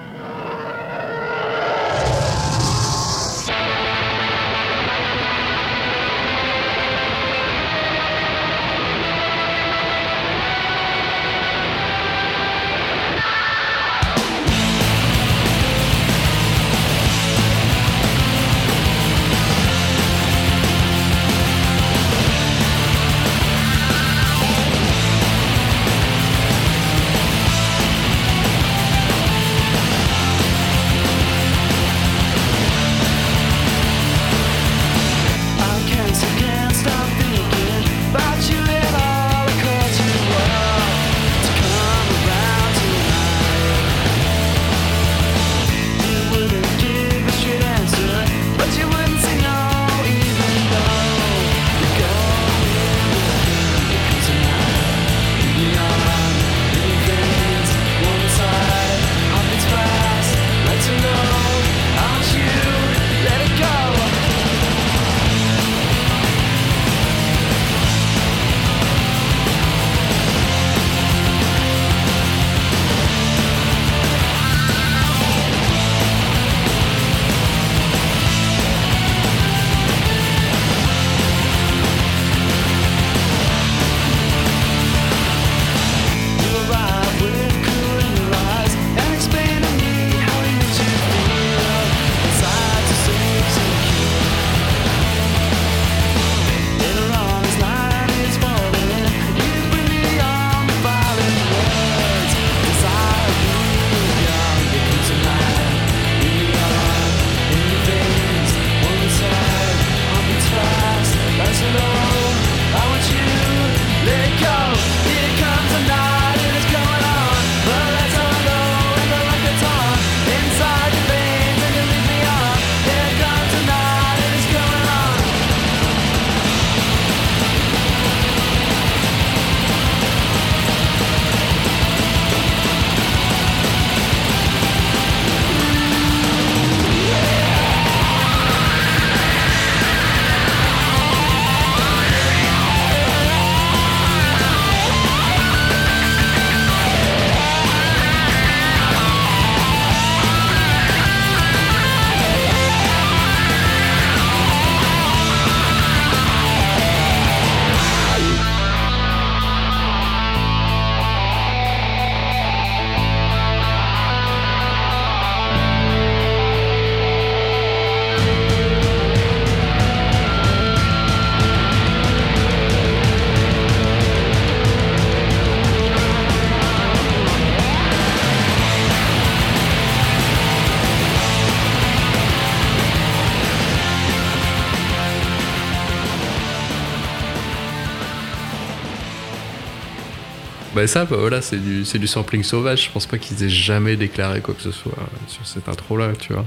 Bah ça, bah voilà, c'est du, du sampling sauvage. Je pense pas qu'ils aient jamais déclaré quoi que ce soit euh, sur cette intro-là, tu vois.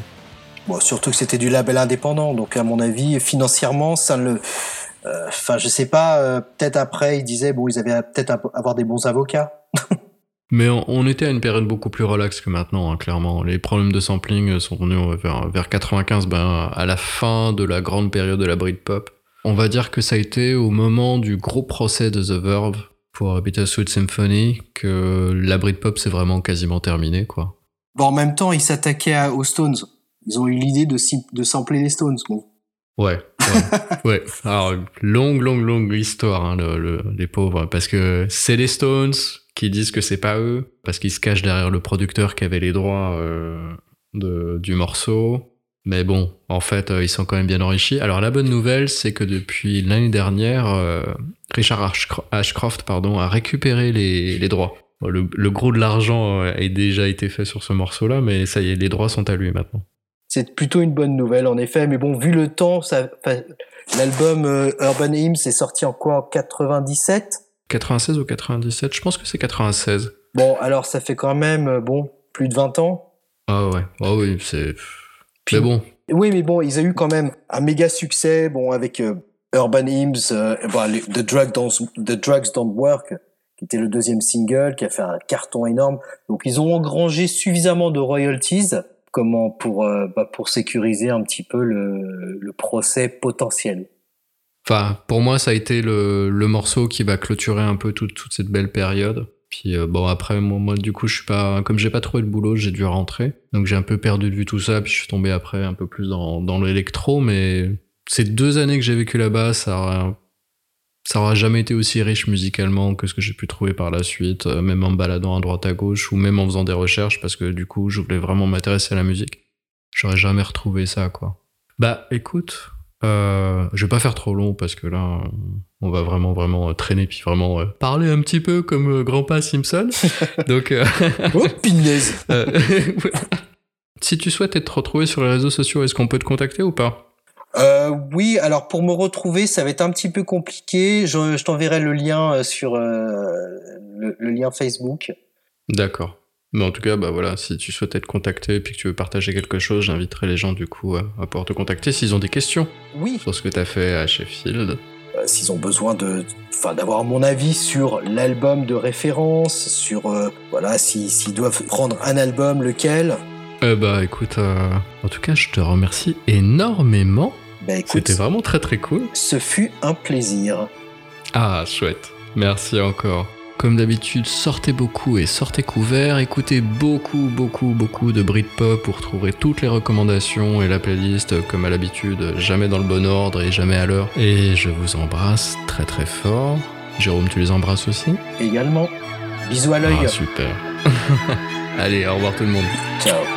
Bon, surtout que c'était du label indépendant, donc à mon avis, financièrement, ça ne le. euh, Enfin, je sais pas. euh, peut-être après, ils disaient bon, ils avaient peut-être à- avoir des bons avocats. Mais on, on était à une période beaucoup plus relaxe que maintenant, hein, clairement. Les problèmes de sampling euh, sont venus euh, vers, vers 95, ben, à la fin de la grande période de la Britpop. On va dire que ça a été au moment du gros procès de The Verve pour Bittersweet Symphony que la Britpop s'est vraiment quasiment terminée, quoi. Bon, en même temps, ils s'attaquaient aux Stones. Ils ont eu l'idée de, de sampler les Stones. Bon. Ouais, ouais, ouais. Alors, longue, longue, longue histoire, hein, le- le- les pauvres. Parce que c'est les Stones qui disent que c'est pas eux, parce qu'ils se cachent derrière le producteur qui avait les droits euh, de, du morceau. Mais bon, en fait, euh, ils sont quand même bien enrichis. Alors, la bonne nouvelle, c'est que depuis l'année dernière, euh, Richard Ashcro- Ashcroft pardon, a récupéré les, les droits. Le, le gros de l'argent euh, a déjà été fait sur ce morceau-là, mais ça y est, les droits sont à lui maintenant. C'est plutôt une bonne nouvelle, en effet. Mais bon, vu le temps, ça, l'album euh, Urban Hymns est sorti en quoi En 97 96 ou 97 Je pense que c'est 96. Bon, alors ça fait quand même, euh, bon, plus de 20 ans. Ah ouais, ah oui, c'est. Mais bon, Oui, mais bon, ils ont eu quand même un méga succès, bon, avec euh, Urban Hymns, euh, bon, les- The, Drug Don't, The Drugs Don't Work, qui était le deuxième single, qui a fait un carton énorme. Donc, ils ont engrangé suffisamment de royalties, comment pour euh, bah, pour sécuriser un petit peu le, le procès potentiel. enfin, pour moi, ça a été le, le morceau qui va clôturer un peu toute, toute cette belle période. Puis euh, bon, après, moi, moi, du coup, je suis pas. Comme j'ai pas trouvé le boulot, j'ai dû rentrer. Donc, j'ai un peu perdu de vue tout ça. Puis, je suis tombé après un peu plus dans, dans l'électro. Mais ces deux années que j'ai vécu là-bas, ça aura, ça aura jamais été aussi riche musicalement que ce que j'ai pu trouver par la suite, euh, même en baladant à droite à gauche ou même en faisant des recherches parce que du coup, je voulais vraiment m'intéresser à la musique. J'aurais jamais retrouvé ça, quoi. Bah, écoute, euh, je vais pas faire trop long parce que là, on va vraiment, vraiment euh, traîner puis vraiment euh, parler un petit peu comme euh, Grandpa Simpson. Donc, euh, Oh, euh, si tu souhaites être retrouvé sur les réseaux sociaux, est-ce qu'on peut te contacter ou pas? Euh, oui, alors pour me retrouver, ça va être un petit peu compliqué. Je, je t'enverrai le lien euh, sur euh, le, le lien Facebook. D'accord. Mais en tout cas, bah voilà, si tu souhaites être contacté et que tu veux partager quelque chose, j'inviterai les gens du coup à, à pouvoir te contacter s'ils ont des questions Oui. sur ce que tu as fait à Sheffield. Euh, S'ils ont besoin de, d'avoir mon avis sur l'album de référence, sur euh, voilà, si- s'ils doivent prendre un album, lequel. Eh bah écoute, euh, en tout cas, je te remercie énormément. Bah C'était vraiment très très cool. ce fut un plaisir. Ah, chouette. Merci encore. Comme d'habitude, sortez beaucoup et sortez couverts. Écoutez beaucoup, beaucoup, beaucoup de Britpop. Vous retrouverez toutes les recommandations et la playlist, euh, comme à l'habitude, jamais dans le bon ordre et jamais à l'heure. Et je vous embrasse très très fort. Jérôme, tu les embrasses aussi? Également, bisous à l'œil. Ah, super. Allez, au revoir tout le monde. Ciao.